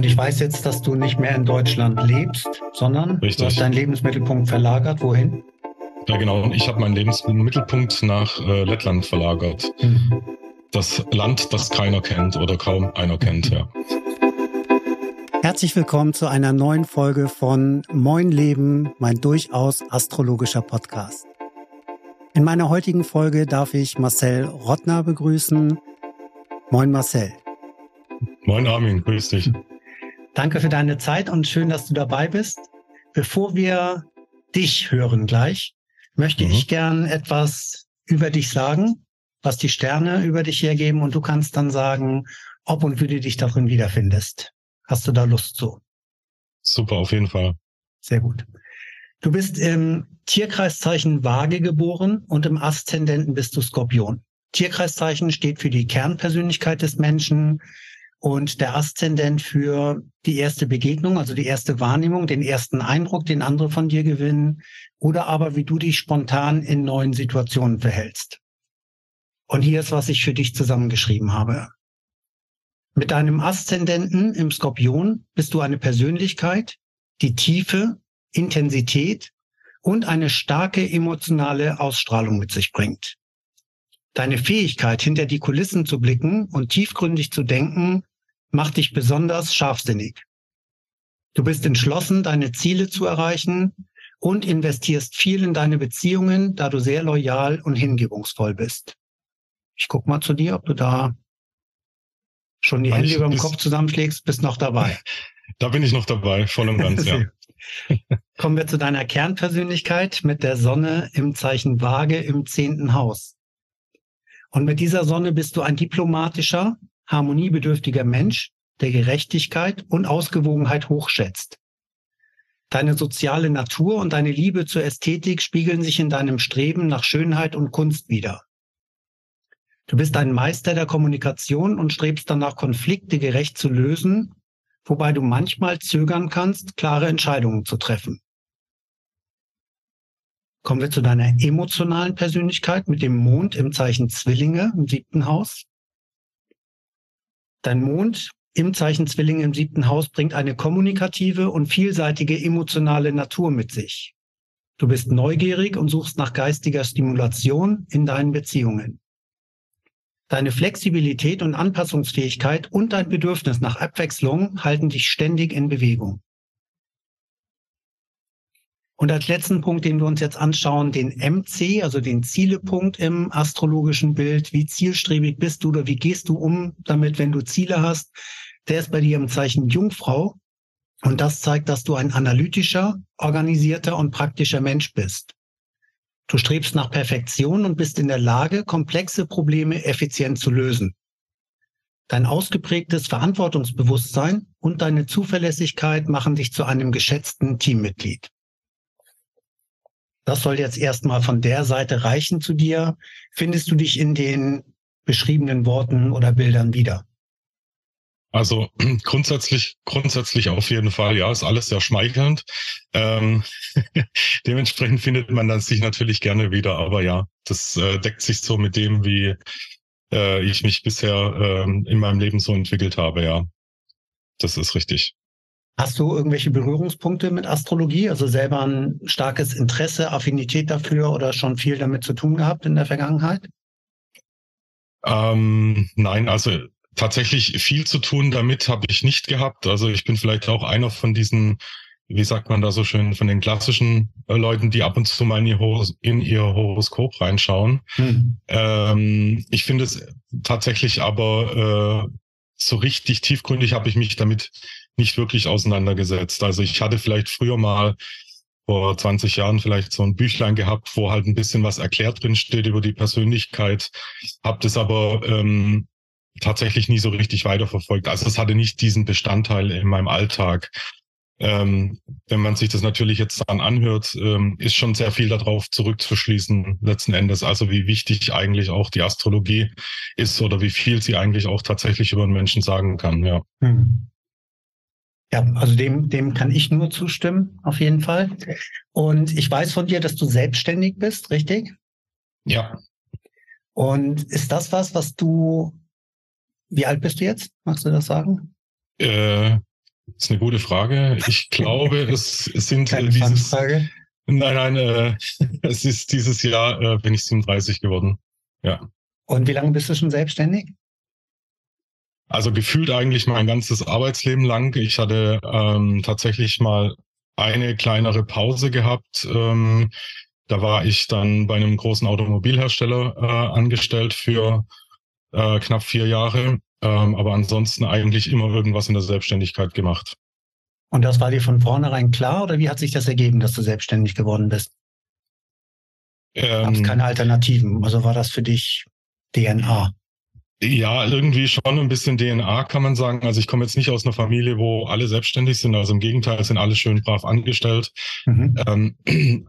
Und ich weiß jetzt, dass du nicht mehr in Deutschland lebst, sondern Richtig. du hast deinen Lebensmittelpunkt verlagert. Wohin? Ja, genau. Und ich habe meinen Lebensmittelpunkt nach äh, Lettland verlagert. Mhm. Das Land, das keiner kennt oder kaum einer kennt, ja. Herzlich willkommen zu einer neuen Folge von Moin Leben, mein durchaus astrologischer Podcast. In meiner heutigen Folge darf ich Marcel Rottner begrüßen. Moin Marcel. Moin Armin, grüß dich. Danke für deine Zeit und schön, dass du dabei bist. Bevor wir dich hören gleich, möchte Mhm. ich gern etwas über dich sagen, was die Sterne über dich hergeben und du kannst dann sagen, ob und wie du dich darin wiederfindest. Hast du da Lust zu? Super, auf jeden Fall. Sehr gut. Du bist im Tierkreiszeichen Waage geboren und im Aszendenten bist du Skorpion. Tierkreiszeichen steht für die Kernpersönlichkeit des Menschen und der Aszendent für die erste Begegnung, also die erste Wahrnehmung, den ersten Eindruck, den andere von dir gewinnen oder aber wie du dich spontan in neuen Situationen verhältst. Und hier ist, was ich für dich zusammengeschrieben habe. Mit deinem Aszendenten im Skorpion bist du eine Persönlichkeit, die Tiefe, Intensität und eine starke emotionale Ausstrahlung mit sich bringt. Deine Fähigkeit, hinter die Kulissen zu blicken und tiefgründig zu denken, macht dich besonders scharfsinnig. Du bist entschlossen, deine Ziele zu erreichen und investierst viel in deine Beziehungen, da du sehr loyal und hingebungsvoll bist. Ich guck mal zu dir, ob du da schon die Hände über dem Kopf zusammenschlägst, bist noch dabei. Da bin ich noch dabei, voll und ganz, ja. Kommen wir zu deiner Kernpersönlichkeit mit der Sonne im Zeichen Waage im zehnten Haus. Und mit dieser Sonne bist du ein diplomatischer, harmoniebedürftiger Mensch, der Gerechtigkeit und Ausgewogenheit hochschätzt. Deine soziale Natur und deine Liebe zur Ästhetik spiegeln sich in deinem Streben nach Schönheit und Kunst wider. Du bist ein Meister der Kommunikation und strebst danach, Konflikte gerecht zu lösen wobei du manchmal zögern kannst, klare Entscheidungen zu treffen. Kommen wir zu deiner emotionalen Persönlichkeit mit dem Mond im Zeichen Zwillinge im siebten Haus. Dein Mond im Zeichen Zwillinge im siebten Haus bringt eine kommunikative und vielseitige emotionale Natur mit sich. Du bist neugierig und suchst nach geistiger Stimulation in deinen Beziehungen. Deine Flexibilität und Anpassungsfähigkeit und dein Bedürfnis nach Abwechslung halten dich ständig in Bewegung. Und als letzten Punkt, den wir uns jetzt anschauen, den MC, also den Zielepunkt im astrologischen Bild. Wie zielstrebig bist du oder wie gehst du um damit, wenn du Ziele hast? Der ist bei dir im Zeichen Jungfrau. Und das zeigt, dass du ein analytischer, organisierter und praktischer Mensch bist. Du strebst nach Perfektion und bist in der Lage, komplexe Probleme effizient zu lösen. Dein ausgeprägtes Verantwortungsbewusstsein und deine Zuverlässigkeit machen dich zu einem geschätzten Teammitglied. Das soll jetzt erstmal von der Seite reichen zu dir. Findest du dich in den beschriebenen Worten oder Bildern wieder? Also grundsätzlich, grundsätzlich auf jeden Fall, ja, ist alles sehr schmeichelnd. Ähm, dementsprechend findet man dann sich natürlich gerne wieder, aber ja, das äh, deckt sich so mit dem, wie äh, ich mich bisher ähm, in meinem Leben so entwickelt habe, ja. Das ist richtig. Hast du irgendwelche Berührungspunkte mit Astrologie? Also selber ein starkes Interesse, Affinität dafür oder schon viel damit zu tun gehabt in der Vergangenheit? Ähm, nein, also tatsächlich viel zu tun damit habe ich nicht gehabt. Also ich bin vielleicht auch einer von diesen, wie sagt man da so schön, von den klassischen äh, Leuten, die ab und zu mal in ihr, Horos in ihr Horoskop reinschauen. Hm. Ähm, ich finde es tatsächlich aber äh, so richtig tiefgründig habe ich mich damit nicht wirklich auseinandergesetzt. Also ich hatte vielleicht früher mal vor 20 Jahren vielleicht so ein Büchlein gehabt, wo halt ein bisschen was erklärt drin steht über die Persönlichkeit, habe das aber ähm, tatsächlich nie so richtig weiterverfolgt. Also es hatte nicht diesen Bestandteil in meinem Alltag. Ähm, wenn man sich das natürlich jetzt dann anhört, ähm, ist schon sehr viel darauf zurückzuschließen, letzten Endes. Also wie wichtig eigentlich auch die Astrologie ist oder wie viel sie eigentlich auch tatsächlich über den Menschen sagen kann, ja. Hm. Ja, also dem, dem kann ich nur zustimmen, auf jeden Fall. Und ich weiß von dir, dass du selbstständig bist, richtig? Ja. Und ist das was, was du, wie alt bist du jetzt? Magst du das sagen? Äh, Das ist eine gute Frage. Ich glaube, es, es sind Keine dieses. Fangfrage. Nein, nein, äh, es ist dieses Jahr äh, bin ich 37 geworden. Ja. Und wie lange bist du schon selbstständig? Also gefühlt eigentlich mein ganzes Arbeitsleben lang. Ich hatte ähm, tatsächlich mal eine kleinere Pause gehabt. Ähm, da war ich dann bei einem großen Automobilhersteller äh, angestellt für äh, knapp vier Jahre. Ähm, aber ansonsten eigentlich immer irgendwas in der Selbstständigkeit gemacht. Und das war dir von vornherein klar oder wie hat sich das ergeben, dass du selbstständig geworden bist? Gab es Ähm, keine Alternativen? Also war das für dich DNA? Ja, irgendwie schon ein bisschen DNA kann man sagen. Also ich komme jetzt nicht aus einer Familie, wo alle selbstständig sind. Also im Gegenteil, sind alle schön brav angestellt. Mhm. Ähm,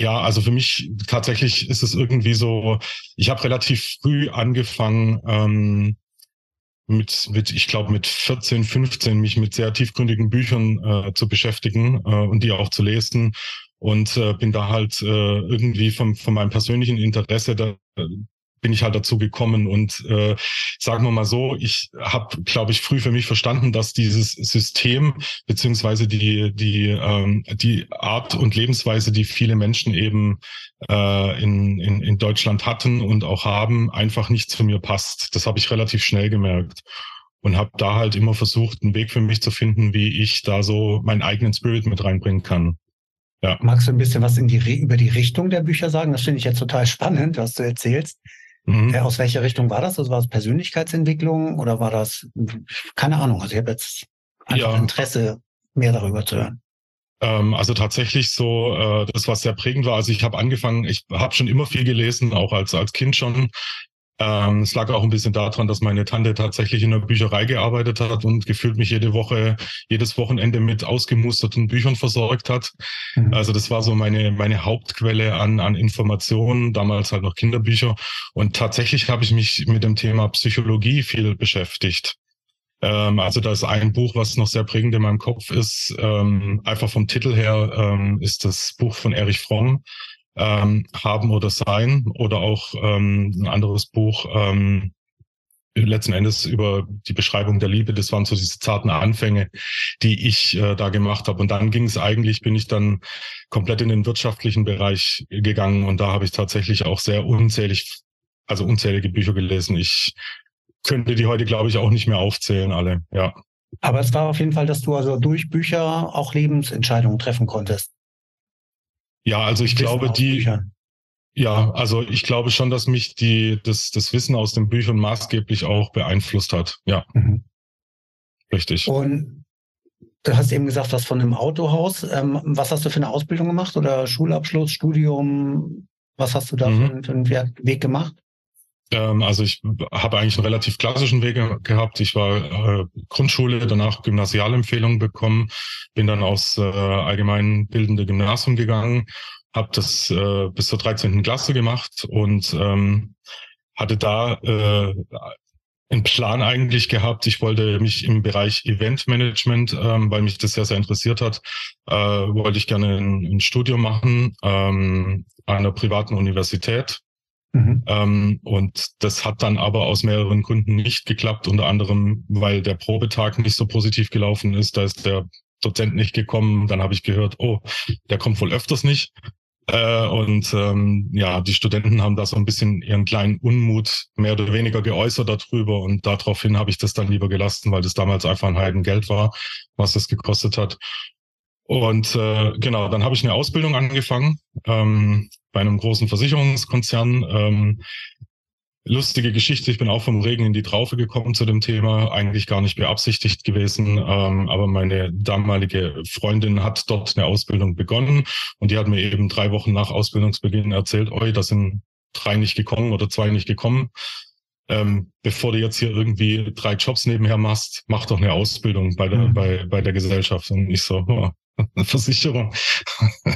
ja, also für mich tatsächlich ist es irgendwie so, ich habe relativ früh angefangen, ähm, mit, mit, ich glaube, mit 14, 15 mich mit sehr tiefgründigen Büchern äh, zu beschäftigen äh, und die auch zu lesen. Und äh, bin da halt äh, irgendwie vom, von meinem persönlichen Interesse da, bin ich halt dazu gekommen und äh, sagen wir mal so, ich habe, glaube ich, früh für mich verstanden, dass dieses System beziehungsweise die die ähm, die Art und Lebensweise, die viele Menschen eben äh, in, in in Deutschland hatten und auch haben, einfach nicht zu mir passt. Das habe ich relativ schnell gemerkt und habe da halt immer versucht, einen Weg für mich zu finden, wie ich da so meinen eigenen Spirit mit reinbringen kann. Magst du ein bisschen was in die, über die Richtung der Bücher sagen? Das finde ich jetzt total spannend, was du erzählst. Mhm. Äh, aus welcher Richtung war das? Also war es Persönlichkeitsentwicklung oder war das, keine Ahnung, also ich habe jetzt einfach Ja. Interesse, mehr darüber zu hören. Ähm, also tatsächlich so, äh, das was sehr prägend war. Also ich habe angefangen, ich habe schon immer viel gelesen, auch als als Kind schon. Ähm, es lag auch ein bisschen daran, dass meine Tante tatsächlich in der Bücherei gearbeitet hat und gefühlt mich jede Woche, jedes Wochenende mit ausgemusterten Büchern versorgt hat. Mhm. Also das war so meine meine Hauptquelle an an Informationen, damals halt noch Kinderbücher. Und tatsächlich habe ich mich mit dem Thema Psychologie viel beschäftigt. Ähm, also da ist ein Buch, was noch sehr prägend in meinem Kopf ist. Ähm, einfach vom Titel her ähm, ist das Buch von Erich Fromm, ähm, Haben oder Sein, oder auch ähm, ein anderes Buch, ähm, letzten Endes über die Beschreibung der Liebe. Das waren so diese zarten Anfänge, die ich äh, da gemacht habe. Und dann ging es eigentlich, bin ich dann komplett in den wirtschaftlichen Bereich gegangen und da habe ich tatsächlich auch sehr unzählig, also unzählige Bücher gelesen. Ich könnte die heute, glaube ich, auch nicht mehr aufzählen, alle. Ja. Aber es war auf jeden Fall, dass du also durch Bücher auch Lebensentscheidungen treffen konntest. Ja, also ich glaube, die, Büchern. ja, also ich glaube schon, dass mich die, das, das Wissen aus den Büchern maßgeblich auch beeinflusst hat. Ja, Mhm. richtig. Und du hast eben gesagt, was von einem Autohaus. Ähm, was hast du für eine Ausbildung gemacht oder Schulabschluss, Studium? Was hast du da Mhm. für, einen Weg gemacht? Ähm, also ich habe eigentlich einen relativ klassischen Weg ge- gehabt. Ich war äh, Grundschule, danach Gymnasialempfehlung bekommen, bin dann aus äh, allgemein bildende Gymnasium gegangen, habe das äh, bis zur 13. Klasse gemacht und ähm, hatte da äh, einen Plan eigentlich gehabt. Ich wollte mich im Bereich Eventmanagement, ähm, weil mich das sehr, sehr interessiert hat, äh, wollte ich gerne ein, ein Studium machen ähm, einer privaten Universität. Mhm. Ähm, und das hat dann aber aus mehreren Gründen nicht geklappt, unter anderem, weil der Probetag nicht so positiv gelaufen ist. Da ist der Dozent nicht gekommen. Dann habe ich gehört, oh, der kommt wohl öfters nicht. Äh, und ähm, ja, die Studenten haben da so ein bisschen ihren kleinen Unmut mehr oder weniger geäußert darüber. Und daraufhin habe ich das dann lieber gelassen, weil das damals einfach ein Heidengeld war, was das gekostet hat. Und äh, genau, dann habe ich eine Ausbildung angefangen ähm, bei einem großen Versicherungskonzern. Ähm, lustige Geschichte, ich bin auch vom Regen in die Traufe gekommen zu dem Thema, eigentlich gar nicht beabsichtigt gewesen, ähm, aber meine damalige Freundin hat dort eine Ausbildung begonnen und die hat mir eben drei Wochen nach Ausbildungsbeginn erzählt, oi, da sind drei nicht gekommen oder zwei nicht gekommen. Ähm, bevor du jetzt hier irgendwie drei Jobs nebenher machst, mach doch eine Ausbildung bei der, Mhm. bei, bei der Gesellschaft. Und ich so, oh, eine Versicherung.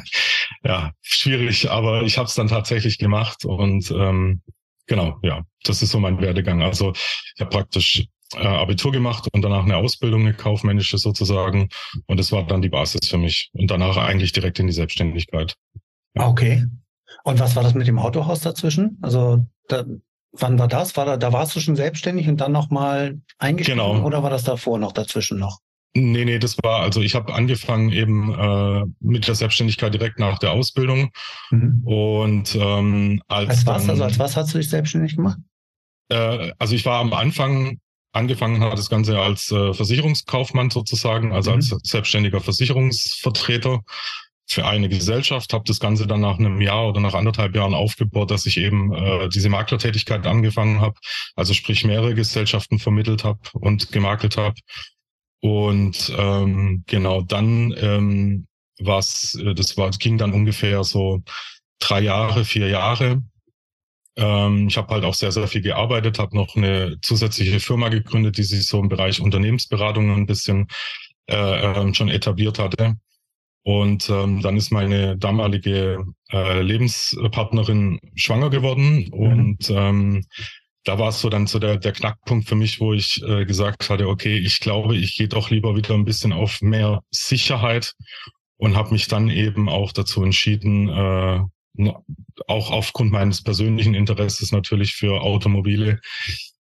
ja, schwierig, aber ich habe es dann tatsächlich gemacht und ähm, genau, ja, das ist so mein Werdegang. Also ich habe praktisch äh, Abitur gemacht und danach eine Ausbildung, eine kaufmännische sozusagen. Und das war dann die Basis für mich. Und danach eigentlich direkt in die Selbstständigkeit. Okay. Und was war das mit dem Autohaus dazwischen? Also da, wann war das? War da, da warst du schon selbstständig und dann nochmal eingestiegen Genau. oder war das davor noch dazwischen noch? Nee, nee, das war, also ich habe angefangen eben äh, mit der Selbstständigkeit direkt nach der Ausbildung. Mhm. Und ähm, als, als was, dann, also als was hast du dich selbstständig gemacht? Äh, also ich war am Anfang, angefangen hat das Ganze als äh, Versicherungskaufmann sozusagen, also mhm. als selbstständiger Versicherungsvertreter für eine Gesellschaft, habe das Ganze dann nach einem Jahr oder nach anderthalb Jahren aufgebaut, dass ich eben äh, diese Maklertätigkeit angefangen habe, also sprich mehrere Gesellschaften vermittelt habe und gemakelt habe. Und ähm, genau dann ähm, was, äh, das war, das ging dann ungefähr so drei Jahre, vier Jahre. Ähm, ich habe halt auch sehr, sehr viel gearbeitet, habe noch eine zusätzliche Firma gegründet, die sich so im Bereich Unternehmensberatung ein bisschen äh, ähm, schon etabliert hatte. Und ähm, dann ist meine damalige äh, Lebenspartnerin schwanger geworden. Mhm. Und ähm, da war es so dann so der, der Knackpunkt für mich, wo ich äh, gesagt hatte, okay, ich glaube, ich gehe doch lieber wieder ein bisschen auf mehr Sicherheit und habe mich dann eben auch dazu entschieden, äh, auch aufgrund meines persönlichen Interesses natürlich für Automobile,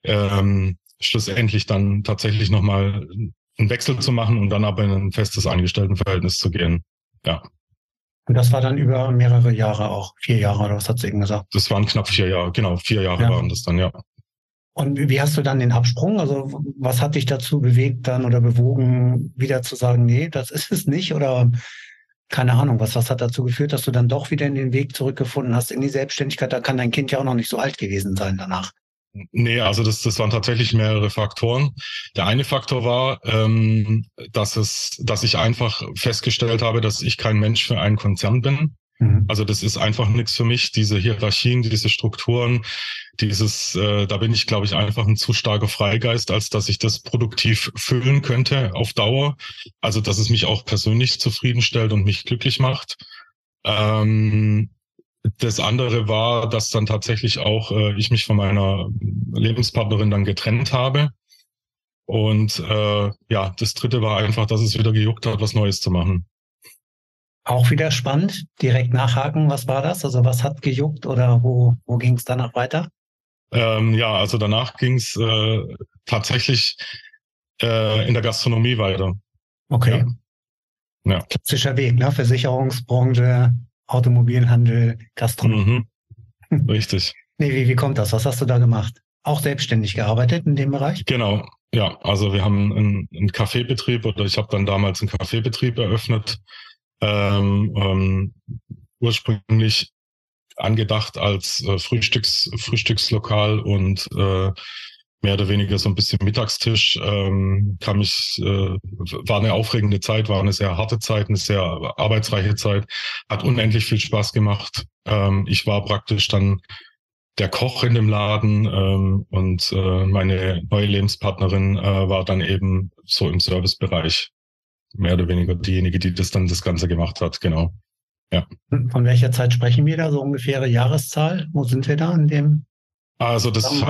ähm, schlussendlich dann tatsächlich nochmal einen Wechsel zu machen und dann aber in ein festes Angestelltenverhältnis zu gehen. Ja. Und das war dann über mehrere Jahre auch, vier Jahre oder was hat sie eben gesagt? Das waren knapp vier Jahre, genau, vier Jahre ja. waren das dann, ja. Und wie hast du dann den Absprung? Also was hat dich dazu bewegt dann oder bewogen, wieder zu sagen, nee, das ist es nicht? Oder keine Ahnung, was, was hat dazu geführt, dass du dann doch wieder in den Weg zurückgefunden hast in die Selbstständigkeit? Da kann dein Kind ja auch noch nicht so alt gewesen sein danach. Nee, also das, das waren tatsächlich mehrere Faktoren. Der eine Faktor war, ähm, dass es, dass ich einfach festgestellt habe, dass ich kein Mensch für einen Konzern bin. Mhm. Also das ist einfach nichts für mich. Diese Hierarchien, diese Strukturen, dieses, äh, da bin ich, glaube ich, einfach ein zu starker Freigeist, als dass ich das produktiv füllen könnte auf Dauer. Also dass es mich auch persönlich zufriedenstellt und mich glücklich macht. Ähm, das andere war, dass dann tatsächlich auch äh, ich mich von meiner Lebenspartnerin dann getrennt habe. Und äh, ja, das dritte war einfach, dass es wieder gejuckt hat, was Neues zu machen. Auch wieder spannend. Direkt nachhaken, was war das? Also was hat gejuckt oder wo, wo ging es danach weiter? Ähm, ja, also danach ging es äh, tatsächlich äh, in der Gastronomie weiter. Okay. Ja. ja. Klassischer Weg, ne? Versicherungsbranche, Automobilhandel, Gastronomie. Mhm. Richtig. nee, wie, wie kommt das? Was hast du da gemacht? Auch selbstständig gearbeitet in dem Bereich? Genau. Ja, also wir haben einen, einen Kaffeebetrieb oder ich habe dann damals einen Kaffeebetrieb eröffnet. Ähm, ähm, ursprünglich angedacht als äh, Frühstücks, Frühstückslokal und äh, mehr oder weniger so ein bisschen Mittagstisch. Ähm, kam ich, äh, war eine aufregende Zeit, war eine sehr harte Zeit, eine sehr arbeitsreiche Zeit, hat unendlich viel Spaß gemacht. Ähm, ich war praktisch dann der Koch in dem Laden ähm, und äh, meine neue Lebenspartnerin äh, war dann eben so im Servicebereich mehr oder weniger diejenige, die das dann das Ganze gemacht hat, genau. Ja. Von welcher Zeit sprechen wir da? So ungefähre Jahreszahl? Wo sind wir da in dem? Also das,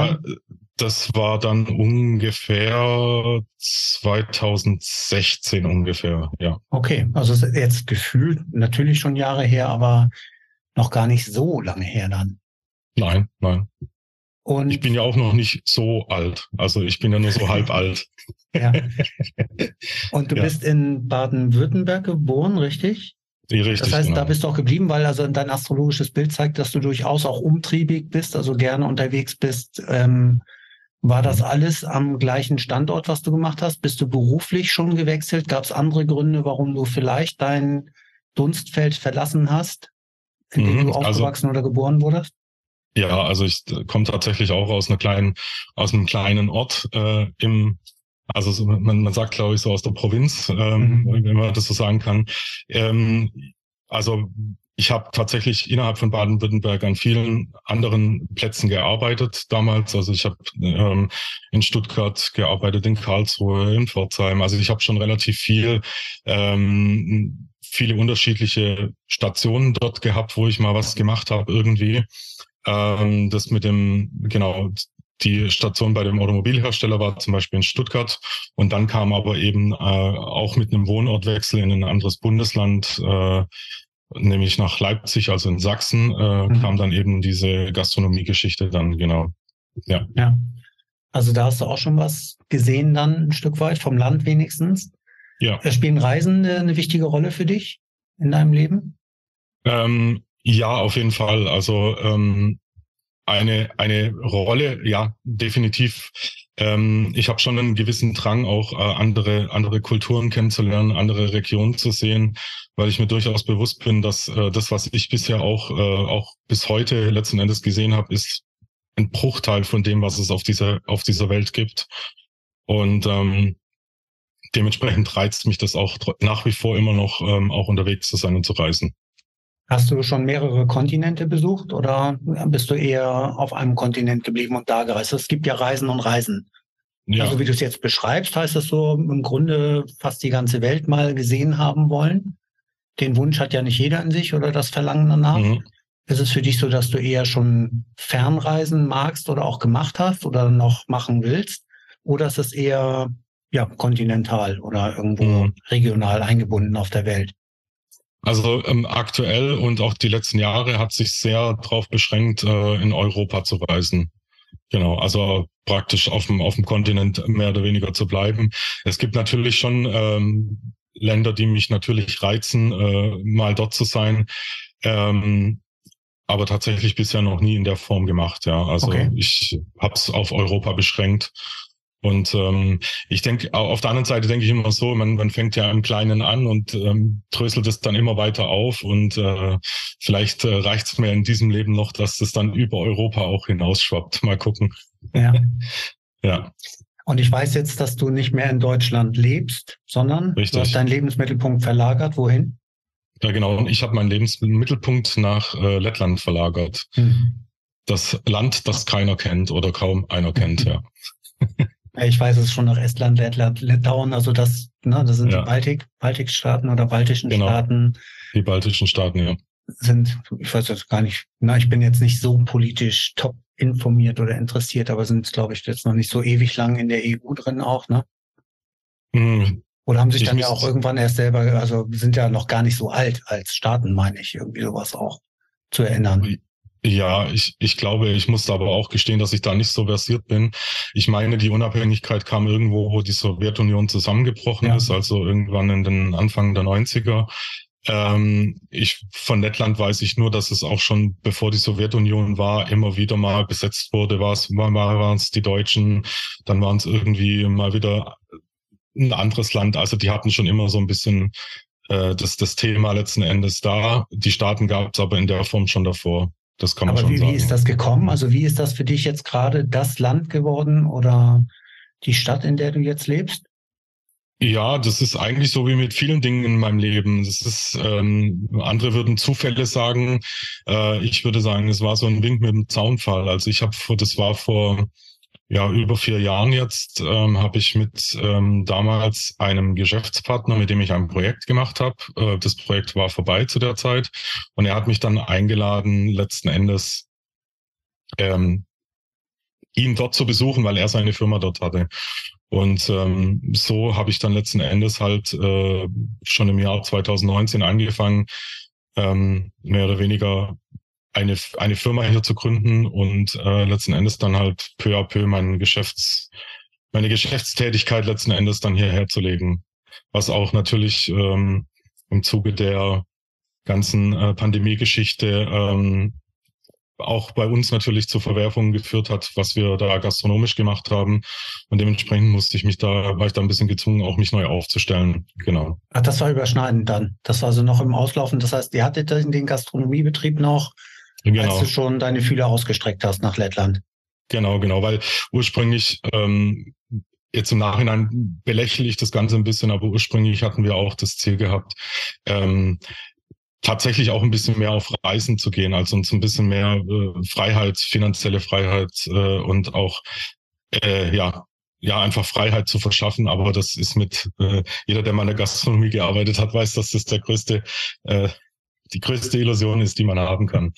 das war dann ungefähr 2016 ungefähr, ja. Okay, also jetzt gefühlt natürlich schon Jahre her, aber noch gar nicht so lange her dann. Nein, nein. Und ich bin ja auch noch nicht so alt. Also ich bin ja nur so halb alt. Ja. Und du ja. bist in Baden-Württemberg geboren, richtig? Richtig, das heißt, genau. da bist du auch geblieben, weil also dein astrologisches Bild zeigt, dass du durchaus auch umtriebig bist, also gerne unterwegs bist, ähm, war das alles am gleichen Standort, was du gemacht hast? Bist du beruflich schon gewechselt? Gab es andere Gründe, warum du vielleicht dein Dunstfeld verlassen hast, in dem mhm, du also aufgewachsen also, oder geboren wurdest? Ja, also ich komme tatsächlich auch aus einer kleinen, aus einem kleinen Ort äh, im also so, man, man sagt, glaube ich, so aus der Provinz, ähm, mhm. wenn man das so sagen kann. Ähm, also ich habe tatsächlich innerhalb von Baden-Württemberg an vielen anderen Plätzen gearbeitet damals. Also ich habe ähm, in Stuttgart gearbeitet, in Karlsruhe, in Pforzheim. Also ich habe schon relativ viel, ähm, viele unterschiedliche Stationen dort gehabt, wo ich mal was gemacht habe irgendwie. Ähm, das mit dem, genau, die Station bei dem Automobilhersteller war zum Beispiel in Stuttgart und dann kam aber eben äh, auch mit einem Wohnortwechsel in ein anderes Bundesland äh, nämlich nach Leipzig, also in Sachsen, äh, mhm. kam dann eben diese Gastronomiegeschichte dann, genau. Ja. ja. Also da hast du auch schon was gesehen dann ein Stück weit, vom Land wenigstens. Ja. Spielen Reisen eine wichtige Rolle für dich in deinem Leben? Ähm, ja, auf jeden Fall. Also ähm, eine, eine Rolle, ja, definitiv. Ähm, ich habe schon einen gewissen Drang, auch äh, andere, andere Kulturen kennenzulernen, andere Regionen zu sehen, weil ich mir durchaus bewusst bin, dass äh, das, was ich bisher auch, äh, auch bis heute letzten Endes gesehen habe, ist ein Bruchteil von dem, was es auf dieser, auf dieser Welt gibt. Und ähm, dementsprechend reizt mich das auch nach wie vor immer noch, ähm, auch unterwegs zu sein und zu reisen. Hast du schon mehrere Kontinente besucht oder bist du eher auf einem Kontinent geblieben und da gereist? Es gibt ja Reisen und Reisen. Ja. Also wie du es jetzt beschreibst, heißt das so im Grunde fast die ganze Welt mal gesehen haben wollen. Den Wunsch hat ja nicht jeder in sich oder das Verlangen danach. Mhm. Ist es für dich so, dass du eher schon Fernreisen magst oder auch gemacht hast oder noch machen willst? Oder ist es eher ja, kontinental oder irgendwo mhm. regional eingebunden auf der Welt? Also ähm, aktuell und auch die letzten Jahre hat sich sehr darauf beschränkt, äh, in Europa zu reisen. Genau, also praktisch auf dem, auf dem Kontinent mehr oder weniger zu bleiben. Es gibt natürlich schon ähm, Länder, die mich natürlich reizen, äh, mal dort zu sein. Ähm, aber tatsächlich bisher noch nie in der Form gemacht. Ja, also okay. ich habe es auf Europa beschränkt und ähm, ich denke, auf der anderen Seite denke ich immer so, man, man fängt ja im Kleinen an und ähm, dröselt es dann immer weiter auf und äh, vielleicht äh, reicht es mir in diesem Leben noch, dass es dann über Europa auch hinausschwappt. Mal gucken. Ja. ja. Und ich weiß jetzt, dass du nicht mehr in Deutschland lebst, sondern Richtig. du hast deinen Lebensmittelpunkt verlagert. Wohin? Ja, genau. Und ich habe meinen Lebensmittelpunkt nach äh, Lettland verlagert. Mhm. Das Land, das keiner kennt oder kaum einer kennt, ja. Ich weiß es schon nach Estland, Lettland, Litauen, also das, ne, das sind ja. die Baltik, Baltikstaaten oder baltischen genau. Staaten. Die baltischen Staaten, ja. Sind, ich weiß jetzt gar nicht, na, ich bin jetzt nicht so politisch top informiert oder interessiert, aber sind, glaube ich, jetzt noch nicht so ewig lang in der EU drin auch, ne? Mhm. Oder haben sich ich dann ja auch irgendwann erst selber, also sind ja noch gar nicht so alt als Staaten, meine ich, irgendwie sowas auch zu erinnern. Ja, ich, ich glaube, ich musste aber auch gestehen, dass ich da nicht so versiert bin. Ich meine, die Unabhängigkeit kam irgendwo, wo die Sowjetunion zusammengebrochen ja. ist, also irgendwann in den Anfang der 90er. Ähm, ich, von Lettland weiß ich nur, dass es auch schon, bevor die Sowjetunion war, immer wieder mal besetzt wurde. War es, mal waren es die Deutschen, dann waren es irgendwie mal wieder ein anderes Land. Also die hatten schon immer so ein bisschen äh, das, das Thema letzten Endes da. Die Staaten gab es aber in der Form schon davor. Das kann man Aber schon wie, sagen. wie ist das gekommen? Also wie ist das für dich jetzt gerade das Land geworden oder die Stadt, in der du jetzt lebst? Ja, das ist eigentlich so wie mit vielen Dingen in meinem Leben. Das ist, ähm, andere würden Zufälle sagen. Äh, ich würde sagen, es war so ein Wink mit dem Zaunfall. Also ich habe, das war vor ja, über vier Jahren jetzt ähm, habe ich mit ähm, damals einem Geschäftspartner, mit dem ich ein Projekt gemacht habe. Äh, das Projekt war vorbei zu der Zeit und er hat mich dann eingeladen, letzten Endes ähm, ihn dort zu besuchen, weil er seine Firma dort hatte. Und ähm, so habe ich dann letzten Endes halt äh, schon im Jahr 2019 angefangen, ähm, mehr oder weniger eine, eine Firma hier zu gründen und äh, letzten Endes dann halt peu à peu mein Geschäfts, meine Geschäftstätigkeit letzten Endes dann hierher zu legen. Was auch natürlich ähm, im Zuge der ganzen äh, Pandemie-Geschichte ähm, auch bei uns natürlich zu Verwerfungen geführt hat, was wir da gastronomisch gemacht haben. Und dementsprechend musste ich mich da, war ich da ein bisschen gezwungen, auch mich neu aufzustellen. Genau. Ach, das war überschneidend dann. Das war also noch im Auslaufen. Das heißt, ihr hattet den Gastronomiebetrieb noch genau. als du schon deine Fühler ausgestreckt hast nach Lettland. Genau, genau, weil ursprünglich ähm, jetzt im Nachhinein belächle ich das Ganze ein bisschen, aber ursprünglich hatten wir auch das Ziel gehabt, ähm, tatsächlich auch ein bisschen mehr auf Reisen zu gehen, also uns ein bisschen mehr äh, Freiheit, finanzielle Freiheit äh, und auch äh, ja ja einfach Freiheit zu verschaffen. Aber das ist mit äh, jeder, der mal in der Gastronomie gearbeitet hat, weiß, dass das der größte äh, die größte Illusion ist, die man haben kann.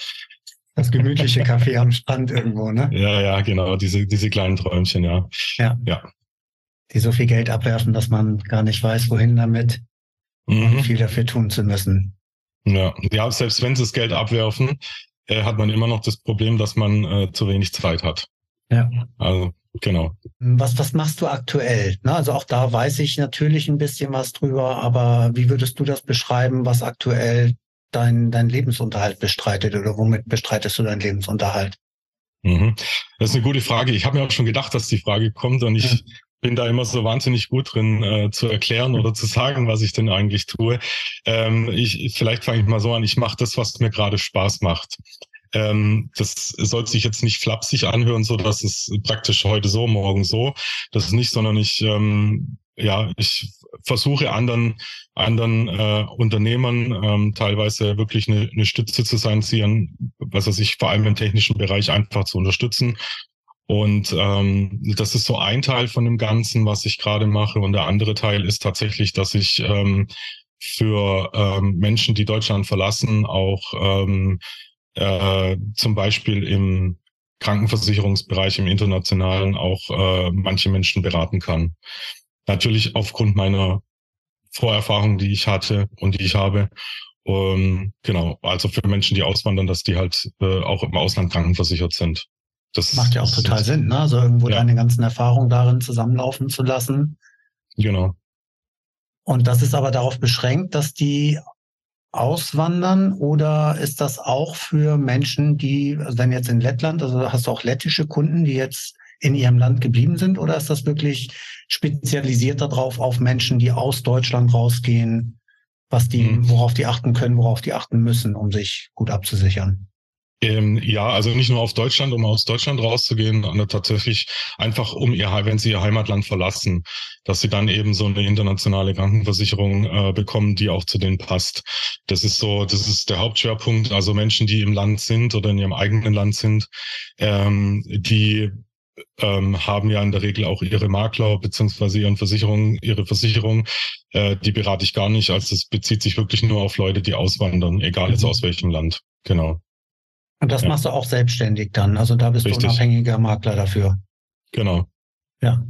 Das gemütliche Café am Strand irgendwo, ne? Ja, ja, genau, diese, diese kleinen Träumchen, ja. Ja. ja. Die so viel Geld abwerfen, dass man gar nicht weiß, wohin damit, mhm. viel dafür tun zu müssen. Ja, ja selbst wenn sie das Geld abwerfen, äh, hat man immer noch das Problem, dass man äh, zu wenig Zeit hat. Ja. Also genau. Was, was machst du aktuell? Na, also auch da weiß ich natürlich ein bisschen was drüber, aber wie würdest du das beschreiben, was aktuell dein, dein Lebensunterhalt bestreitet oder womit bestreitest du deinen Lebensunterhalt? Mhm. Das ist eine gute Frage. Ich habe mir auch schon gedacht, dass die Frage kommt und ich ja. bin da immer so wahnsinnig gut drin äh, zu erklären oder zu sagen, was ich denn eigentlich tue. Ähm, ich, vielleicht fange ich mal so an. Ich mache das, was mir gerade Spaß macht. Ähm, das soll sich jetzt nicht flapsig anhören, so dass es praktisch heute so, morgen so. Das ist nicht, sondern ich ähm, ja, ich versuche anderen anderen äh, Unternehmern ähm, teilweise wirklich eine, eine Stütze zu sein, sie an, was weiß ich, vor allem im technischen Bereich einfach zu unterstützen. Und ähm, das ist so ein Teil von dem Ganzen, was ich gerade mache. Und der andere Teil ist tatsächlich, dass ich ähm, für ähm, Menschen, die Deutschland verlassen, auch ähm, äh, zum Beispiel im Krankenversicherungsbereich, im internationalen auch äh, manche Menschen beraten kann. Natürlich aufgrund meiner Vorerfahrungen, die ich hatte und die ich habe. Um, genau, also für Menschen, die auswandern, dass die halt äh, auch im Ausland krankenversichert sind. Das macht ja auch total ist, Sinn, ne? Also irgendwo ja. deine ganzen Erfahrungen darin zusammenlaufen zu lassen. Genau. Und das ist aber darauf beschränkt, dass die auswandern oder ist das auch für Menschen, die, also wenn jetzt in Lettland, also hast du auch lettische Kunden, die jetzt in ihrem Land geblieben sind oder ist das wirklich spezialisiert darauf auf Menschen, die aus Deutschland rausgehen, was die, mhm. worauf die achten können, worauf die achten müssen, um sich gut abzusichern? Ähm, ja, also nicht nur auf Deutschland, um aus Deutschland rauszugehen, sondern tatsächlich einfach um ihr, wenn sie ihr Heimatland verlassen, dass sie dann eben so eine internationale Krankenversicherung äh, bekommen, die auch zu denen passt. Das ist so, das ist der Hauptschwerpunkt. Also Menschen, die im Land sind oder in ihrem eigenen Land sind, ähm, die ähm, haben ja in der Regel auch ihre Makler beziehungsweise ihren Versicherungen, ihre Versicherung. Äh, die berate ich gar nicht. Also es bezieht sich wirklich nur auf Leute, die auswandern, egal mhm. jetzt aus welchem Land. Genau. Und das ja. machst du auch selbstständig dann. Also da bist Richtig. du unabhängiger Makler dafür. Genau. Ja.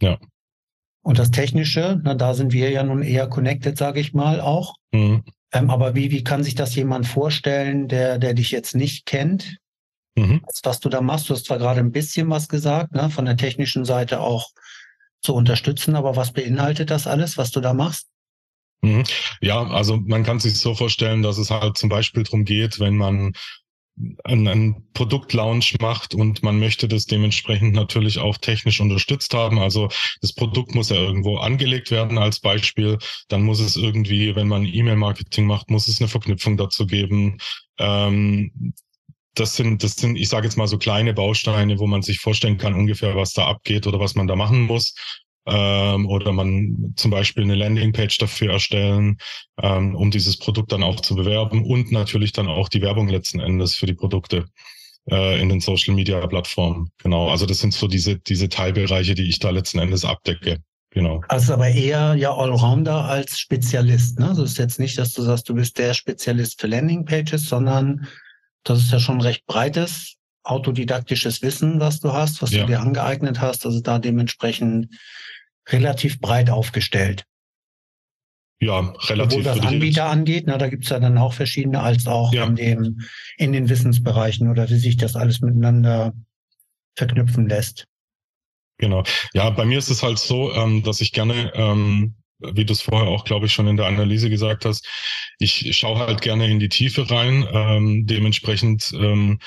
Ja. Und das Technische, na, da sind wir ja nun eher connected, sage ich mal auch. Mhm. Ähm, aber wie, wie kann sich das jemand vorstellen, der, der dich jetzt nicht kennt? Mhm. Was du da machst, du hast zwar gerade ein bisschen was gesagt, ne, von der technischen Seite auch zu unterstützen, aber was beinhaltet das alles, was du da machst? Mhm. Ja, also man kann sich so vorstellen, dass es halt zum Beispiel darum geht, wenn man einen, einen Produktlaunch macht und man möchte das dementsprechend natürlich auch technisch unterstützt haben. Also das Produkt muss ja irgendwo angelegt werden als Beispiel. Dann muss es irgendwie, wenn man E-Mail-Marketing macht, muss es eine Verknüpfung dazu geben. Ähm, das sind, das sind, ich sage jetzt mal so kleine Bausteine, wo man sich vorstellen kann ungefähr, was da abgeht oder was man da machen muss. Ähm, oder man zum Beispiel eine Landingpage dafür erstellen, ähm, um dieses Produkt dann auch zu bewerben und natürlich dann auch die Werbung letzten Endes für die Produkte äh, in den Social Media Plattformen. Genau. Also das sind so diese, diese Teilbereiche, die ich da letzten Endes abdecke. Genau. Also aber eher ja Allrounder als Spezialist. Ne? Also es ist jetzt nicht, dass du sagst, du bist der Spezialist für Landingpages, sondern das ist ja schon recht breites autodidaktisches Wissen, was du hast, was ja. du dir angeeignet hast. Also da dementsprechend relativ breit aufgestellt. Ja, relativ. Sowohl was Anbieter angeht, na, da gibt's ja dann auch verschiedene, als auch ja. in, dem, in den Wissensbereichen oder wie sich das alles miteinander verknüpfen lässt. Genau. Ja, bei mir ist es halt so, ähm, dass ich gerne ähm, wie du es vorher auch, glaube ich, schon in der Analyse gesagt hast, ich schaue halt gerne in die Tiefe rein. Ähm, dementsprechend ähm,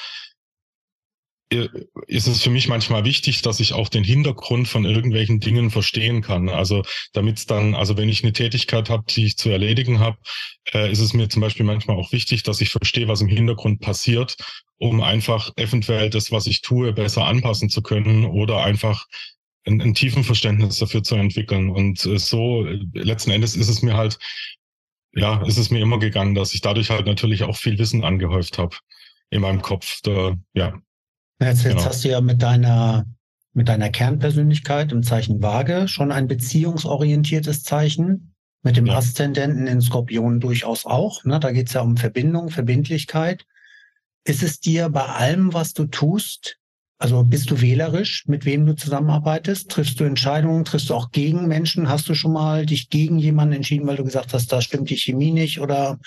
ist es für mich manchmal wichtig, dass ich auch den Hintergrund von irgendwelchen Dingen verstehen kann. Also damit es dann, also wenn ich eine Tätigkeit habe, die ich zu erledigen habe, äh, ist es mir zum Beispiel manchmal auch wichtig, dass ich verstehe, was im Hintergrund passiert, um einfach eventuell das, was ich tue, besser anpassen zu können oder einfach ein, ein tiefen Verständnis dafür zu entwickeln. Und äh, so letzten Endes ist es mir halt, ja, ist es mir immer gegangen, dass ich dadurch halt natürlich auch viel Wissen angehäuft habe in meinem Kopf. Da, ja. Jetzt, jetzt genau. hast du ja mit deiner mit deiner Kernpersönlichkeit im Zeichen Waage schon ein beziehungsorientiertes Zeichen. Mit dem ja. Aszendenten in Skorpion durchaus auch. Ne? Da geht es ja um Verbindung, Verbindlichkeit. Ist es dir bei allem, was du tust, also bist du wählerisch, mit wem du zusammenarbeitest? Triffst du Entscheidungen? Triffst du auch gegen Menschen? Hast du schon mal dich gegen jemanden entschieden, weil du gesagt hast, da stimmt die Chemie nicht oder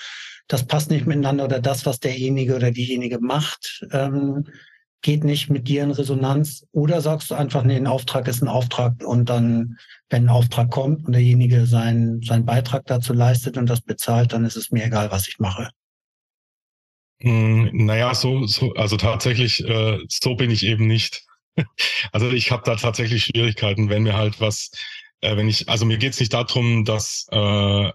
das passt nicht miteinander oder das, was derjenige oder diejenige macht, ähm, geht nicht mit dir in Resonanz? Oder sagst du einfach, nee, ein Auftrag ist ein Auftrag und dann, wenn ein Auftrag kommt und derjenige seinen, seinen Beitrag dazu leistet und das bezahlt, dann ist es mir egal, was ich mache? Hm, naja, so, so, also tatsächlich, äh, so bin ich eben nicht. Also ich habe da tatsächlich Schwierigkeiten, wenn mir halt was, äh, wenn ich, also mir geht es nicht darum, dass äh,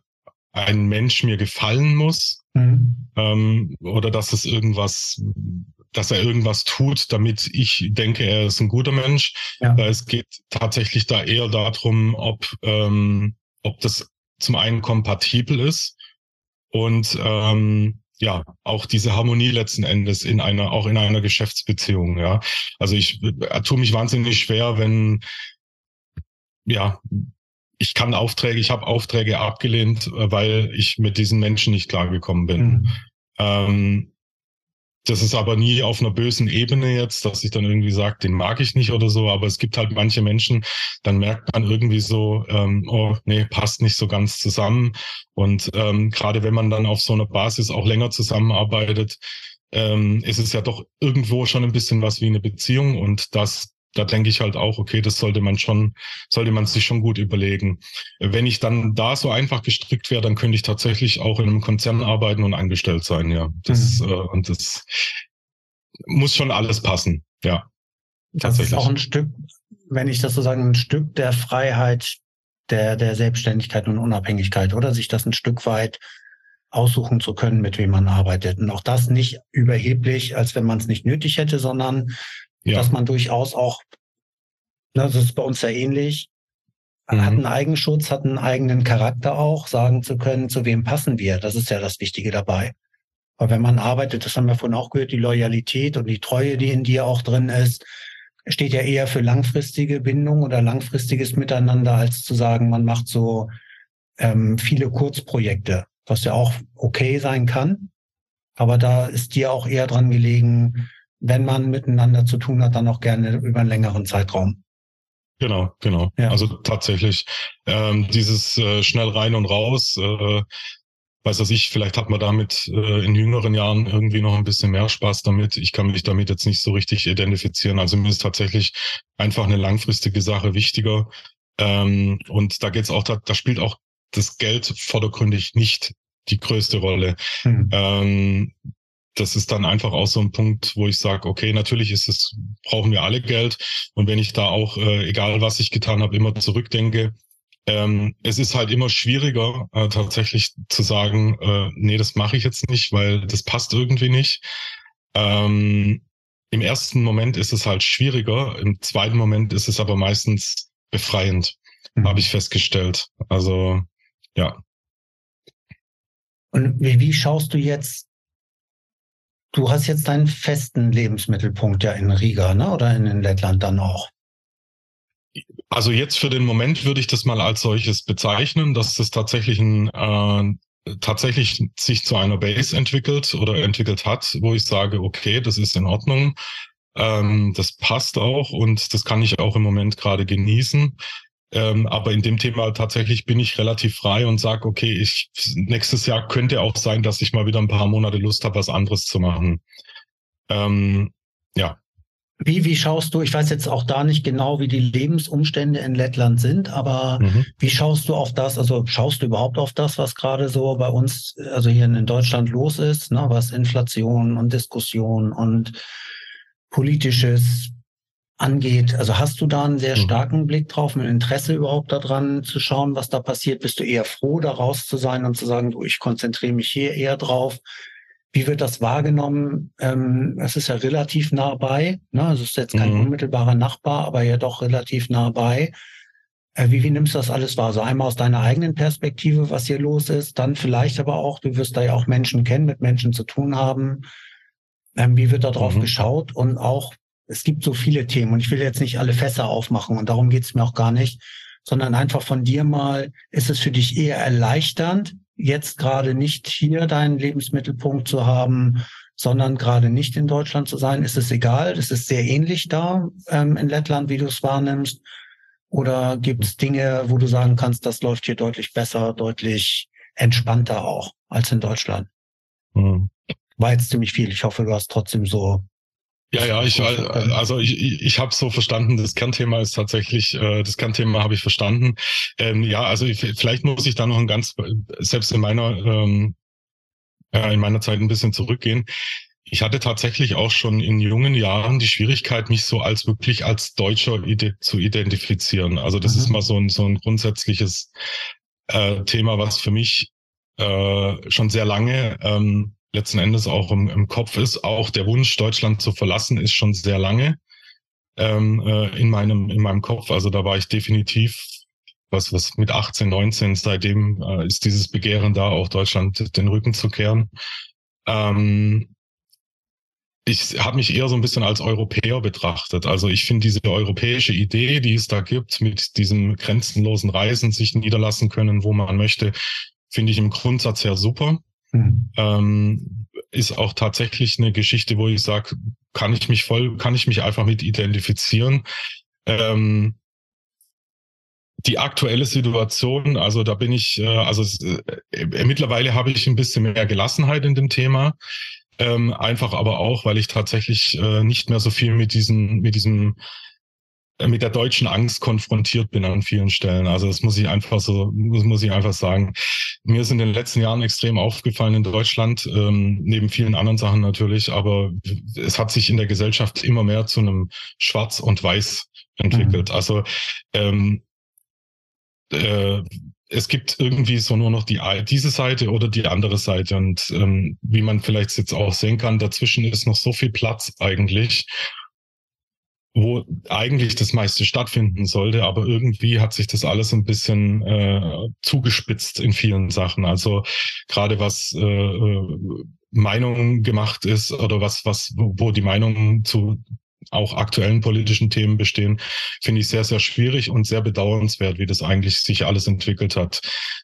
ein Mensch mir gefallen muss mhm. ähm, oder dass es irgendwas dass er irgendwas tut, damit ich denke, er ist ein guter Mensch. Ja. Es geht tatsächlich da eher darum, ob, ähm, ob das zum einen kompatibel ist und ähm, ja, auch diese Harmonie letzten Endes in einer, auch in einer Geschäftsbeziehung, ja. Also ich äh, tue mich wahnsinnig schwer, wenn, ja, ich kann Aufträge, ich habe Aufträge abgelehnt, äh, weil ich mit diesen Menschen nicht klargekommen bin. Mhm. Ähm, das ist aber nie auf einer bösen Ebene jetzt, dass ich dann irgendwie sage, den mag ich nicht oder so. Aber es gibt halt manche Menschen, dann merkt man irgendwie so, ähm, oh nee, passt nicht so ganz zusammen. Und ähm, gerade wenn man dann auf so einer Basis auch länger zusammenarbeitet, ähm, ist es ja doch irgendwo schon ein bisschen was wie eine Beziehung. Und das da denke ich halt auch, okay, das sollte man schon, sollte man sich schon gut überlegen. Wenn ich dann da so einfach gestrickt wäre, dann könnte ich tatsächlich auch in einem Konzern arbeiten und angestellt sein, ja. Das, mhm. äh, und das muss schon alles passen, ja. Das ist auch ein Stück, wenn ich das so sagen, ein Stück der Freiheit der, der Selbstständigkeit und Unabhängigkeit, oder? Sich das ein Stück weit aussuchen zu können, mit wem man arbeitet. Und auch das nicht überheblich, als wenn man es nicht nötig hätte, sondern ja. dass man durchaus auch, ne, das ist bei uns ja ähnlich, mhm. hat einen Eigenschutz, hat einen eigenen Charakter auch, sagen zu können, zu wem passen wir. Das ist ja das Wichtige dabei. Aber wenn man arbeitet, das haben wir vorhin auch gehört, die Loyalität und die Treue, die in dir auch drin ist, steht ja eher für langfristige Bindung oder langfristiges Miteinander, als zu sagen, man macht so ähm, viele Kurzprojekte, was ja auch okay sein kann. Aber da ist dir auch eher dran gelegen, wenn man miteinander zu tun hat, dann auch gerne über einen längeren Zeitraum. Genau, genau. Ja. Also tatsächlich ähm, dieses äh, schnell rein und raus, äh, weiß was ich, vielleicht hat man damit äh, in jüngeren Jahren irgendwie noch ein bisschen mehr Spaß damit. Ich kann mich damit jetzt nicht so richtig identifizieren. Also mir ist tatsächlich einfach eine langfristige Sache wichtiger. Ähm, und da geht's auch, da, da spielt auch das Geld vordergründig nicht die größte Rolle. Hm. Ähm, das ist dann einfach auch so ein Punkt, wo ich sage, okay, natürlich ist es, brauchen wir alle Geld. Und wenn ich da auch, äh, egal was ich getan habe, immer zurückdenke, ähm, es ist halt immer schwieriger, äh, tatsächlich zu sagen, äh, nee, das mache ich jetzt nicht, weil das passt irgendwie nicht. Ähm, Im ersten Moment ist es halt schwieriger, im zweiten Moment ist es aber meistens befreiend, mhm. habe ich festgestellt. Also ja. Und wie, wie schaust du jetzt Du hast jetzt deinen festen Lebensmittelpunkt ja in Riga, ne? Oder in, in Lettland dann auch? Also jetzt für den Moment würde ich das mal als solches bezeichnen, dass das tatsächlich ein äh, tatsächlich sich zu einer Base entwickelt oder entwickelt hat, wo ich sage, okay, das ist in Ordnung, ähm, das passt auch und das kann ich auch im Moment gerade genießen. Ähm, aber in dem Thema tatsächlich bin ich relativ frei und sage, okay, ich nächstes Jahr könnte auch sein, dass ich mal wieder ein paar Monate Lust habe, was anderes zu machen. Ähm, ja. Wie, wie schaust du, ich weiß jetzt auch da nicht genau, wie die Lebensumstände in Lettland sind, aber mhm. wie schaust du auf das, also schaust du überhaupt auf das, was gerade so bei uns, also hier in Deutschland los ist, ne, was Inflation und Diskussion und politisches angeht. Also hast du da einen sehr mhm. starken Blick drauf, ein Interesse überhaupt daran zu schauen, was da passiert? Bist du eher froh, da raus zu sein und zu sagen, du, ich konzentriere mich hier eher drauf? Wie wird das wahrgenommen? Ähm, es ist ja relativ nah bei. Ne? Also es ist jetzt kein mhm. unmittelbarer Nachbar, aber ja doch relativ nah bei. Äh, wie, wie nimmst du das alles wahr? So also einmal aus deiner eigenen Perspektive, was hier los ist, dann vielleicht aber auch, du wirst da ja auch Menschen kennen, mit Menschen zu tun haben. Ähm, wie wird da drauf mhm. geschaut? Und auch, es gibt so viele Themen und ich will jetzt nicht alle Fässer aufmachen und darum geht es mir auch gar nicht, sondern einfach von dir mal, ist es für dich eher erleichternd, jetzt gerade nicht hier deinen Lebensmittelpunkt zu haben, sondern gerade nicht in Deutschland zu sein? Ist es egal? Ist es sehr ähnlich da ähm, in Lettland, wie du es wahrnimmst? Oder gibt es Dinge, wo du sagen kannst, das läuft hier deutlich besser, deutlich entspannter auch als in Deutschland? Mhm. War jetzt ziemlich viel. Ich hoffe, du hast trotzdem so Ja, ja, ich, also ich, ich, habe so verstanden, das Kernthema ist tatsächlich, äh, das Kernthema habe ich verstanden. Ähm, ja, also ich, vielleicht muss ich da noch ein ganz, selbst in meiner, ähm, äh, in meiner Zeit ein bisschen zurückgehen. Ich hatte tatsächlich auch schon in jungen Jahren die Schwierigkeit, mich so als wirklich als Deutscher ide zu identifizieren. Also das mhm. ist mal so ein, so ein grundsätzliches äh, Thema, was für mich äh, schon sehr lange ähm, letzten Endes auch im, im Kopf ist. Auch der Wunsch, Deutschland zu verlassen, ist schon sehr lange ähm, äh, in meinem in meinem Kopf. Also da war ich definitiv was was mit 18, 19. Seitdem äh, ist dieses Begehren da, auch Deutschland den Rücken zu kehren. Ähm, ich habe mich eher so ein bisschen als Europäer betrachtet. Also ich finde diese europäische Idee, die es da gibt, mit diesem grenzenlosen Reisen sich niederlassen können, wo man möchte, finde ich im Grundsatz ja super. Mhm. Ähm, ist auch tatsächlich eine Geschichte, wo ich sage, kann ich mich voll, kann ich mich einfach mit identifizieren. Ähm, die aktuelle Situation, also da bin ich, äh, also äh, mittlerweile habe ich ein bisschen mehr Gelassenheit in dem Thema. Ähm, einfach aber auch, weil ich tatsächlich äh, nicht mehr so viel mit diesem, mit diesem mit der deutschen Angst konfrontiert bin an vielen Stellen. Also das muss ich einfach so, muss, muss ich einfach sagen. Mir ist in den letzten Jahren extrem aufgefallen in Deutschland, ähm, neben vielen anderen Sachen natürlich, aber es hat sich in der Gesellschaft immer mehr zu einem Schwarz und Weiß entwickelt. Mhm. Also ähm, äh, es gibt irgendwie so nur noch die diese Seite oder die andere Seite und ähm, wie man vielleicht jetzt auch sehen kann, dazwischen ist noch so viel Platz eigentlich wo eigentlich das meiste stattfinden sollte, aber irgendwie hat sich das alles ein bisschen äh, zugespitzt in vielen Sachen. Also gerade was äh, äh Meinung gemacht ist oder was, was, wo die Meinungen zu auch aktuellen politischen Themen bestehen, finde ich sehr, sehr schwierig und sehr bedauernswert, wie das eigentlich sich alles entwickelt hat.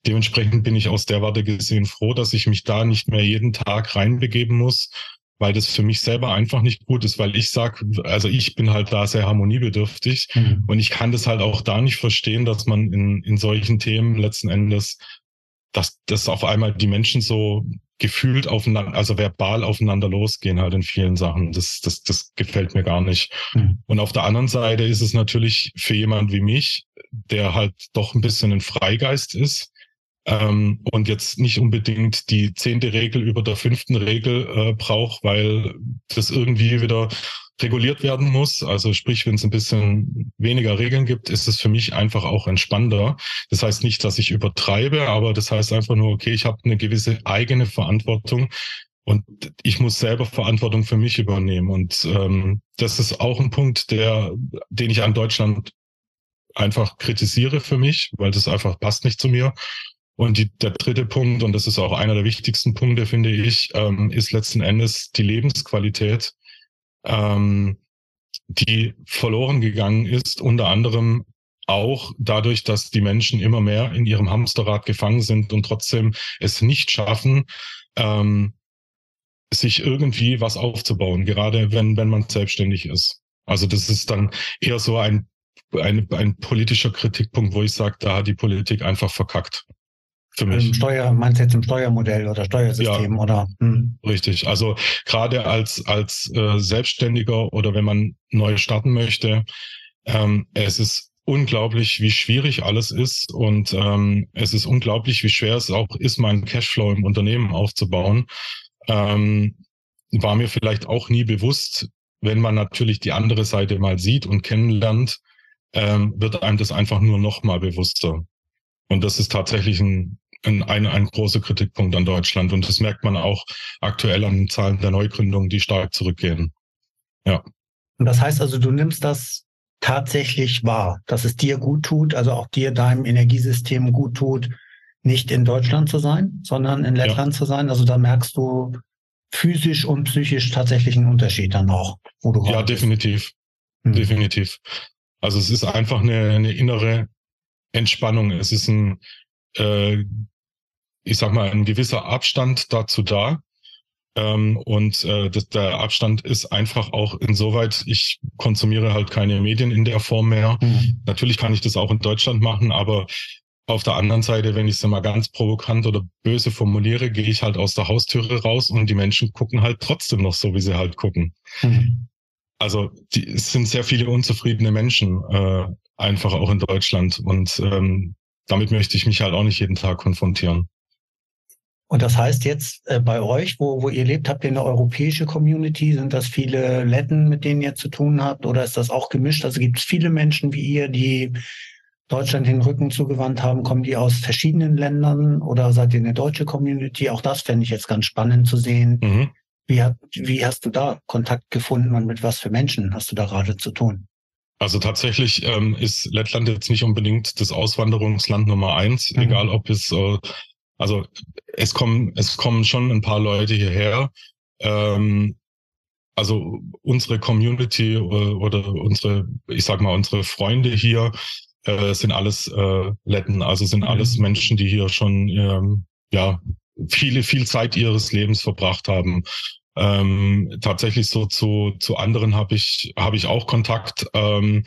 Dementsprechend bin ich aus der Warte gesehen froh, dass ich mich da nicht mehr jeden Tag reinbegeben muss weil das für mich selber einfach nicht gut ist, weil ich sag, also ich bin halt da sehr harmoniebedürftig mhm. und ich kann das halt auch da nicht verstehen, dass man in, in solchen Themen letzten Endes, dass, dass auf einmal die Menschen so gefühlt aufeinander, also verbal aufeinander losgehen halt in vielen Sachen. Das, das, das gefällt mir gar nicht. Mhm. Und auf der anderen Seite ist es natürlich für jemand wie mich, der halt doch ein bisschen ein Freigeist ist, ähm, und jetzt nicht unbedingt die zehnte Regel über der fünften Regel äh, braucht, weil das irgendwie wieder reguliert werden muss. Also sprich, wenn es ein bisschen weniger Regeln gibt, ist es für mich einfach auch entspannter. Das heißt nicht, dass ich übertreibe, aber das heißt einfach nur, okay, ich habe eine gewisse eigene Verantwortung und ich muss selber Verantwortung für mich übernehmen. Und ähm, das ist auch ein Punkt, der, den ich an Deutschland einfach kritisiere für mich, weil das einfach passt nicht zu mir. Und die, der dritte Punkt, und das ist auch einer der wichtigsten Punkte, finde ich, ähm, ist letzten Endes die Lebensqualität, ähm, die verloren gegangen ist, unter anderem auch dadurch, dass die Menschen immer mehr in ihrem Hamsterrad gefangen sind und trotzdem es nicht schaffen, ähm, sich irgendwie was aufzubauen, gerade wenn, wenn man selbstständig ist. Also das ist dann eher so ein, ein, ein politischer Kritikpunkt, wo ich sage, da hat die Politik einfach verkackt. Für mich. Im Steuer, meinst du jetzt im Steuermodell oder Steuersystem ja, oder? Hm. Richtig. Also gerade als als äh, Selbstständiger oder wenn man neu starten möchte, ähm, es ist unglaublich, wie schwierig alles ist und ähm, es ist unglaublich, wie schwer es auch ist, meinen Cashflow im Unternehmen aufzubauen. Ähm, war mir vielleicht auch nie bewusst, wenn man natürlich die andere Seite mal sieht und kennenlernt, ähm, wird einem das einfach nur noch mal bewusster. Und das ist tatsächlich ein, ein, ein, ein großer Kritikpunkt an Deutschland. Und das merkt man auch aktuell an den Zahlen der Neugründungen, die stark zurückgehen. Ja. Und das heißt also, du nimmst das tatsächlich wahr, dass es dir gut tut, also auch dir, deinem Energiesystem gut tut, nicht in Deutschland zu sein, sondern in Lettland ja. zu sein. Also da merkst du physisch und psychisch tatsächlich einen Unterschied dann auch, wo du Ja, definitiv. Hm. Definitiv. Also es ist einfach eine, eine innere Entspannung. Es ist ein, äh, ich sag mal, ein gewisser Abstand dazu da. Ähm, und äh, das, der Abstand ist einfach auch insoweit, ich konsumiere halt keine Medien in der Form mehr. Mhm. Natürlich kann ich das auch in Deutschland machen, aber auf der anderen Seite, wenn ich es mal ganz provokant oder böse formuliere, gehe ich halt aus der Haustüre raus und die Menschen gucken halt trotzdem noch so, wie sie halt gucken. Mhm. also die, es sind sehr viele unzufriedene Menschen, äh, einfach auch in Deutschland. Und ähm, damit möchte ich mich halt auch nicht jeden Tag konfrontieren. Und das heißt jetzt äh, bei euch, wo, wo ihr lebt, habt ihr eine europäische Community? Sind das viele Letten, mit denen ihr zu tun habt? Oder ist das auch gemischt? Also gibt es viele Menschen wie ihr, die Deutschland den Rücken zugewandt haben? Kommen die aus verschiedenen Ländern oder seid ihr eine deutsche Community? Auch das fände ich jetzt ganz spannend zu sehen. Mhm. Wie, hat, wie hast du da Kontakt gefunden und mit was für Menschen hast du da gerade zu tun? Also tatsächlich ähm, ist Lettland jetzt nicht unbedingt das Auswanderungsland Nummer eins, mhm. egal ob es, äh, also es kommen, es kommen schon ein paar Leute hierher. Ähm, also unsere Community oder, äh, oder unsere, ich sag mal, unsere Freunde hier äh, sind alles äh, Letten, also sind mhm. alles Menschen, die hier schon ähm, ja viele, viel Zeit ihres Lebens verbracht haben. Ähm, tatsächlich so zu, zu anderen habe ich, habe ich auch Kontakt, ähm,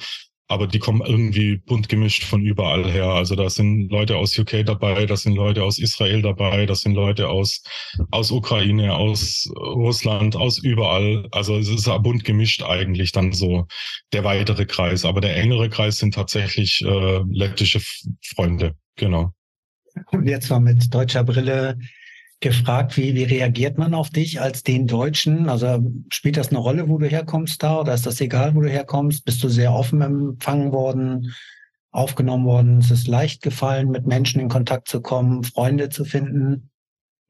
aber die kommen irgendwie bunt gemischt von überall her. Also da sind Leute aus UK dabei, da sind Leute aus Israel dabei, da sind Leute aus, aus Ukraine, aus Russland, aus überall. Also es ist bunt gemischt eigentlich dann so der weitere Kreis. Aber der engere Kreis sind tatsächlich äh, lettische Freunde, genau. Und jetzt mal mit deutscher Brille gefragt, wie, wie reagiert man auf dich als den Deutschen? Also spielt das eine Rolle, wo du herkommst da oder ist das egal, wo du herkommst? Bist du sehr offen empfangen worden, aufgenommen worden? Ist es leicht gefallen, mit Menschen in Kontakt zu kommen, Freunde zu finden?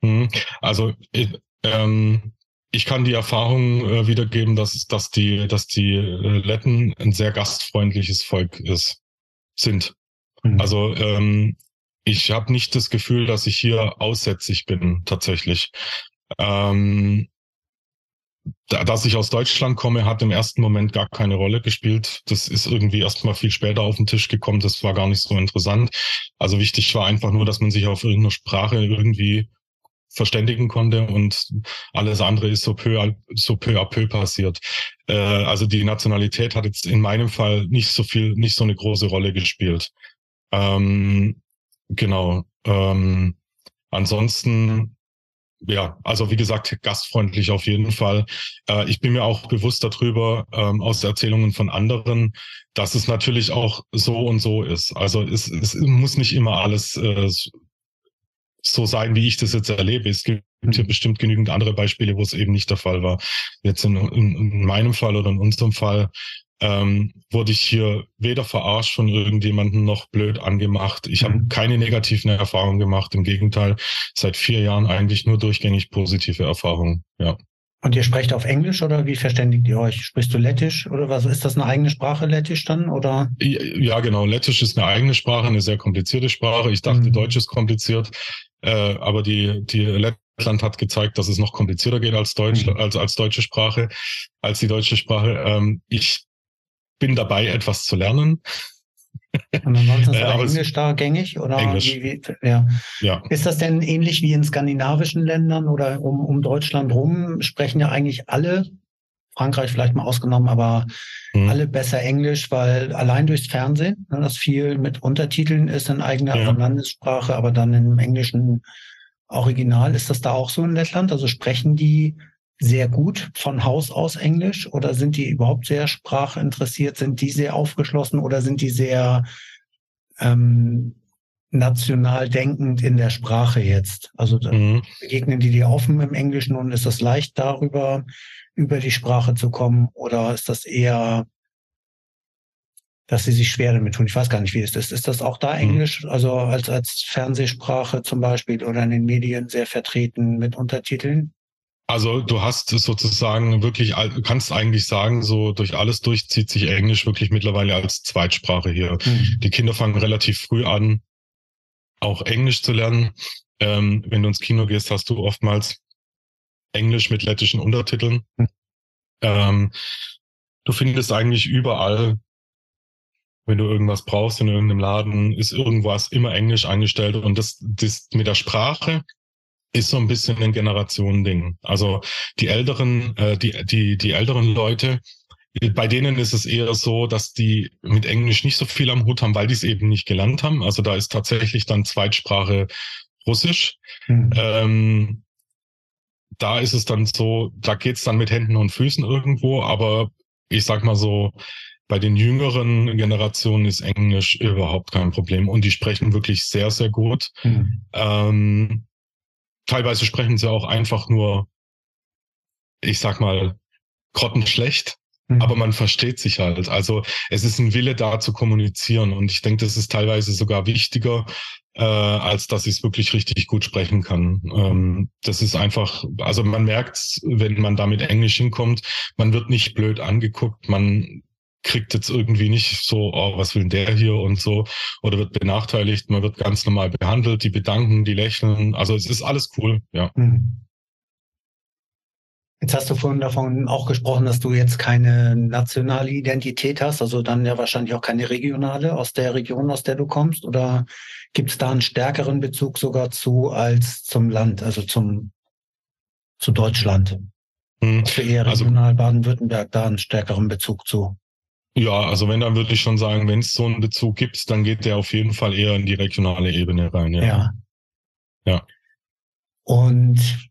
Mhm. Also ich, ähm, ich kann die Erfahrung äh, wiedergeben, dass, dass die, dass die äh, Letten ein sehr gastfreundliches Volk ist, sind. Mhm. Also ähm, ich habe nicht das Gefühl, dass ich hier aussätzig bin, tatsächlich. Ähm, da, dass ich aus Deutschland komme, hat im ersten Moment gar keine Rolle gespielt. Das ist irgendwie erst mal viel später auf den Tisch gekommen. Das war gar nicht so interessant. Also wichtig war einfach nur, dass man sich auf irgendeiner Sprache irgendwie verständigen konnte und alles andere ist so peu, à, so peu à peu passiert. Äh, also die Nationalität hat jetzt in meinem Fall nicht so viel, nicht so eine große Rolle gespielt. Ähm, Genau. Ähm, ansonsten, ja, also wie gesagt, gastfreundlich auf jeden Fall. Äh, ich bin mir auch bewusst darüber, ähm, aus Erzählungen von anderen, dass es natürlich auch so und so ist. Also es, es muss nicht immer alles äh, so sein, wie ich das jetzt erlebe. Es gibt hier bestimmt genügend andere Beispiele, wo es eben nicht der Fall war. Jetzt in, in, in meinem Fall oder in unserem Fall ähm, wurde ich hier weder verarscht von irgendjemandem noch blöd angemacht. Ich habe mhm. keine negativen Erfahrungen gemacht. Im Gegenteil, seit vier Jahren eigentlich nur durchgängig positive Erfahrungen. Ja. Und ihr sprecht auf Englisch oder wie verständigt ihr euch? Sprichst du Lettisch oder was? Ist das eine eigene Sprache, Lettisch dann? Oder? Ja, genau. Lettisch ist eine eigene Sprache, eine sehr komplizierte Sprache. Ich dachte, mhm. Deutsch ist kompliziert, äh, aber die, die Lettland hat gezeigt, dass es noch komplizierter geht als Deutsch, mhm. als, als deutsche Sprache, als die deutsche Sprache. Ähm, ich bin dabei, etwas zu lernen. Und ansonsten ist äh, Englisch da gängig oder Englisch. Wie, wie, ja. ja. Ist das denn ähnlich wie in skandinavischen Ländern oder um, um Deutschland rum sprechen ja eigentlich alle, Frankreich vielleicht mal ausgenommen, aber hm. alle besser Englisch, weil allein durchs Fernsehen, ne, das viel mit Untertiteln ist in eigener ja. Landessprache, aber dann im englischen Original. Ist das da auch so in Lettland? Also sprechen die sehr gut von Haus aus Englisch oder sind die überhaupt sehr sprachinteressiert? Sind die sehr aufgeschlossen oder sind die sehr ähm, national denkend in der Sprache jetzt? Also mhm. begegnen die dir offen im Englischen und ist das leicht darüber, über die Sprache zu kommen oder ist das eher dass sie sich schwer damit tun. Ich weiß gar nicht, wie es ist. Ist das auch da mhm. Englisch, also als, als Fernsehsprache zum Beispiel oder in den Medien sehr vertreten mit Untertiteln? Also du hast sozusagen wirklich, kannst eigentlich sagen, so durch alles durch zieht sich Englisch wirklich mittlerweile als Zweitsprache hier. Mhm. Die Kinder fangen relativ früh an, auch Englisch zu lernen. Ähm, wenn du ins Kino gehst, hast du oftmals Englisch mit lettischen Untertiteln. Mhm. Ähm, du findest eigentlich überall, wenn du irgendwas brauchst in irgendeinem Laden, ist irgendwas immer Englisch eingestellt. Und das, das mit der Sprache ist so ein bisschen ein Generationending. Also die älteren, äh, die, die, die älteren Leute, bei denen ist es eher so, dass die mit Englisch nicht so viel am Hut haben, weil die es eben nicht gelernt haben. Also da ist tatsächlich dann Zweitsprache Russisch. Mhm. Ähm, da ist es dann so, da geht's dann mit Händen und Füßen irgendwo, aber ich sag mal so, bei den jüngeren Generationen ist Englisch überhaupt kein Problem und die sprechen wirklich sehr, sehr gut. Mhm. Ähm, teilweise sprechen sie auch einfach nur, ich sag mal, grottenschlecht, mhm. aber man versteht sich halt. Also es ist ein Wille da zu kommunizieren und ich denke, das ist teilweise sogar wichtiger, äh, als dass ich es wirklich richtig gut sprechen kann. Ähm, das ist einfach, also man merkt, wenn man da mit Englisch hinkommt, man wird nicht blöd angeguckt, man kriegt jetzt irgendwie nicht so, oh, was will denn der hier und so, oder wird benachteiligt, man wird ganz normal behandelt, die bedanken, die lächeln, also es ist alles cool, ja. Mhm. Jetzt hast du vorhin davon auch gesprochen, dass du jetzt keine nationale Identität hast, also dann ja wahrscheinlich auch keine regionale aus der Region, aus der du kommst, oder gibt es da einen stärkeren Bezug sogar zu als zum Land, also zum zu Deutschland? Hm. Für eher also regional also, Baden-Württemberg da einen stärkeren Bezug zu? Ja, also wenn, dann würde ich schon sagen, wenn es so einen Bezug gibt, dann geht der auf jeden Fall eher in die regionale Ebene rein. Ja. Ja. ja. Und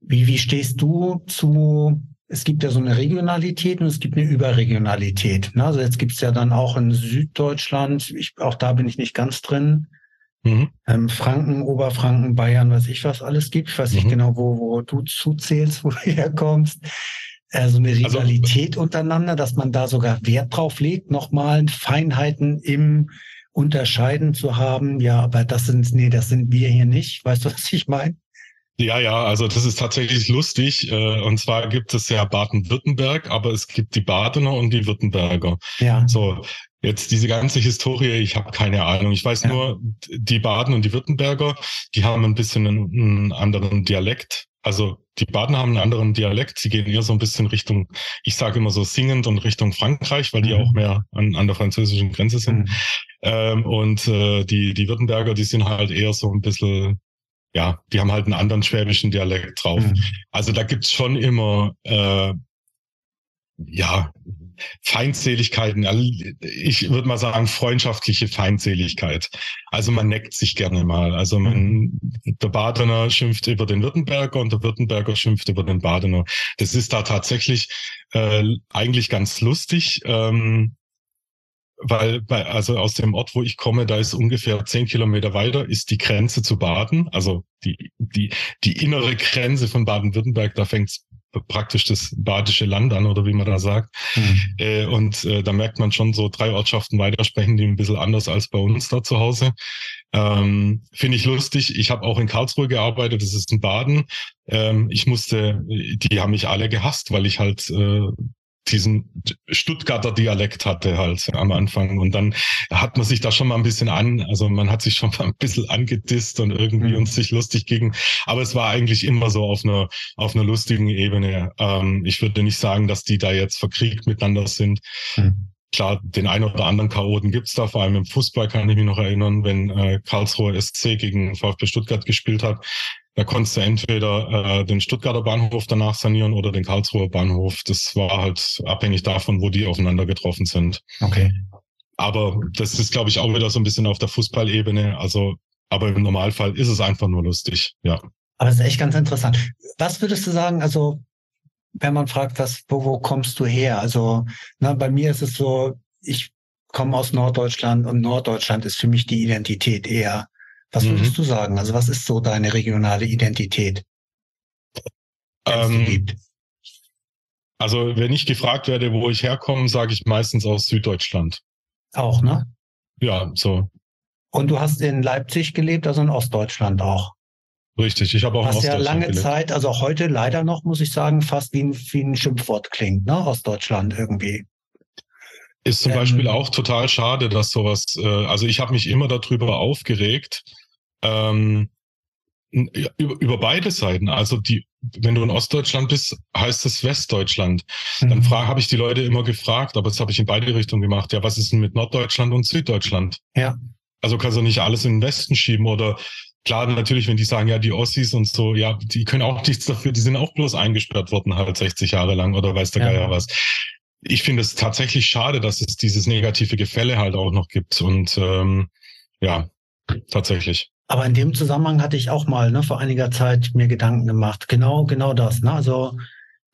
wie, wie stehst du zu, es gibt ja so eine Regionalität und es gibt eine Überregionalität. Ne? Also jetzt gibt's ja dann auch in Süddeutschland, ich, auch da bin ich nicht ganz drin, mhm. ähm, Franken, Oberfranken, Bayern, was ich was alles gibt. Ich weiß mhm. nicht genau, wo, wo du zuzählst, wo du herkommst äh, so eine also, Rivalität also, untereinander, dass man da sogar Wert drauf legt, nochmal Feinheiten im Unterscheiden zu haben. Ja, aber das sind, nee, das sind wir hier nicht. Weißt du, was ich meine? Ja, ja, also das ist tatsächlich lustig. Äh, und zwar gibt es ja Baden-Württemberg, aber es gibt die Badener und die Württemberger. Ja. So, jetzt diese ganze Historie, ich habe keine Ahnung. Ich weiß ja. nur, die Baden und die Württemberger, die haben ein bisschen einen, einen anderen Dialekt. Also die Baden haben einen anderen Dialekt. Sie gehen eher so ein bisschen Richtung, ich sage immer so singend und Richtung Frankreich, weil die mhm. auch mehr an, an der französischen Grenze sind. Mhm. Ähm, und äh, die, die Württemberger, die sind halt eher so ein bisschen, ja, die haben halt einen anderen schwäbischen Dialekt drauf. Mhm. Also da gibt's schon immer, äh, ja, Feindseligkeiten, ich würde mal sagen, freundschaftliche Feindseligkeit. Also man neckt sich gerne mal. Also man, der Badener schimpft über den Württemberger und der Württemberger schimpft über den Badener. Das ist da tatsächlich äh, eigentlich ganz lustig. Ähm, weil bei, also aus dem Ort, wo ich komme, da ist ungefähr zehn Kilometer weiter, ist die Grenze zu Baden, also die, die, die innere Grenze von Baden-Württemberg, da fängt's praktisch das badische Land an oder wie man da sagt. Mhm. Äh, und äh, da merkt man schon so drei Ortschaften weiter sprechen die ein bisschen anders als bei uns da zu Hause. Ähm, Finde ich lustig. Ich habe auch in Karlsruhe gearbeitet, das ist in Baden. Ähm, ich musste, die haben mich alle gehasst, weil ich halt äh, diesen Stuttgarter Dialekt hatte halt am Anfang. Und dann hat man sich da schon mal ein bisschen an, also man hat sich schon mal ein bisschen angedisst und irgendwie mhm. uns sich lustig gegen. Aber es war eigentlich immer so auf einer, auf einer lustigen Ebene. Ähm, ich würde nicht sagen, dass die da jetzt verkriegt miteinander sind. Mhm. Klar, den einen oder anderen Chaoten gibt's da, vor allem im Fußball kann ich mich noch erinnern, wenn äh, Karlsruhe SC gegen VfB Stuttgart gespielt hat, da konntest du entweder äh, den Stuttgarter Bahnhof danach sanieren oder den Karlsruher Bahnhof. Das war halt abhängig davon, wo die aufeinander getroffen sind. Okay. Aber das ist, glaube ich, auch wieder so ein bisschen auf der Fußballebene. Also, aber im Normalfall ist es einfach nur lustig, ja. Aber es ist echt ganz interessant. Was würdest du sagen, also wenn man fragt, was, wo, wo kommst du her? Also, na, bei mir ist es so, ich komme aus Norddeutschland und Norddeutschland ist für mich die Identität eher was würdest mhm. du sagen? Also was ist so deine regionale Identität? Ähm, also wenn ich gefragt werde, wo ich herkomme, sage ich meistens aus Süddeutschland. Auch, ne? Ja, so. Und du hast in Leipzig gelebt, also in Ostdeutschland auch. Richtig, ich habe auch Was ja lange gelebt. Zeit, also auch heute leider noch, muss ich sagen, fast wie ein, wie ein Schimpfwort klingt, ne? Ostdeutschland irgendwie. Ist zum ähm, Beispiel auch total schade, dass sowas, äh, also ich habe mich immer darüber aufgeregt, ähm, über, über beide Seiten. Also die, wenn du in Ostdeutschland bist, heißt es Westdeutschland. Mhm. Dann habe ich die Leute immer gefragt, aber das habe ich in beide Richtungen gemacht. Ja, was ist denn mit Norddeutschland und Süddeutschland? Ja. Also kannst du nicht alles in den Westen schieben oder klar, natürlich, wenn die sagen, ja, die Ossis und so, ja, die können auch nichts dafür, die sind auch bloß eingesperrt worden, halt 60 Jahre lang oder weiß der ja. Geier was. Ich finde es tatsächlich schade, dass es dieses negative Gefälle halt auch noch gibt. Und ähm, ja, tatsächlich. Aber in dem Zusammenhang hatte ich auch mal ne, vor einiger Zeit mir Gedanken gemacht. Genau, genau das. Ne? Also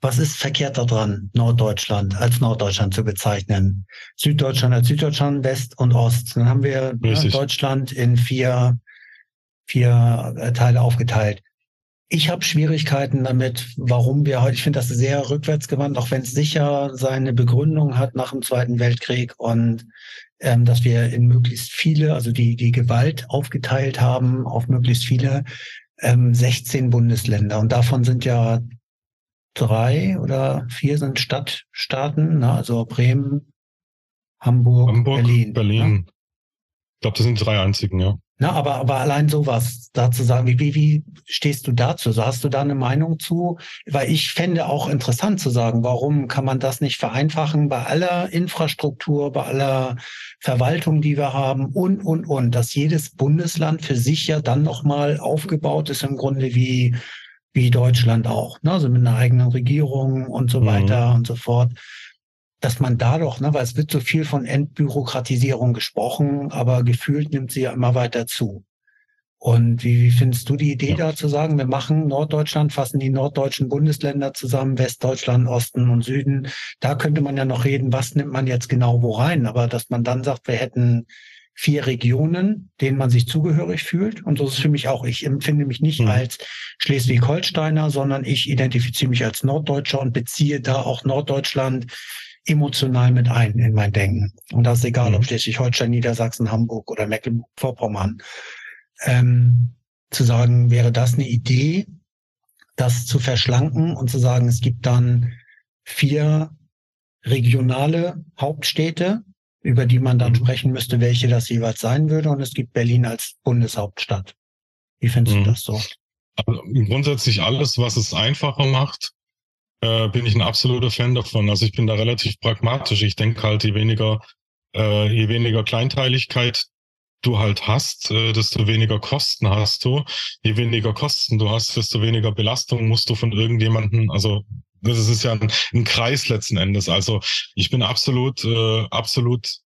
was ist verkehrt daran, Norddeutschland als Norddeutschland zu bezeichnen? Süddeutschland als Süddeutschland, West und Ost. Dann haben wir ne, Deutschland in vier, vier äh, Teile aufgeteilt. Ich habe Schwierigkeiten damit, warum wir heute, ich finde das sehr rückwärtsgewandt, auch wenn es sicher seine Begründung hat nach dem Zweiten Weltkrieg und ähm, dass wir in möglichst viele, also die, die Gewalt aufgeteilt haben auf möglichst viele ähm, 16 Bundesländer. Und davon sind ja drei oder vier sind Stadtstaaten, ne? also Bremen, Hamburg, Hamburg Berlin. Berlin. Ne? Ich glaube, das sind die drei einzigen, ja. Na, aber, aber allein sowas dazu sagen, wie, wie, wie stehst du dazu? So hast du da eine Meinung zu? Weil ich fände auch interessant zu sagen, warum kann man das nicht vereinfachen bei aller Infrastruktur, bei aller Verwaltung, die wir haben und, und, und, dass jedes Bundesland für sich ja dann nochmal aufgebaut ist im Grunde wie, wie Deutschland auch, ne? also mit einer eigenen Regierung und so mhm. weiter und so fort dass man da doch, ne, weil es wird so viel von Entbürokratisierung gesprochen, aber gefühlt nimmt sie ja immer weiter zu. Und wie, wie findest du die Idee ja. da zu sagen, wir machen Norddeutschland, fassen die norddeutschen Bundesländer zusammen, Westdeutschland, Osten und Süden. Da könnte man ja noch reden, was nimmt man jetzt genau wo rein. Aber dass man dann sagt, wir hätten vier Regionen, denen man sich zugehörig fühlt. Und so ist es für mich auch. Ich empfinde mich nicht mhm. als Schleswig-Holsteiner, sondern ich identifiziere mich als Norddeutscher und beziehe da auch Norddeutschland emotional mit ein in mein Denken. Und das ist egal, mhm. ob Schleswig-Holstein, Niedersachsen, Hamburg oder Mecklenburg-Vorpommern. Ähm, zu sagen, wäre das eine Idee, das zu verschlanken und zu sagen, es gibt dann vier regionale Hauptstädte, über die man dann mhm. sprechen müsste, welche das jeweils sein würde. Und es gibt Berlin als Bundeshauptstadt. Wie findest mhm. du das so? Also grundsätzlich alles, was es einfacher macht, äh, bin ich ein absoluter Fan davon. Also ich bin da relativ pragmatisch. Ich denke halt, je weniger, äh, je weniger Kleinteiligkeit du halt hast, äh, desto weniger Kosten hast du. Je weniger Kosten du hast, desto weniger Belastung musst du von irgendjemanden, also das ist ja ein, ein Kreis letzten Endes. Also ich bin absolut, äh, absolut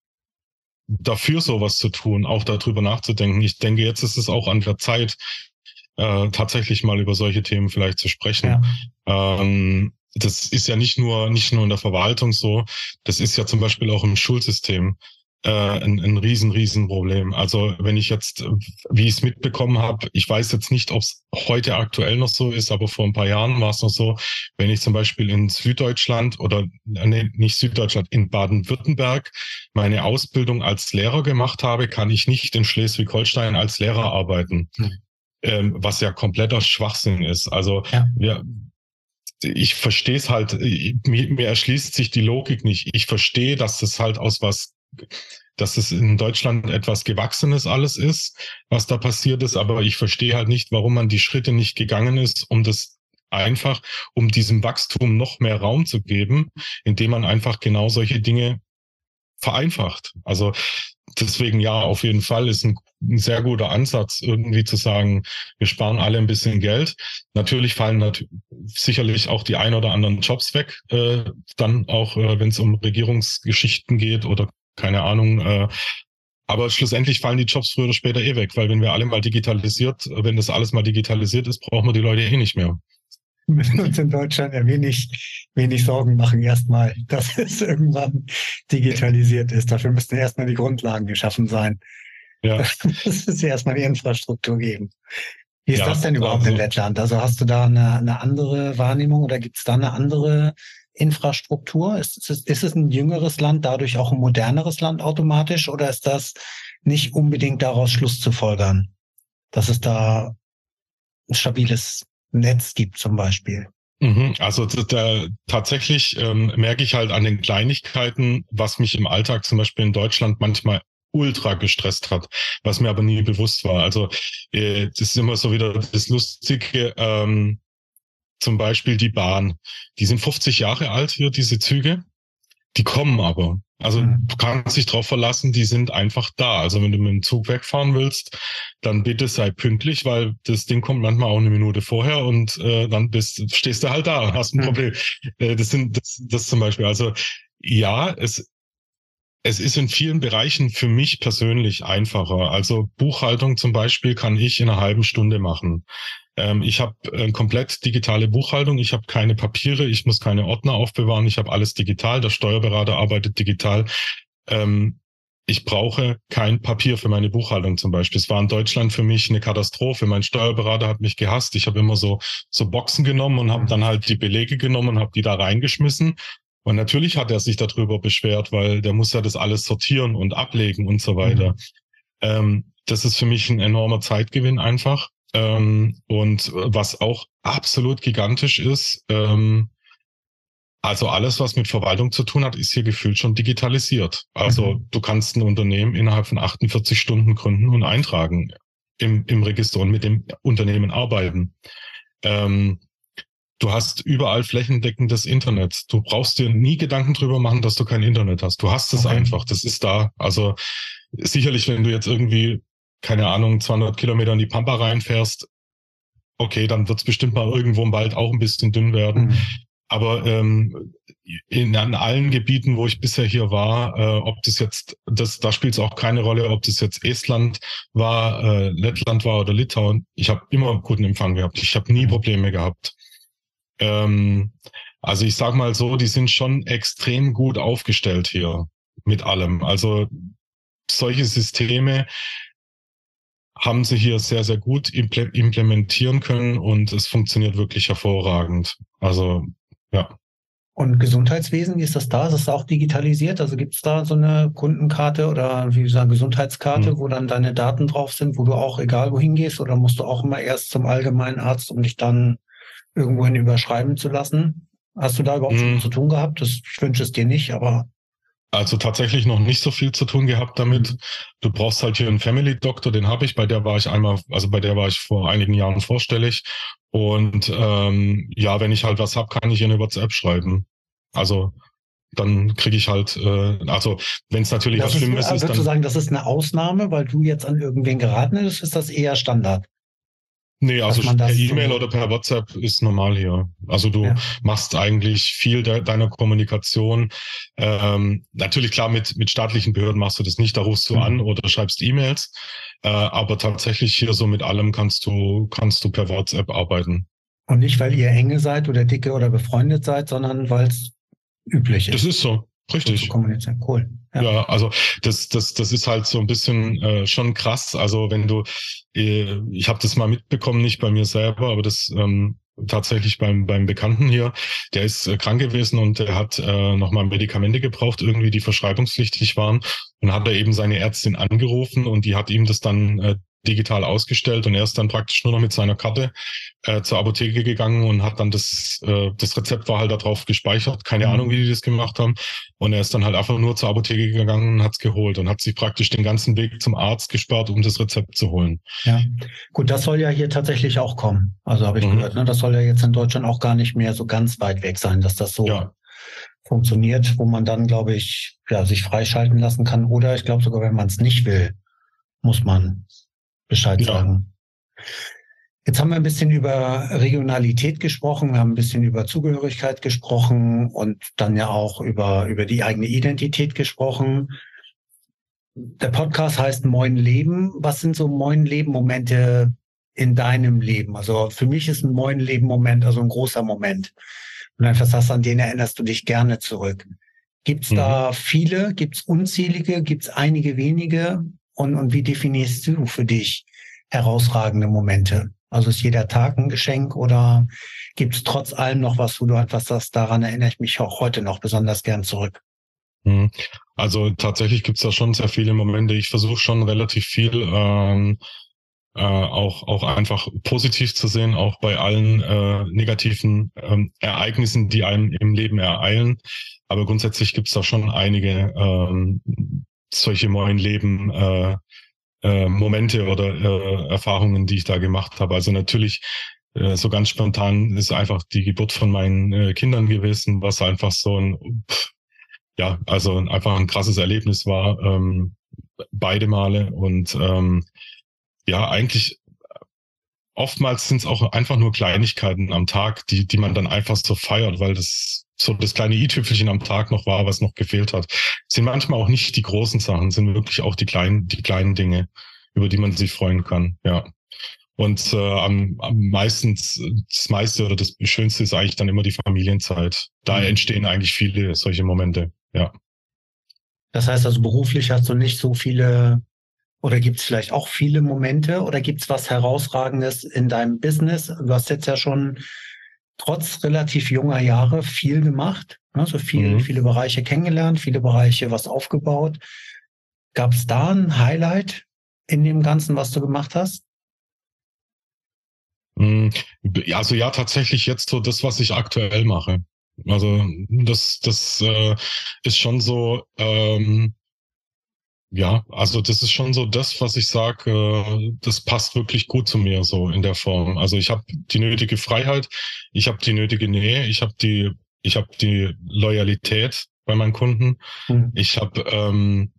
dafür, sowas zu tun, auch darüber nachzudenken. Ich denke, jetzt ist es auch an der Zeit, äh, tatsächlich mal über solche Themen vielleicht zu sprechen. Ja. Ähm, das ist ja nicht nur, nicht nur in der Verwaltung so, das ist ja zum Beispiel auch im Schulsystem äh, ein, ein riesen, riesen Problem. Also wenn ich jetzt, wie ich es mitbekommen habe, ich weiß jetzt nicht, ob es heute aktuell noch so ist, aber vor ein paar Jahren war es noch so, wenn ich zum Beispiel in Süddeutschland oder nee, nicht Süddeutschland, in Baden-Württemberg meine Ausbildung als Lehrer gemacht habe, kann ich nicht in Schleswig-Holstein als Lehrer arbeiten. Mhm. Ähm, was ja kompletter Schwachsinn ist. Also ja. wir, ich verstehe es halt, mir, mir erschließt sich die Logik nicht. Ich verstehe, dass das halt aus was, dass es in Deutschland etwas Gewachsenes alles ist, was da passiert ist, aber ich verstehe halt nicht, warum man die Schritte nicht gegangen ist, um das einfach, um diesem Wachstum noch mehr Raum zu geben, indem man einfach genau solche Dinge vereinfacht. Also deswegen ja, auf jeden Fall ist ein, ein, sehr guter Ansatz, irgendwie zu sagen, wir sparen alle ein bisschen Geld. Natürlich fallen nat sicherlich auch die ein oder anderen Jobs weg, äh, dann auch, äh, wenn es um Regierungsgeschichten geht oder keine Ahnung. Äh, aber schlussendlich fallen die Jobs früher oder später eh weg, weil wenn wir alle mal digitalisiert, wenn das alles mal digitalisiert ist, brauchen wir die Leute eh nicht mehr müssen uns in Deutschland ja wenig, wenig Sorgen machen erstmal, dass es irgendwann digitalisiert ist. Dafür müssten erstmal die Grundlagen geschaffen sein. Ja. Es muss erstmal die Infrastruktur geben. Wie ist ja, das denn überhaupt also, in Lettland? Also hast du da eine, eine andere Wahrnehmung oder gibt es da eine andere Infrastruktur? Ist, ist, ist es ein jüngeres Land, dadurch auch ein moderneres Land automatisch oder ist das nicht unbedingt daraus Schluss zu folgern, dass es da ein stabiles Netz gibt zum Beispiel. Mhm. Also da, tatsächlich ähm, merke ich halt an den Kleinigkeiten, was mich im Alltag zum Beispiel in Deutschland manchmal ultra gestresst hat, was mir aber nie bewusst war. Also äh, das ist immer so wieder das Lustige, ähm, zum Beispiel die Bahn. Die sind 50 Jahre alt hier, diese Züge. Die kommen aber. Also mhm. du kannst dich darauf verlassen, die sind einfach da. Also wenn du mit dem Zug wegfahren willst, dann bitte sei pünktlich, weil das Ding kommt manchmal auch eine Minute vorher und äh, dann bist, stehst du halt da und hast ein mhm. Problem. Äh, das sind das, das zum Beispiel. Also ja, es es ist in vielen Bereichen für mich persönlich einfacher. Also Buchhaltung zum Beispiel kann ich in einer halben Stunde machen. Ähm, ich habe äh, komplett digitale Buchhaltung. Ich habe keine Papiere. Ich muss keine Ordner aufbewahren. Ich habe alles digital. Der Steuerberater arbeitet digital. Ähm, ich brauche kein Papier für meine Buchhaltung zum Beispiel. Es war in Deutschland für mich eine Katastrophe. Mein Steuerberater hat mich gehasst. Ich habe immer so so Boxen genommen und habe dann halt die Belege genommen und habe die da reingeschmissen. Und natürlich hat er sich darüber beschwert, weil der muss ja das alles sortieren und ablegen und so weiter. Mhm. Ähm, das ist für mich ein enormer Zeitgewinn einfach. Ähm, und was auch absolut gigantisch ist, ähm, also alles, was mit Verwaltung zu tun hat, ist hier gefühlt schon digitalisiert. Also mhm. du kannst ein Unternehmen innerhalb von 48 Stunden gründen und eintragen im, im Register und mit dem Unternehmen arbeiten. Ähm, du hast überall flächendeckendes Internet. Du brauchst dir nie Gedanken drüber machen, dass du kein Internet hast. Du hast es okay. einfach. Das ist da. Also sicherlich, wenn du jetzt irgendwie, keine Ahnung, 200 Kilometer in die Pampa reinfährst, okay, dann wird es bestimmt mal irgendwo im Wald auch ein bisschen dünn werden. Mhm. Aber ähm, in an allen Gebieten, wo ich bisher hier war, äh, ob das jetzt, das, da spielt es auch keine Rolle, ob das jetzt Estland war, äh, Lettland war oder Litauen. Ich habe immer guten Empfang gehabt. Ich habe nie Probleme gehabt. Ähm, also ich sag mal so, die sind schon extrem gut aufgestellt hier mit allem. Also solche Systeme haben sie hier sehr, sehr gut implementieren können und es funktioniert wirklich hervorragend. Also ja. Und Gesundheitswesen, wie ist das da? Ist das auch digitalisiert? Also gibt es da so eine Kundenkarte oder wie gesagt Gesundheitskarte, mhm. wo dann deine Daten drauf sind, wo du auch egal wohin gehst oder musst du auch immer erst zum allgemeinen Arzt, um dich dann irgendwohin überschreiben zu lassen? Hast du da überhaupt mhm. schon zu tun gehabt? Das, ich wünsche es dir nicht, aber also tatsächlich noch nicht so viel zu tun gehabt damit. Mhm. Du brauchst halt hier einen Family Doctor, den habe ich, bei der war ich einmal, also bei der war ich vor einigen Jahren vorstellig. Und ähm, ja, wenn ich halt was hab, kann ich in eine WhatsApp schreiben. Also dann kriege ich halt, äh, also wenn es natürlich das was Schlimmes ist, ist. Würdest du sagen, das ist eine Ausnahme, weil du jetzt an irgendwen geraten bist, ist das eher Standard? Nee, also per E-Mail oder per WhatsApp ist normal hier. Also du ja. machst eigentlich viel de deiner Kommunikation. Ähm, natürlich klar, mit, mit staatlichen Behörden machst du das nicht, da rufst du mhm. an oder schreibst E-Mails. Äh, aber tatsächlich hier so mit allem kannst du, kannst du per WhatsApp arbeiten. Und nicht, weil ihr enge seid oder dicke oder befreundet seid, sondern weil es üblich ist. Das ist so. Richtig. kommunizieren. Cool. Ja. ja. also das, das, das ist halt so ein bisschen äh, schon krass. Also wenn du, äh, ich habe das mal mitbekommen, nicht bei mir selber, aber das ähm, tatsächlich beim, beim Bekannten hier, der ist äh, krank gewesen und der hat äh, nochmal Medikamente gebraucht, irgendwie die verschreibungspflichtig waren. Und hat er eben seine Ärztin angerufen und die hat ihm das dann äh, digital ausgestellt und er ist dann praktisch nur noch mit seiner Karte äh, zur Apotheke gegangen und hat dann das, äh, das Rezept war halt darauf gespeichert. Keine mhm. Ahnung, wie die das gemacht haben. Und er ist dann halt einfach nur zur Apotheke gegangen und hat es geholt und hat sich praktisch den ganzen Weg zum Arzt gespart, um das Rezept zu holen. Ja, gut, das soll ja hier tatsächlich auch kommen. Also habe ich mhm. gehört, ne? das soll ja jetzt in Deutschland auch gar nicht mehr so ganz weit weg sein, dass das so ja. funktioniert, wo man dann, glaube ich, ja, sich freischalten lassen kann. Oder ich glaube sogar, wenn man es nicht will, muss man Bescheid ja. sagen. Jetzt haben wir ein bisschen über Regionalität gesprochen, wir haben ein bisschen über Zugehörigkeit gesprochen und dann ja auch über, über die eigene Identität gesprochen. Der Podcast heißt Moin Leben. Was sind so Moin Leben Momente in deinem Leben? Also für mich ist ein Moin Leben Moment also ein großer Moment. Und einfach sagst, an den erinnerst du dich gerne zurück. Gibt es mhm. da viele? Gibt es unzählige? Gibt es einige wenige? Und, und wie definierst du für dich herausragende Momente? Also ist jeder Tag ein Geschenk oder gibt es trotz allem noch was, wo du etwas sagst, daran erinnere ich mich auch heute noch besonders gern zurück? Mhm. Also tatsächlich gibt es da schon sehr viele Momente. Ich versuche schon relativ viel ähm, äh, auch, auch einfach positiv zu sehen, auch bei allen äh, negativen ähm, Ereignissen, die einem im Leben ereilen. Aber grundsätzlich gibt es da schon einige ähm, solche neuen Leben äh, äh, Momente oder äh, Erfahrungen, die ich da gemacht habe. Also natürlich äh, so ganz spontan ist einfach die Geburt von meinen äh, Kindern gewesen, was einfach so ein pff, ja, also einfach ein krasses Erlebnis war, ähm, beide Male und ähm, ja, eigentlich oftmals sind es auch einfach nur Kleinigkeiten am Tag, die, die man dann einfach so feiert, weil das so das kleine i-Tüpfelchen am Tag noch war, was noch gefehlt hat. sind manchmal auch nicht die großen Sachen, sind wirklich auch die kleinen, die kleinen Dinge, über die man sich freuen kann. Ja. Und äh, am, am meisten, das meiste oder das Schönste ist eigentlich dann immer die Familienzeit. Da mhm. entstehen eigentlich viele solche Momente, ja. Das heißt also, beruflich hast du nicht so viele oder gibt es vielleicht auch viele Momente oder gibt es was Herausragendes in deinem Business? Du hast jetzt ja schon trotz relativ junger Jahre viel gemacht, also viel, mhm. viele Bereiche kennengelernt, viele Bereiche was aufgebaut. Gab es da ein Highlight in dem Ganzen, was du gemacht hast? Mhm. Also ja, tatsächlich jetzt so das, was ich aktuell mache. Also das, das äh, ist schon so, ähm, ja, also das ist schon so das, was ich sage, äh, das passt wirklich gut zu mir so in der Form. Also ich habe die nötige Freiheit, ich habe die nötige Nähe, ich habe die, ich habe die Loyalität bei meinen Kunden. Mhm. Ich habe, ähm,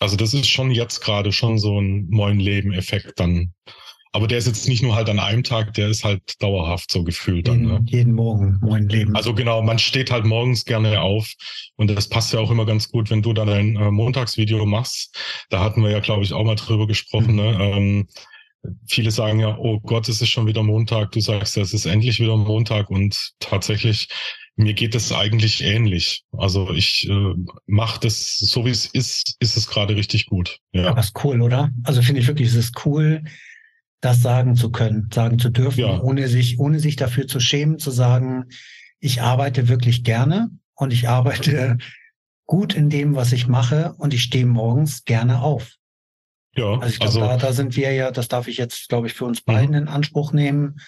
also das ist schon jetzt gerade schon so ein neuen Leben-Effekt dann aber der ist jetzt nicht nur halt an einem Tag, der ist halt dauerhaft so gefühlt jeden, dann. Ne? Jeden Morgen, mein Leben. Also genau, man steht halt morgens gerne auf und das passt ja auch immer ganz gut, wenn du dann ein äh, Montagsvideo machst. Da hatten wir ja, glaube ich, auch mal drüber gesprochen. Mhm. Ne? Ähm, viele sagen ja, oh Gott, es ist schon wieder Montag. Du sagst es ist endlich wieder Montag und tatsächlich mir geht es eigentlich ähnlich. Also ich äh, mache das so wie es ist, ist es gerade richtig gut. Ja. Aber ist cool, oder? Also finde ich wirklich, es ist cool, das sagen zu können, sagen zu dürfen, ja. ohne sich, ohne sich dafür zu schämen, zu sagen, ich arbeite wirklich gerne und ich arbeite gut in dem, was ich mache und ich stehe morgens gerne auf. Ja, also ich glaube, also, da, da sind wir ja, das darf ich jetzt, glaube ich, für uns beiden mhm. in Anspruch nehmen.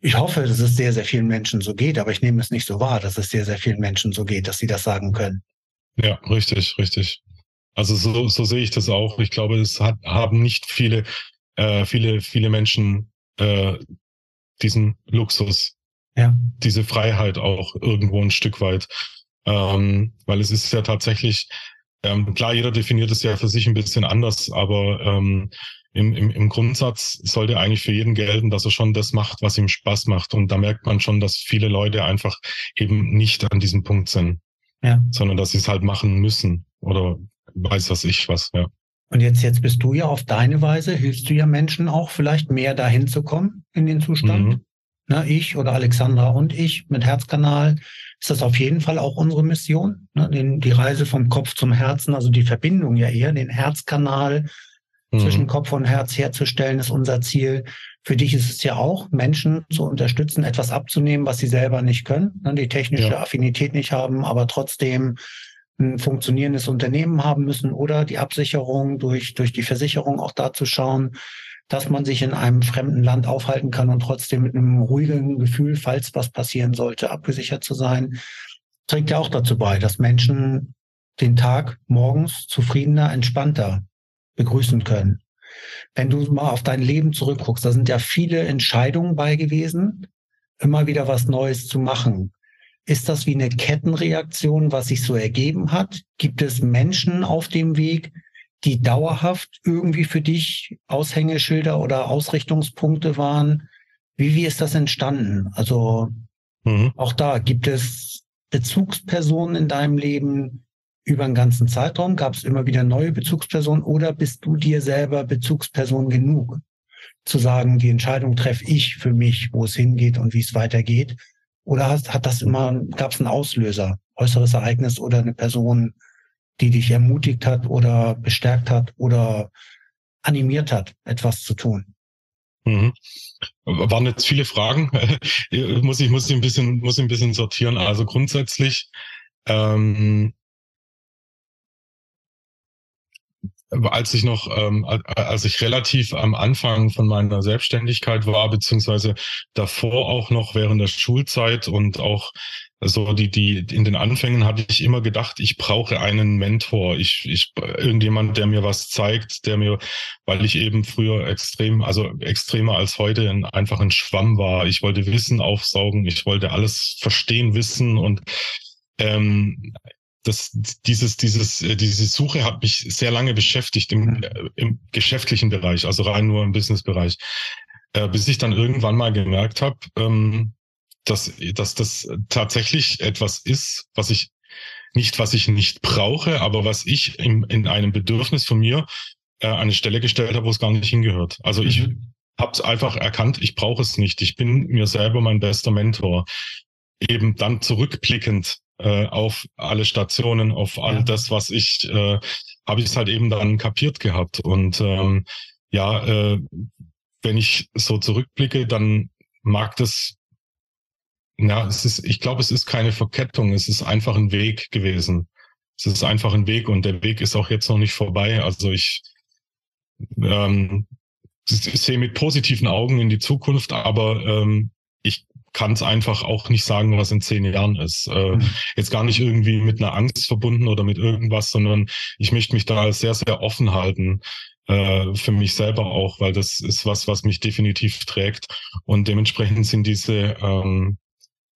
Ich hoffe, dass es sehr, sehr vielen Menschen so geht, aber ich nehme es nicht so wahr, dass es sehr, sehr vielen Menschen so geht, dass sie das sagen können. Ja, richtig, richtig. Also so, so sehe ich das auch. Ich glaube, es hat, haben nicht viele äh, viele, viele Menschen äh, diesen Luxus, ja. diese Freiheit auch irgendwo ein Stück weit. Ähm, weil es ist ja tatsächlich, ähm, klar, jeder definiert es ja für sich ein bisschen anders, aber ähm, im, im, im Grundsatz sollte eigentlich für jeden gelten, dass er schon das macht, was ihm Spaß macht. Und da merkt man schon, dass viele Leute einfach eben nicht an diesem Punkt sind, ja. sondern dass sie es halt machen müssen oder weiß was ich was, ja. Und jetzt, jetzt bist du ja auf deine Weise, hilfst du ja Menschen auch vielleicht mehr dahin zu kommen in den Zustand. Mhm. Na, ich oder Alexandra und ich mit Herzkanal ist das auf jeden Fall auch unsere Mission. Ne? Den, die Reise vom Kopf zum Herzen, also die Verbindung ja eher, den Herzkanal mhm. zwischen Kopf und Herz herzustellen, ist unser Ziel. Für dich ist es ja auch, Menschen zu unterstützen, etwas abzunehmen, was sie selber nicht können, ne? die technische ja. Affinität nicht haben, aber trotzdem ein funktionierendes Unternehmen haben müssen oder die Absicherung durch, durch die Versicherung auch dazu schauen, dass man sich in einem fremden Land aufhalten kann und trotzdem mit einem ruhigen Gefühl, falls was passieren sollte, abgesichert zu sein, trägt ja auch dazu bei, dass Menschen den Tag morgens zufriedener, entspannter begrüßen können. Wenn du mal auf dein Leben zurückguckst, da sind ja viele Entscheidungen bei gewesen, immer wieder was Neues zu machen. Ist das wie eine Kettenreaktion, was sich so ergeben hat? Gibt es Menschen auf dem Weg, die dauerhaft irgendwie für dich Aushängeschilder oder Ausrichtungspunkte waren? Wie, wie ist das entstanden? Also mhm. auch da gibt es Bezugspersonen in deinem Leben über einen ganzen Zeitraum? Gab es immer wieder neue Bezugspersonen oder bist du dir selber Bezugsperson genug? Zu sagen, die Entscheidung treffe ich für mich, wo es hingeht und wie es weitergeht. Oder hast, hat das immer, gab es einen Auslöser, äußeres Ereignis oder eine Person, die dich ermutigt hat oder bestärkt hat oder animiert hat, etwas zu tun? Mhm. Waren jetzt viele Fragen. muss ich muss ich ein bisschen muss ich ein bisschen sortieren. Also grundsätzlich ähm, als ich noch, ähm, als ich relativ am Anfang von meiner Selbstständigkeit war, beziehungsweise davor auch noch während der Schulzeit und auch so die, die, in den Anfängen habe ich immer gedacht, ich brauche einen Mentor. Ich, ich, irgendjemand, der mir was zeigt, der mir, weil ich eben früher extrem, also extremer als heute ein, einfach ein Schwamm war. Ich wollte Wissen aufsaugen. Ich wollte alles verstehen, wissen und ähm, das, dieses, dieses, äh, diese Suche hat mich sehr lange beschäftigt im, mhm. äh, im geschäftlichen Bereich, also rein nur im Businessbereich, äh, bis ich dann irgendwann mal gemerkt habe, ähm, dass, dass das tatsächlich etwas ist, was ich nicht, was ich nicht brauche, aber was ich im, in einem Bedürfnis von mir äh, an eine Stelle gestellt habe, wo es gar nicht hingehört. Also mhm. ich habe es einfach erkannt, ich brauche es nicht. Ich bin mir selber mein bester Mentor. Eben dann zurückblickend äh, auf alle Stationen, auf all ja. das, was ich, äh, habe ich es halt eben dann kapiert gehabt. Und ähm, ja, äh, wenn ich so zurückblicke, dann mag das, ja, es ist, ich glaube, es ist keine Verkettung, es ist einfach ein Weg gewesen. Es ist einfach ein Weg und der Weg ist auch jetzt noch nicht vorbei. Also ich, ähm, ich sehe mit positiven Augen in die Zukunft, aber ähm, ich kann es einfach auch nicht sagen, was in zehn Jahren ist. Äh, mhm. Jetzt gar nicht irgendwie mit einer Angst verbunden oder mit irgendwas, sondern ich möchte mich da sehr, sehr offen halten äh, für mich selber auch, weil das ist was, was mich definitiv trägt. Und dementsprechend sind diese ähm,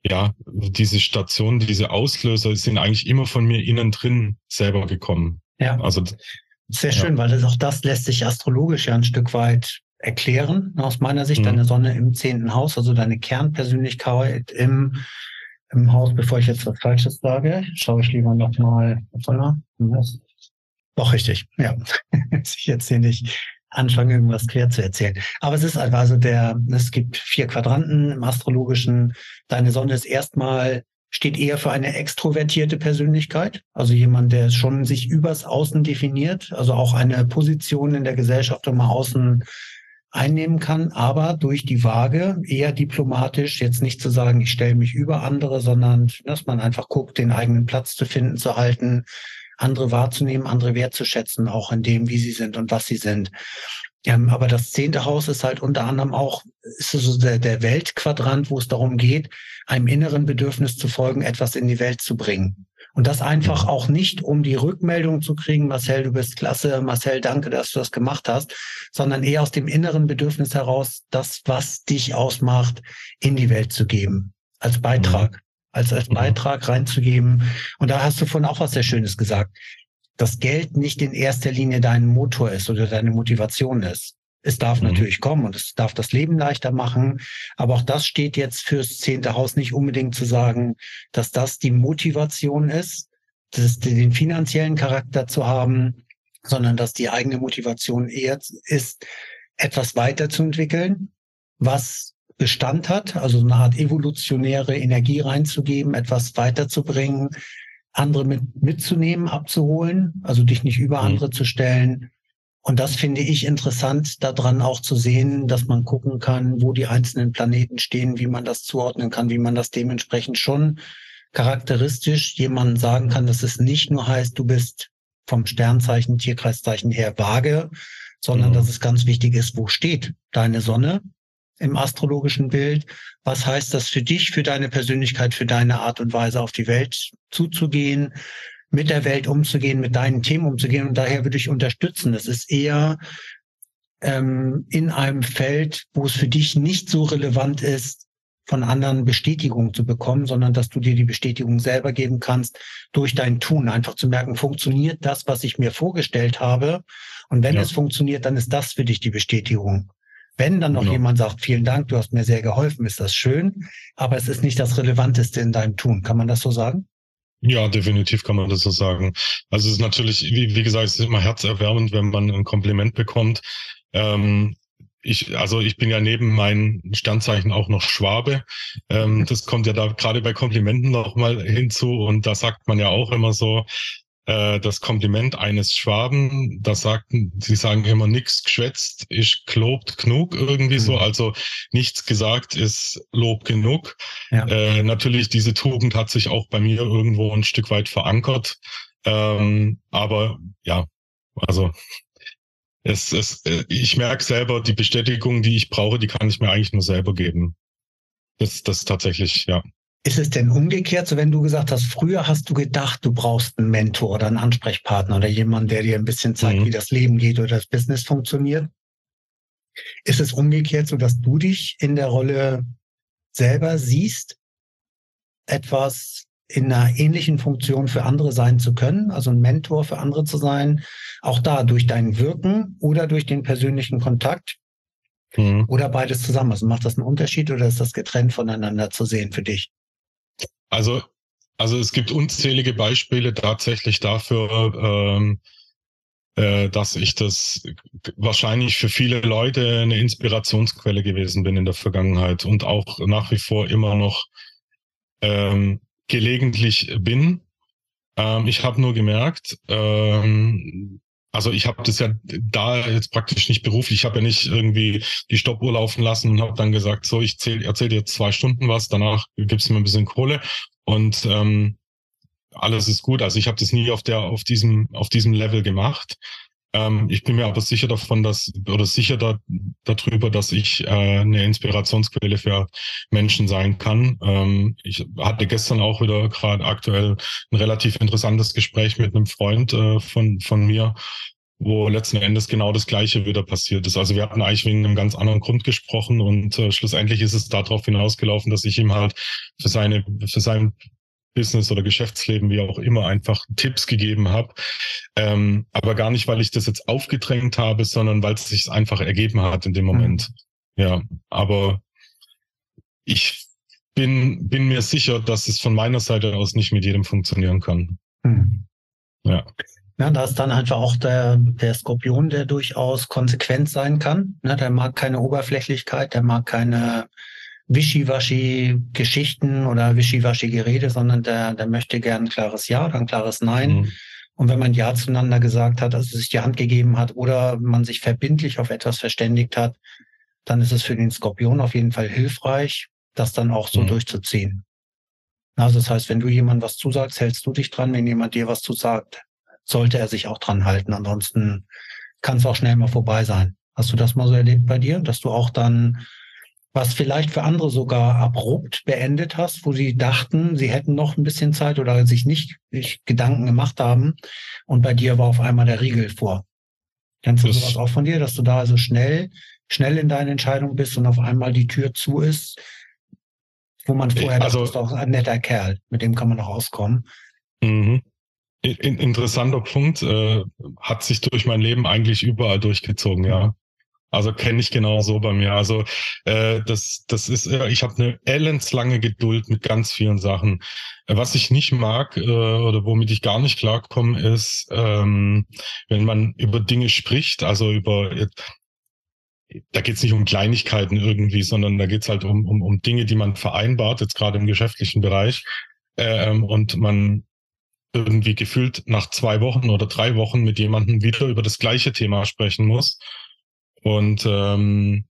ja, diese Stationen, diese Auslöser sind eigentlich immer von mir innen drin selber gekommen. Ja. Also sehr schön, ja. weil das, auch das lässt sich astrologisch ja ein Stück weit erklären, aus meiner Sicht. Mhm. Deine Sonne im zehnten Haus, also deine Kernpersönlichkeit im, im Haus, bevor ich jetzt was Falsches sage, schaue ich lieber nochmal. Doch, richtig, ja. ich jetzt hier nicht anfangen, irgendwas quer zu erzählen. Aber es ist einfach, also der, es gibt vier Quadranten im astrologischen. Deine Sonne ist erstmal steht eher für eine extrovertierte Persönlichkeit, also jemand, der schon sich übers Außen definiert, also auch eine Position in der Gesellschaft um Außen einnehmen kann, aber durch die Waage eher diplomatisch, jetzt nicht zu sagen, ich stelle mich über andere, sondern dass man einfach guckt, den eigenen Platz zu finden, zu halten, andere wahrzunehmen, andere wertzuschätzen, auch in dem, wie sie sind und was sie sind. Ähm, aber das zehnte Haus ist halt unter anderem auch, ist so der, der Weltquadrant, wo es darum geht, einem inneren Bedürfnis zu folgen, etwas in die Welt zu bringen. Und das einfach auch nicht, um die Rückmeldung zu kriegen, Marcel, du bist klasse, Marcel, danke, dass du das gemacht hast, sondern eher aus dem inneren Bedürfnis heraus, das, was dich ausmacht, in die Welt zu geben, als Beitrag, mhm. als, als mhm. Beitrag reinzugeben. Und da hast du vorhin auch was sehr Schönes gesagt dass Geld nicht in erster Linie dein Motor ist oder deine Motivation ist. Es darf mhm. natürlich kommen und es darf das Leben leichter machen. Aber auch das steht jetzt fürs zehnte Haus nicht unbedingt zu sagen, dass das die Motivation ist, das, den finanziellen Charakter zu haben, sondern dass die eigene Motivation eher ist, etwas weiterzuentwickeln, was Bestand hat, also eine Art evolutionäre Energie reinzugeben, etwas weiterzubringen, andere mit, mitzunehmen, abzuholen, also dich nicht über mhm. andere zu stellen. Und das finde ich interessant, daran auch zu sehen, dass man gucken kann, wo die einzelnen Planeten stehen, wie man das zuordnen kann, wie man das dementsprechend schon charakteristisch jemandem sagen kann, dass es nicht nur heißt, du bist vom Sternzeichen, Tierkreiszeichen her vage, sondern mhm. dass es ganz wichtig ist, wo steht deine Sonne im astrologischen Bild. Was heißt das für dich, für deine Persönlichkeit, für deine Art und Weise auf die Welt zuzugehen, mit der Welt umzugehen, mit deinen Themen umzugehen? Und daher würde ich unterstützen. Das ist eher ähm, in einem Feld, wo es für dich nicht so relevant ist, von anderen Bestätigung zu bekommen, sondern dass du dir die Bestätigung selber geben kannst durch dein Tun. Einfach zu merken, funktioniert das, was ich mir vorgestellt habe? Und wenn ja. es funktioniert, dann ist das für dich die Bestätigung. Wenn dann noch genau. jemand sagt, vielen Dank, du hast mir sehr geholfen, ist das schön, aber es ist nicht das Relevanteste in deinem Tun. Kann man das so sagen? Ja, definitiv kann man das so sagen. Also es ist natürlich, wie, wie gesagt, es ist immer herzerwärmend, wenn man ein Kompliment bekommt. Ähm, ich, also ich bin ja neben meinen Sternzeichen auch noch Schwabe. Ähm, das kommt ja da gerade bei Komplimenten noch mal hinzu und da sagt man ja auch immer so, äh, das Kompliment eines Schwaben, da sagten, sie sagen immer nichts geschwätzt, ist gelobt genug irgendwie mhm. so, also nichts gesagt ist Lob genug. Ja. Äh, natürlich, diese Tugend hat sich auch bei mir irgendwo ein Stück weit verankert. Ähm, aber ja, also es, es, äh, ich merke selber, die Bestätigung, die ich brauche, die kann ich mir eigentlich nur selber geben. Das, das tatsächlich, ja. Ist es denn umgekehrt, so wenn du gesagt hast, früher hast du gedacht, du brauchst einen Mentor oder einen Ansprechpartner oder jemanden, der dir ein bisschen zeigt, mhm. wie das Leben geht oder das Business funktioniert? Ist es umgekehrt, so dass du dich in der Rolle selber siehst, etwas in einer ähnlichen Funktion für andere sein zu können, also ein Mentor für andere zu sein, auch da durch dein Wirken oder durch den persönlichen Kontakt mhm. oder beides zusammen. Also macht das einen Unterschied oder ist das getrennt voneinander zu sehen für dich? Also, also es gibt unzählige Beispiele tatsächlich dafür, ähm, äh, dass ich das wahrscheinlich für viele Leute eine Inspirationsquelle gewesen bin in der Vergangenheit und auch nach wie vor immer noch ähm, gelegentlich bin. Ähm, ich habe nur gemerkt, ähm, also ich habe das ja da jetzt praktisch nicht beruflich, ich habe ja nicht irgendwie die Stoppuhr laufen lassen und habe dann gesagt, so ich erzähle dir zwei Stunden was, danach gibst du mir ein bisschen Kohle und ähm, alles ist gut. Also ich habe das nie auf der auf diesem auf diesem Level gemacht. Ähm, ich bin mir aber sicher davon, dass oder sicher da, darüber, dass ich äh, eine Inspirationsquelle für Menschen sein kann. Ähm, ich hatte gestern auch wieder gerade aktuell ein relativ interessantes Gespräch mit einem Freund äh, von von mir, wo letzten Endes genau das Gleiche wieder passiert ist. Also wir hatten eigentlich wegen einem ganz anderen Grund gesprochen und äh, schlussendlich ist es darauf hinausgelaufen, dass ich ihm halt für seine für sein Business oder Geschäftsleben, wie auch immer, einfach Tipps gegeben habe. Ähm, aber gar nicht, weil ich das jetzt aufgedrängt habe, sondern weil es sich einfach ergeben hat in dem mhm. Moment. Mhm. Ja, aber ich bin, bin mir sicher, dass es von meiner Seite aus nicht mit jedem funktionieren kann. Mhm. Ja. Ja, da ist dann einfach auch der, der Skorpion, der durchaus konsequent sein kann. Ne, der mag keine Oberflächlichkeit, der mag keine Wischiwaschi-Geschichten oder Wischiwaschi-Gerede, sondern der, der möchte gern ein klares Ja oder ein klares Nein. Mhm. Und wenn man Ja zueinander gesagt hat, also sich die Hand gegeben hat oder man sich verbindlich auf etwas verständigt hat, dann ist es für den Skorpion auf jeden Fall hilfreich, das dann auch so mhm. durchzuziehen. Also das heißt, wenn du jemandem was zusagst, hältst du dich dran. Wenn jemand dir was zusagt, sollte er sich auch dran halten. Ansonsten kann es auch schnell mal vorbei sein. Hast du das mal so erlebt bei dir, dass du auch dann was vielleicht für andere sogar abrupt beendet hast, wo sie dachten, sie hätten noch ein bisschen Zeit oder sich nicht, Gedanken gemacht haben und bei dir war auf einmal der Riegel vor. Kennst du das sowas auch von dir, dass du da also schnell, schnell in deine Entscheidung bist und auf einmal die Tür zu ist, wo man vorher also, dachte, das ist doch ein netter Kerl, mit dem kann man noch auskommen. Mhm. Interessanter Punkt, äh, hat sich durch mein Leben eigentlich überall durchgezogen, ja. Also kenne ich genau so bei mir. Also äh, das, das ist, äh, ich habe eine elendslange Geduld mit ganz vielen Sachen. Was ich nicht mag äh, oder womit ich gar nicht klarkomme, ist, ähm, wenn man über Dinge spricht, also über da geht es nicht um Kleinigkeiten irgendwie, sondern da geht es halt um, um, um Dinge, die man vereinbart, jetzt gerade im geschäftlichen Bereich. Ähm, und man irgendwie gefühlt nach zwei Wochen oder drei Wochen mit jemandem wieder über das gleiche Thema sprechen muss und ähm,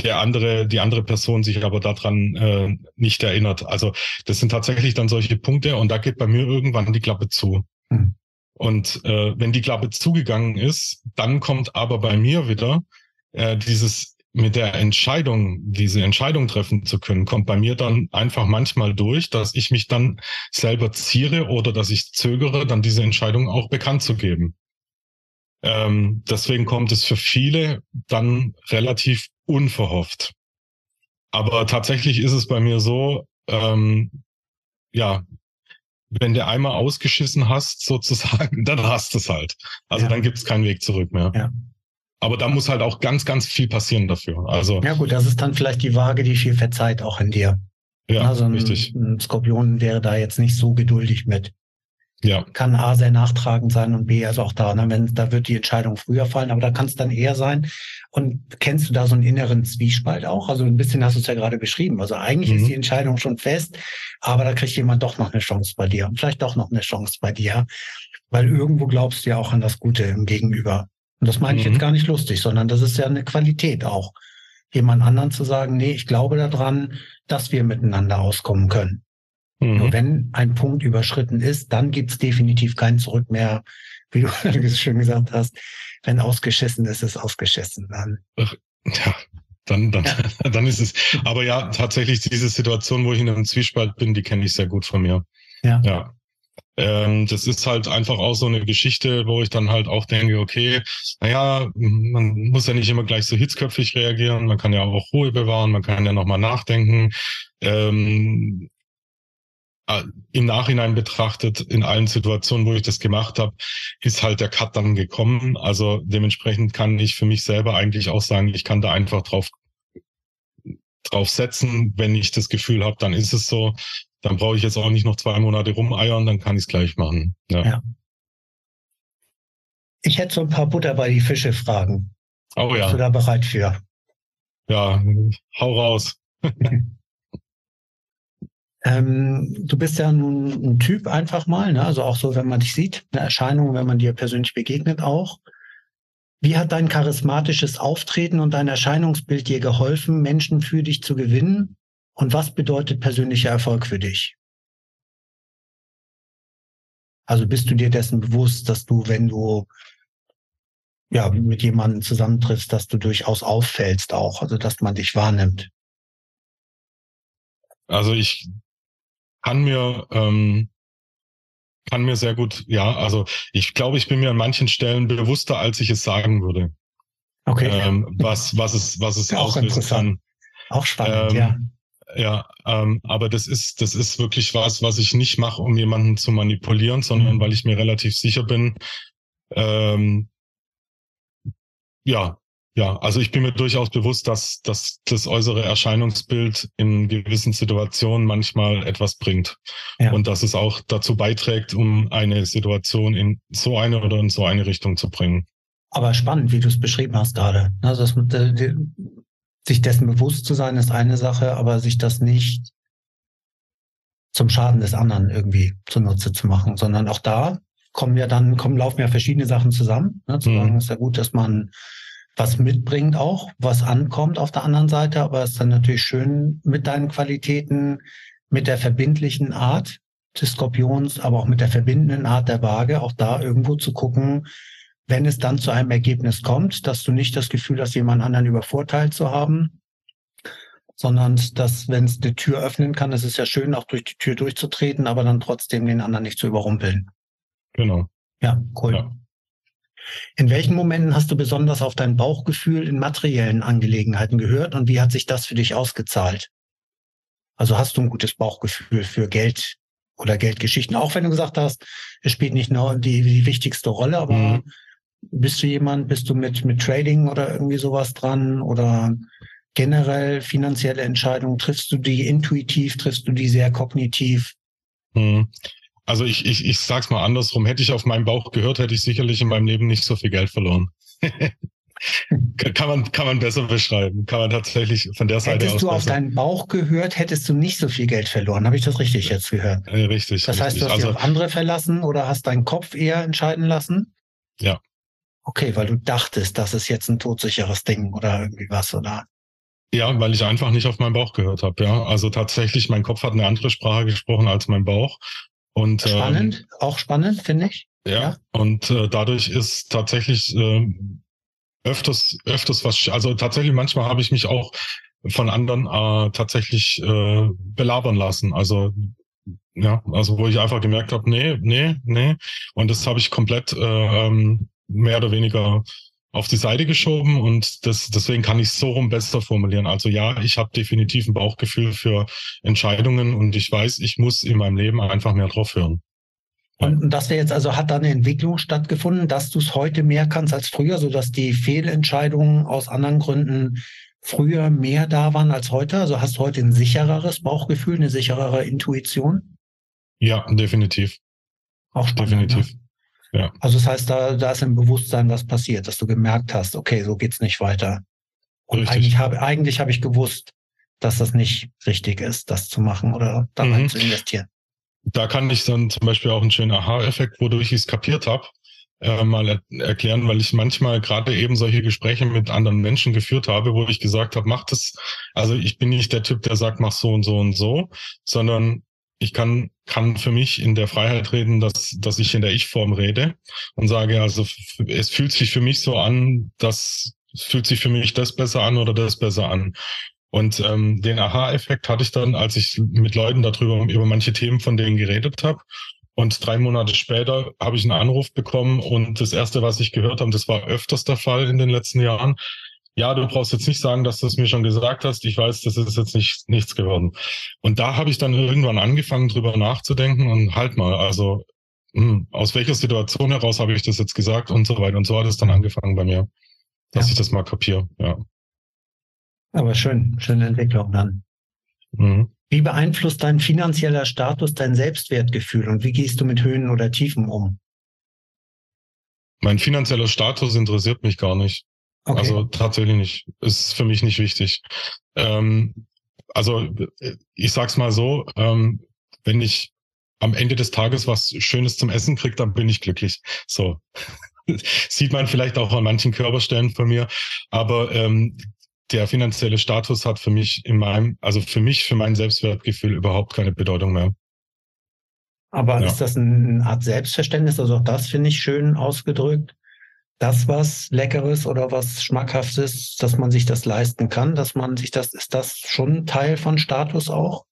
der andere, die andere Person sich aber daran äh, nicht erinnert. Also das sind tatsächlich dann solche Punkte und da geht bei mir irgendwann die Klappe zu. Mhm. Und äh, wenn die Klappe zugegangen ist, dann kommt aber bei mir wieder äh, dieses mit der Entscheidung, diese Entscheidung treffen zu können, kommt bei mir dann einfach manchmal durch, dass ich mich dann selber ziere oder dass ich zögere, dann diese Entscheidung auch bekannt zu geben. Ähm, deswegen kommt es für viele dann relativ unverhofft. Aber tatsächlich ist es bei mir so, ähm, ja, wenn der einmal ausgeschissen hast, sozusagen, dann hast es halt. Also ja. dann gibt es keinen Weg zurück mehr. Ja. Aber da muss halt auch ganz, ganz viel passieren dafür. Also ja gut, das ist dann vielleicht die Waage, die viel verzeiht auch in dir. Ja, also ein, richtig. Ein Skorpion wäre da jetzt nicht so geduldig mit ja. kann A sehr nachtragend sein und B also auch da, ne, wenn da wird die Entscheidung früher fallen, aber da kann es dann eher sein. Und kennst du da so einen inneren Zwiespalt auch? Also ein bisschen hast du es ja gerade beschrieben. Also eigentlich mhm. ist die Entscheidung schon fest, aber da kriegt jemand doch noch eine Chance bei dir und vielleicht doch noch eine Chance bei dir, weil irgendwo glaubst du ja auch an das Gute im Gegenüber. Und das meine ich mhm. jetzt gar nicht lustig, sondern das ist ja eine Qualität auch. Jemand anderen zu sagen, nee, ich glaube daran, dass wir miteinander auskommen können. Mhm. Nur wenn ein Punkt überschritten ist, dann gibt's definitiv kein Zurück mehr, wie du schön gesagt hast. Wenn ausgeschissen ist, ist ausgeschissen. Dann. Ja, dann, dann, ja. dann ist es. Aber ja, tatsächlich diese Situation, wo ich in einem Zwiespalt bin, die kenne ich sehr gut von mir. Ja. ja. Ähm, das ist halt einfach auch so eine Geschichte, wo ich dann halt auch denke, okay, naja, man muss ja nicht immer gleich so hitzköpfig reagieren, man kann ja auch Ruhe bewahren, man kann ja nochmal nachdenken. Ähm, äh, im Nachhinein betrachtet, in allen Situationen, wo ich das gemacht habe, ist halt der Cut dann gekommen. Also dementsprechend kann ich für mich selber eigentlich auch sagen, ich kann da einfach drauf drauf setzen, wenn ich das Gefühl habe, dann ist es so. Dann brauche ich jetzt auch nicht noch zwei Monate rumeiern, dann kann ich es gleich machen. Ja. ja. Ich hätte so ein paar Butter bei die Fische Fragen. Oh ja. Bist du da bereit für? Ja, hau raus. ähm, du bist ja nun ein Typ einfach mal, ne? also auch so, wenn man dich sieht, eine Erscheinung, wenn man dir persönlich begegnet auch. Wie hat dein charismatisches Auftreten und dein Erscheinungsbild dir geholfen, Menschen für dich zu gewinnen? Und was bedeutet persönlicher Erfolg für dich? Also bist du dir dessen bewusst, dass du, wenn du ja mit jemandem zusammentriffst, dass du durchaus auffällst auch, also dass man dich wahrnimmt? Also ich kann mir ähm, kann mir sehr gut, ja, also ich glaube, ich bin mir an manchen Stellen bewusster, als ich es sagen würde. Okay. Ähm, was, was es, was es auch auslösen kann. Auch spannend, ähm, ja. Ja, ähm, aber das ist, das ist wirklich was, was ich nicht mache, um jemanden zu manipulieren, sondern mhm. weil ich mir relativ sicher bin, ähm, ja, ja, also ich bin mir durchaus bewusst, dass, dass das äußere Erscheinungsbild in gewissen Situationen manchmal etwas bringt. Ja. Und dass es auch dazu beiträgt, um eine Situation in so eine oder in so eine Richtung zu bringen. Aber spannend, wie du es beschrieben hast gerade. Also das äh, sich dessen bewusst zu sein, ist eine Sache, aber sich das nicht zum Schaden des anderen irgendwie zunutze zu machen, sondern auch da kommen ja dann, kommen, laufen ja verschiedene Sachen zusammen. Ne? Zu mhm. sagen, ist ja gut, dass man was mitbringt auch, was ankommt auf der anderen Seite, aber es ist dann natürlich schön mit deinen Qualitäten, mit der verbindlichen Art des Skorpions, aber auch mit der verbindenden Art der Waage, auch da irgendwo zu gucken, wenn es dann zu einem Ergebnis kommt, dass du nicht das Gefühl hast, jemand anderen übervorteilt zu haben, sondern dass, wenn es eine Tür öffnen kann, es ist ja schön, auch durch die Tür durchzutreten, aber dann trotzdem den anderen nicht zu überrumpeln. Genau. Ja, cool. Ja. In welchen Momenten hast du besonders auf dein Bauchgefühl in materiellen Angelegenheiten gehört und wie hat sich das für dich ausgezahlt? Also hast du ein gutes Bauchgefühl für Geld oder Geldgeschichten, auch wenn du gesagt hast, es spielt nicht nur die, die wichtigste Rolle, aber mhm. bist du jemand, bist du mit, mit Trading oder irgendwie sowas dran oder generell finanzielle Entscheidungen, triffst du die intuitiv, triffst du die sehr kognitiv? Mhm. Also ich, ich, ich sag's mal andersrum. Hätte ich auf meinen Bauch gehört, hätte ich sicherlich in meinem Leben nicht so viel Geld verloren. kann man, kann man besser beschreiben. Kann man tatsächlich von der Seite Hättest aus. Hättest du auf deinen Bauch gehört, hättest du nicht so viel Geld verloren. Habe ich das richtig jetzt gehört? Äh, richtig. Das heißt, richtig. du hast also, dich auf andere verlassen oder hast deinen Kopf eher entscheiden lassen? Ja. Okay, weil du dachtest, das ist jetzt ein todsicheres Ding oder irgendwie was, oder? Ja, weil ich einfach nicht auf meinen Bauch gehört habe. Ja, also tatsächlich, mein Kopf hat eine andere Sprache gesprochen als mein Bauch. Und, spannend, ähm, auch spannend, finde ich. Ja, ja. und äh, dadurch ist tatsächlich äh, öfters, öfters was, also tatsächlich manchmal habe ich mich auch von anderen äh, tatsächlich äh, belabern lassen. Also ja, also wo ich einfach gemerkt habe, nee, nee, nee. Und das habe ich komplett äh, ähm, mehr oder weniger auf die Seite geschoben und das, deswegen kann ich es so rum besser formulieren. Also ja, ich habe definitiv ein Bauchgefühl für Entscheidungen und ich weiß, ich muss in meinem Leben einfach mehr drauf hören. Und das wäre jetzt also, hat da eine Entwicklung stattgefunden, dass du es heute mehr kannst als früher, sodass die Fehlentscheidungen aus anderen Gründen früher mehr da waren als heute? Also hast du heute ein sichereres Bauchgefühl, eine sicherere Intuition? Ja, definitiv. Auch spannend, definitiv. Ne? Ja. Also das heißt, da, da ist im Bewusstsein was passiert, dass du gemerkt hast, okay, so geht's nicht weiter. Und richtig. eigentlich habe eigentlich habe ich gewusst, dass das nicht richtig ist, das zu machen oder da rein mhm. zu investieren. Da kann ich dann zum Beispiel auch einen schönen Aha-Effekt, wodurch ich es kapiert habe, äh, mal er erklären, weil ich manchmal gerade eben solche Gespräche mit anderen Menschen geführt habe, wo ich gesagt habe, mach das. Also ich bin nicht der Typ, der sagt, mach so und so und so, sondern ich kann, kann für mich in der Freiheit reden, dass, dass ich in der Ich-Form rede und sage, also es fühlt sich für mich so an, dass fühlt sich für mich das besser an oder das besser an. Und ähm, den Aha-Effekt hatte ich dann, als ich mit Leuten darüber über manche Themen von denen geredet habe. Und drei Monate später habe ich einen Anruf bekommen und das erste, was ich gehört habe, das war öfters der Fall in den letzten Jahren, ja, du brauchst jetzt nicht sagen, dass du es mir schon gesagt hast. Ich weiß, das ist jetzt nicht nichts geworden. Und da habe ich dann irgendwann angefangen, drüber nachzudenken und halt mal, also mh, hm, aus welcher Situation heraus habe ich das jetzt gesagt und so weiter. Und so hat es dann angefangen bei mir, dass ja. ich das mal kapiere. Ja. Aber schön, schöne Entwicklung dann. Mhm. Wie beeinflusst dein finanzieller Status dein Selbstwertgefühl und wie gehst du mit Höhen oder Tiefen um? Mein finanzieller Status interessiert mich gar nicht. Okay. Also tatsächlich nicht. Ist für mich nicht wichtig. Ähm, also ich sag's mal so, ähm, wenn ich am Ende des Tages was Schönes zum Essen kriege, dann bin ich glücklich. So. Sieht man vielleicht auch an manchen Körperstellen von mir. Aber ähm, der finanzielle Status hat für mich in meinem, also für mich, für mein Selbstwertgefühl überhaupt keine Bedeutung mehr. Aber ja. ist das eine Art Selbstverständnis? Also auch das finde ich schön ausgedrückt. Das was Leckeres oder was Schmackhaftes, dass man sich das leisten kann, dass man sich das, ist das schon Teil von Status auch?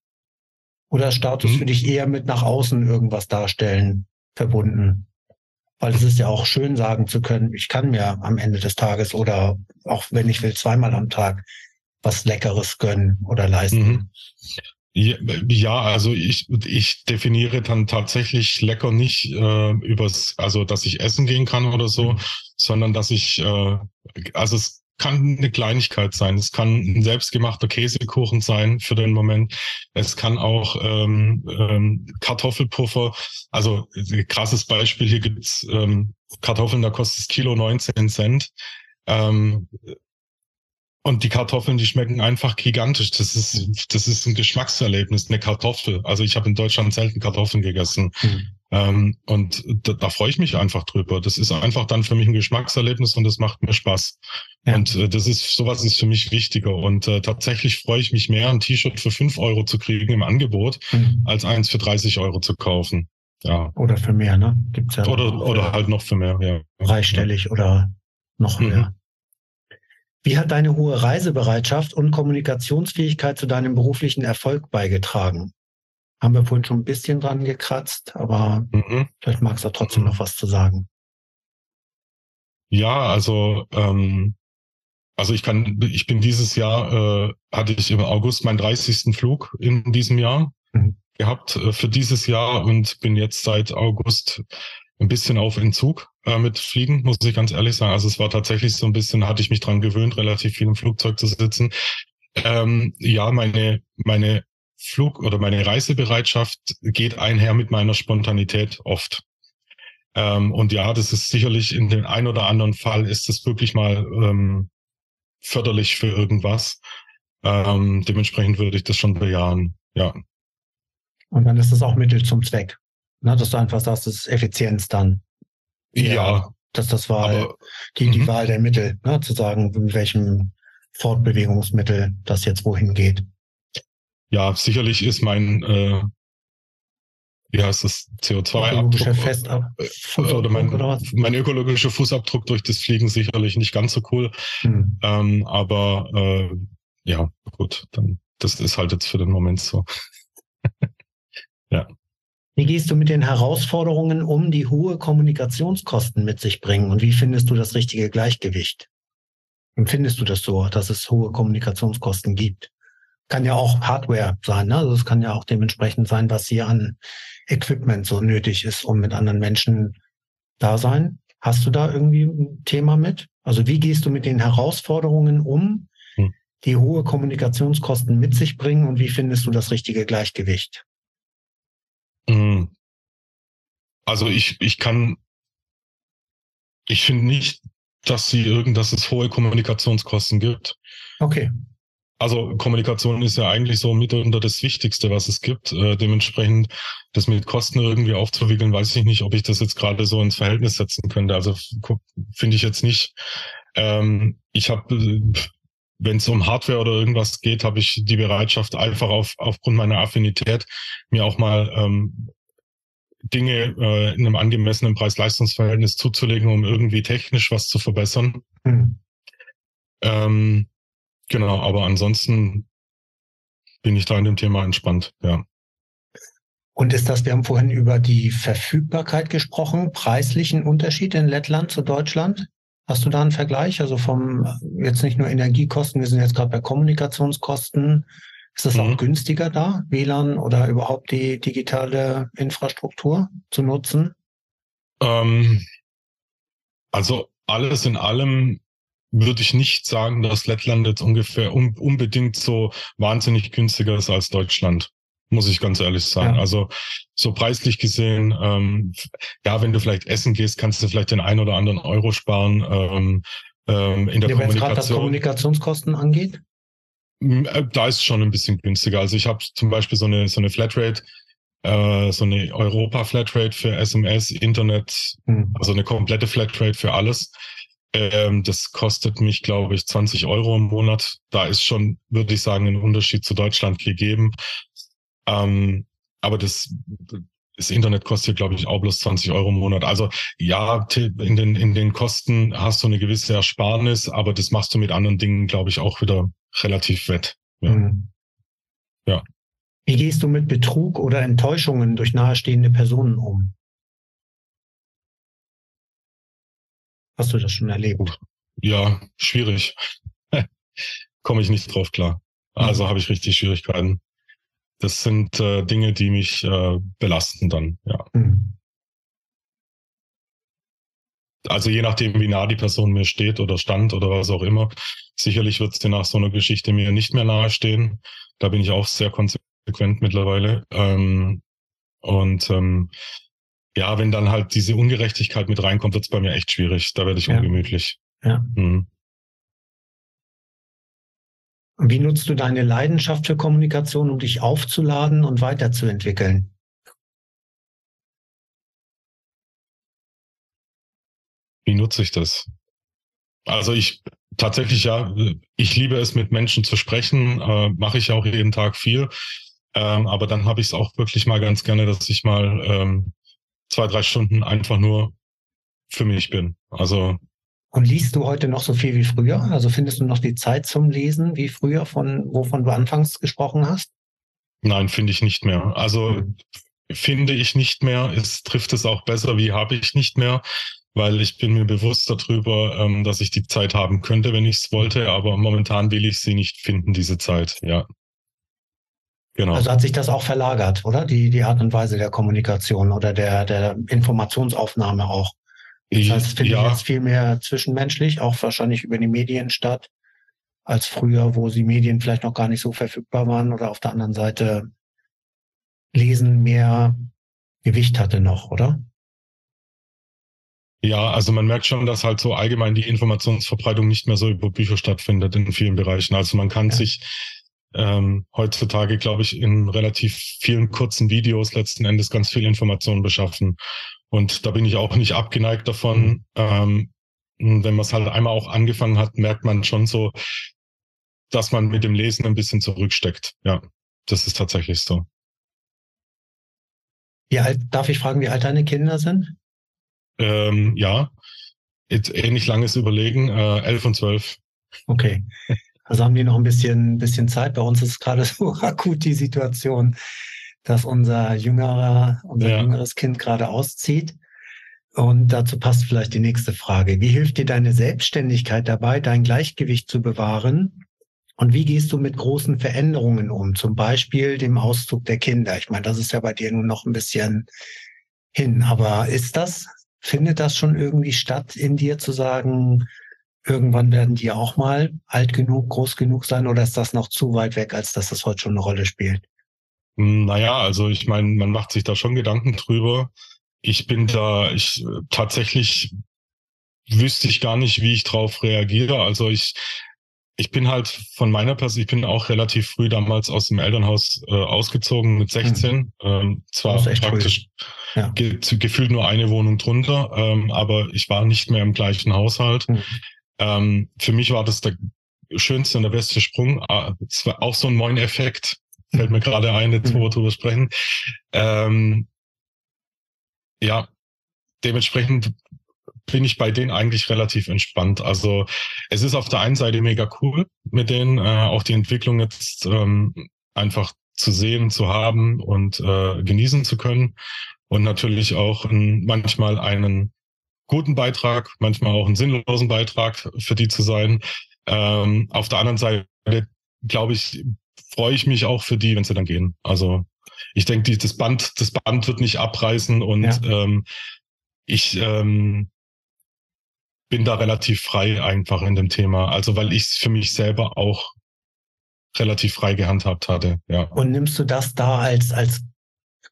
Oder Status hm. für dich eher mit nach außen irgendwas darstellen verbunden? Weil es ist ja auch schön sagen zu können, ich kann mir am Ende des Tages oder auch wenn ich will, zweimal am Tag was Leckeres gönnen oder leisten. Mhm. Ja, also ich, ich definiere dann tatsächlich lecker nicht äh, übers, also dass ich essen gehen kann oder so, mhm. Sondern dass ich, äh, also es kann eine Kleinigkeit sein. Es kann ein selbstgemachter Käsekuchen sein für den Moment. Es kann auch ähm, ähm, Kartoffelpuffer. Also krasses Beispiel, hier gibt's ähm, Kartoffeln, da kostet das Kilo 19 Cent. Ähm, und die Kartoffeln, die schmecken einfach gigantisch. Das ist, das ist ein Geschmackserlebnis, eine Kartoffel. Also ich habe in Deutschland selten Kartoffeln gegessen. Mhm. Ähm, und da, da freue ich mich einfach drüber. Das ist einfach dann für mich ein Geschmackserlebnis und das macht mir Spaß. Ja. Und äh, das ist, sowas ist für mich wichtiger. Und äh, tatsächlich freue ich mich mehr, ein T-Shirt für fünf Euro zu kriegen im Angebot, mhm. als eins für 30 Euro zu kaufen. Ja. Oder für mehr, ne? Gibt's ja. Oder, oder halt noch für mehr, ja. Dreistellig oder noch mhm. mehr. Wie hat deine hohe Reisebereitschaft und Kommunikationsfähigkeit zu deinem beruflichen Erfolg beigetragen? Haben wir vorhin schon ein bisschen dran gekratzt, aber mhm. vielleicht magst du trotzdem noch was zu sagen. Ja, also ähm, also ich kann, ich bin dieses Jahr äh, hatte ich im August meinen 30. Flug in diesem Jahr mhm. gehabt äh, für dieses Jahr und bin jetzt seit August ein bisschen auf Entzug äh, mit Fliegen, muss ich ganz ehrlich sagen. Also es war tatsächlich so ein bisschen, hatte ich mich dran gewöhnt, relativ viel im Flugzeug zu sitzen. Ähm, ja, meine, meine Flug- oder meine Reisebereitschaft geht einher mit meiner Spontanität oft. Ähm, und ja, das ist sicherlich in dem ein oder anderen Fall ist das wirklich mal ähm, förderlich für irgendwas. Ähm, dementsprechend würde ich das schon bejahen, ja. Und dann ist das auch Mittel zum Zweck. Ne, dass du einfach sagst, das ist Effizienz dann. Ja. Dass das war aber, die, die mhm. Wahl der Mittel, ne, zu sagen, mit welchem Fortbewegungsmittel das jetzt wohin geht. Ja, sicherlich ist mein, äh, wie heißt das, CO2-Abdruck Festab äh, oder mein, oder mein ökologischer Fußabdruck durch das Fliegen sicherlich nicht ganz so cool. Hm. Ähm, aber äh, ja, gut, dann das ist halt jetzt für den Moment so. ja. Wie gehst du mit den Herausforderungen um, die hohe Kommunikationskosten mit sich bringen? Und wie findest du das richtige Gleichgewicht? Empfindest du das so, dass es hohe Kommunikationskosten gibt? Kann ja auch Hardware sein, ne? Also es kann ja auch dementsprechend sein, was hier an Equipment so nötig ist, um mit anderen Menschen da sein. Hast du da irgendwie ein Thema mit? Also wie gehst du mit den Herausforderungen um, hm. die hohe Kommunikationskosten mit sich bringen und wie findest du das richtige Gleichgewicht? Hm. Also ich, ich kann, ich finde nicht, dass sie irgend, dass es hohe Kommunikationskosten gibt. Okay. Also Kommunikation ist ja eigentlich so mitunter das Wichtigste, was es gibt. Äh, dementsprechend das mit Kosten irgendwie aufzuwickeln, weiß ich nicht, ob ich das jetzt gerade so ins Verhältnis setzen könnte. Also finde ich jetzt nicht. Ähm, ich habe, wenn es um Hardware oder irgendwas geht, habe ich die Bereitschaft, einfach auf, aufgrund meiner Affinität mir auch mal ähm, Dinge äh, in einem angemessenen Preis-Leistungs-Verhältnis zuzulegen, um irgendwie technisch was zu verbessern. Mhm. Ähm, genau, aber ansonsten bin ich da in dem Thema entspannt, ja. Und ist das, wir haben vorhin über die Verfügbarkeit gesprochen, preislichen Unterschied in Lettland zu Deutschland? Hast du da einen Vergleich? Also vom, jetzt nicht nur Energiekosten, wir sind jetzt gerade bei Kommunikationskosten, ist es mhm. auch günstiger da, WLAN oder überhaupt die digitale Infrastruktur zu nutzen? Ähm, also alles in allem würde ich nicht sagen, dass Lettland jetzt ungefähr un unbedingt so wahnsinnig günstiger ist als Deutschland. muss ich ganz ehrlich sagen. Ja. Also so preislich gesehen, ähm, ja, wenn du vielleicht essen gehst, kannst du vielleicht den ein oder anderen Euro sparen. Ähm, ähm, in der ja, Kommunikation. was Kommunikationskosten angeht? Äh, da ist es schon ein bisschen günstiger. Also ich habe zum Beispiel so eine so eine Flatrate, äh, so eine Europa Flatrate für SMS, Internet, hm. also eine komplette Flatrate für alles. Ähm, das kostet mich, glaube ich, 20 Euro im Monat. Da ist schon, würde ich sagen, ein Unterschied zu Deutschland gegeben. Ähm, aber das, das Internet kostet, glaube ich, auch bloß 20 Euro im Monat. Also ja, in den, in den Kosten hast du eine gewisse Ersparnis, aber das machst du mit anderen Dingen, glaube ich, auch wieder relativ wett. Ja. Mhm. ja. Wie gehst du mit Betrug oder Enttäuschungen durch nahestehende Personen um? Hast du das schon erlebt? Ja, schwierig. Komme ich nicht drauf klar. Also mhm. habe ich richtig Schwierigkeiten. Das sind äh, Dinge, die mich äh, belasten dann, ja. Mhm. Also je nachdem, wie nah die Person mir steht oder stand oder was auch immer. Sicherlich wird sie nach so einer Geschichte mir nicht mehr nahestehen. Da bin ich auch sehr konsequent mittlerweile. Ähm, und ähm, ja, wenn dann halt diese Ungerechtigkeit mit reinkommt, wird es bei mir echt schwierig. Da werde ich ja. ungemütlich. Ja. Mhm. Wie nutzt du deine Leidenschaft für Kommunikation, um dich aufzuladen und weiterzuentwickeln? Wie nutze ich das? Also ich tatsächlich ja, ich liebe es, mit Menschen zu sprechen, äh, mache ich auch jeden Tag viel. Ähm, aber dann habe ich es auch wirklich mal ganz gerne, dass ich mal ähm, zwei, drei Stunden einfach nur für mich bin. Also und liest du heute noch so viel wie früher? Also findest du noch die Zeit zum Lesen wie früher, von wovon du anfangs gesprochen hast? Nein, finde ich nicht mehr. Also mhm. finde ich nicht mehr. Es trifft es auch besser, wie habe ich nicht mehr, weil ich bin mir bewusst darüber, ähm, dass ich die Zeit haben könnte, wenn ich es wollte, aber momentan will ich sie nicht finden, diese Zeit, ja. Genau. Also hat sich das auch verlagert, oder? Die, die Art und Weise der Kommunikation oder der, der Informationsaufnahme auch. Das heißt, finde ja. ich jetzt viel mehr zwischenmenschlich, auch wahrscheinlich über die Medien statt, als früher, wo die Medien vielleicht noch gar nicht so verfügbar waren oder auf der anderen Seite Lesen mehr Gewicht hatte noch, oder? Ja, also man merkt schon, dass halt so allgemein die Informationsverbreitung nicht mehr so über Bücher stattfindet in vielen Bereichen. Also man kann ja. sich ähm, heutzutage, glaube ich, in relativ vielen kurzen Videos letzten Endes ganz viel Informationen beschaffen. Und da bin ich auch nicht abgeneigt davon. Mhm. Ähm, wenn man es halt einmal auch angefangen hat, merkt man schon so, dass man mit dem Lesen ein bisschen zurücksteckt. Ja, das ist tatsächlich so. Wie alt, darf ich fragen, wie alt deine Kinder sind? Ähm, ja, ähnlich langes Überlegen, äh, elf und zwölf. Okay. Also haben die noch ein bisschen, bisschen Zeit. Bei uns ist gerade so akut die Situation, dass unser jüngerer, unser ja. jüngeres Kind gerade auszieht. Und dazu passt vielleicht die nächste Frage. Wie hilft dir deine Selbstständigkeit dabei, dein Gleichgewicht zu bewahren? Und wie gehst du mit großen Veränderungen um? Zum Beispiel dem Auszug der Kinder. Ich meine, das ist ja bei dir nun noch ein bisschen hin. Aber ist das, findet das schon irgendwie statt in dir zu sagen, irgendwann werden die auch mal alt genug, groß genug sein oder ist das noch zu weit weg, als dass das heute schon eine Rolle spielt? Hm, naja, also ich meine, man macht sich da schon Gedanken drüber. Ich bin da, ich tatsächlich wüsste ich gar nicht, wie ich drauf reagiere. Also ich, ich bin halt von meiner Person, ich bin auch relativ früh damals aus dem Elternhaus äh, ausgezogen mit 16. Mhm. Ähm, zwar praktisch ja. ge gefühlt nur eine Wohnung drunter, ähm, aber ich war nicht mehr im gleichen Haushalt. Mhm. Ähm, für mich war das der schönste und der beste Sprung. War auch so ein neuen Effekt fällt mir gerade ein, jetzt wo wir drüber sprechen. Ähm, ja, dementsprechend bin ich bei denen eigentlich relativ entspannt. Also es ist auf der einen Seite mega cool, mit denen äh, auch die Entwicklung jetzt ähm, einfach zu sehen, zu haben und äh, genießen zu können. Und natürlich auch ein, manchmal einen guten Beitrag, manchmal auch einen sinnlosen Beitrag für die zu sein. Ähm, auf der anderen Seite, glaube ich, freue ich mich auch für die, wenn sie dann gehen. Also ich denke, das Band, das Band wird nicht abreißen und ja. ähm, ich ähm, bin da relativ frei einfach in dem Thema. Also weil ich es für mich selber auch relativ frei gehandhabt hatte. Ja. Und nimmst du das da als, als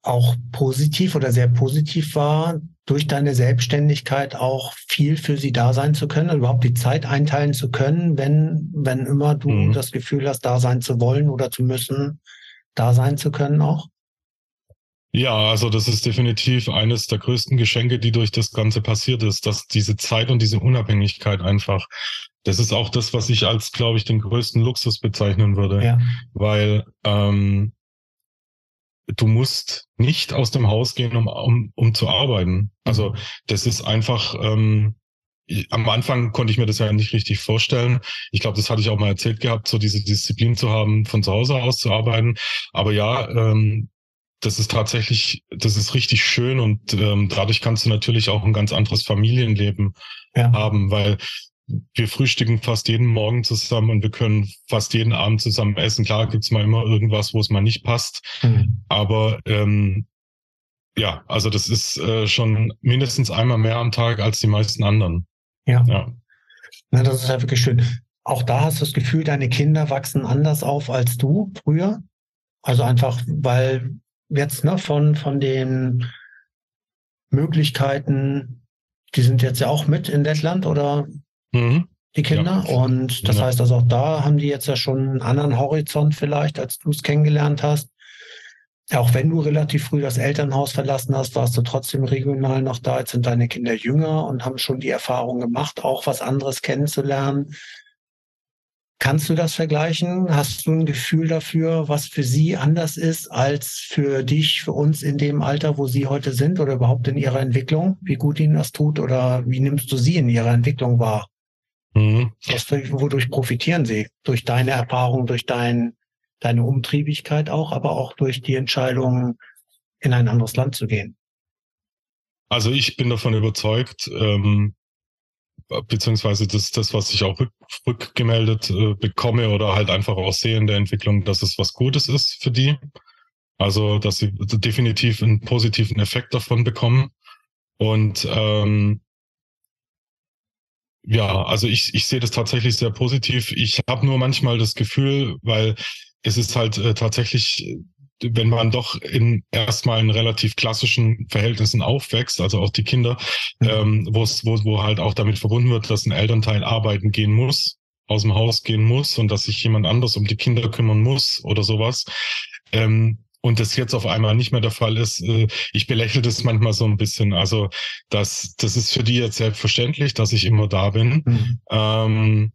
auch positiv oder sehr positiv wahr, durch deine Selbstständigkeit auch viel für sie da sein zu können, überhaupt die Zeit einteilen zu können, wenn, wenn immer du mhm. das Gefühl hast, da sein zu wollen oder zu müssen, da sein zu können auch? Ja, also das ist definitiv eines der größten Geschenke, die durch das Ganze passiert ist, dass diese Zeit und diese Unabhängigkeit einfach, das ist auch das, was ich als, glaube ich, den größten Luxus bezeichnen würde. Ja. Weil ähm, du musst nicht aus dem Haus gehen, um, um, um zu arbeiten. Also das ist einfach, ähm, am Anfang konnte ich mir das ja nicht richtig vorstellen. Ich glaube, das hatte ich auch mal erzählt gehabt, so diese Disziplin zu haben, von zu Hause aus zu arbeiten. Aber ja, ähm, das ist tatsächlich, das ist richtig schön und ähm, dadurch kannst du natürlich auch ein ganz anderes Familienleben ja. haben, weil wir frühstücken fast jeden Morgen zusammen und wir können fast jeden Abend zusammen essen. Klar gibt's mal immer irgendwas, wo es mal nicht passt, mhm. aber ähm, ja, also das ist äh, schon mindestens einmal mehr am Tag als die meisten anderen. Ja. ja. Na, das ist ja wirklich schön. Auch da hast du das Gefühl, deine Kinder wachsen anders auf als du früher. Also einfach, weil jetzt ne, von, von den Möglichkeiten, die sind jetzt ja auch mit in Lettland oder mhm. die Kinder. Ja. Und das ja. heißt also auch da haben die jetzt ja schon einen anderen Horizont vielleicht, als du es kennengelernt hast. Auch wenn du relativ früh das Elternhaus verlassen hast, warst du trotzdem regional noch da. Jetzt sind deine Kinder jünger und haben schon die Erfahrung gemacht, auch was anderes kennenzulernen. Kannst du das vergleichen? Hast du ein Gefühl dafür, was für sie anders ist als für dich, für uns in dem Alter, wo sie heute sind oder überhaupt in ihrer Entwicklung? Wie gut ihnen das tut oder wie nimmst du sie in ihrer Entwicklung wahr? Mhm. Was, wodurch profitieren sie? Durch deine Erfahrung, durch dein, deine Umtriebigkeit auch, aber auch durch die Entscheidung, in ein anderes Land zu gehen? Also ich bin davon überzeugt, ähm, beziehungsweise das, das was ich auch rück, rückgemeldet äh, bekomme oder halt einfach auch sehe in der Entwicklung, dass es was Gutes ist für die. Also, dass sie definitiv einen positiven Effekt davon bekommen. Und ähm, ja, also ich, ich sehe das tatsächlich sehr positiv. Ich habe nur manchmal das Gefühl, weil es ist halt äh, tatsächlich wenn man doch in erstmal in relativ klassischen Verhältnissen aufwächst, also auch die Kinder, mhm. ähm, wo es, wo, wo halt auch damit verbunden wird, dass ein Elternteil arbeiten gehen muss, aus dem Haus gehen muss und dass sich jemand anders um die Kinder kümmern muss oder sowas. Ähm, und das jetzt auf einmal nicht mehr der Fall ist, äh, ich belächle das manchmal so ein bisschen. Also das, das ist für die jetzt selbstverständlich, dass ich immer da bin. Mhm. Ähm,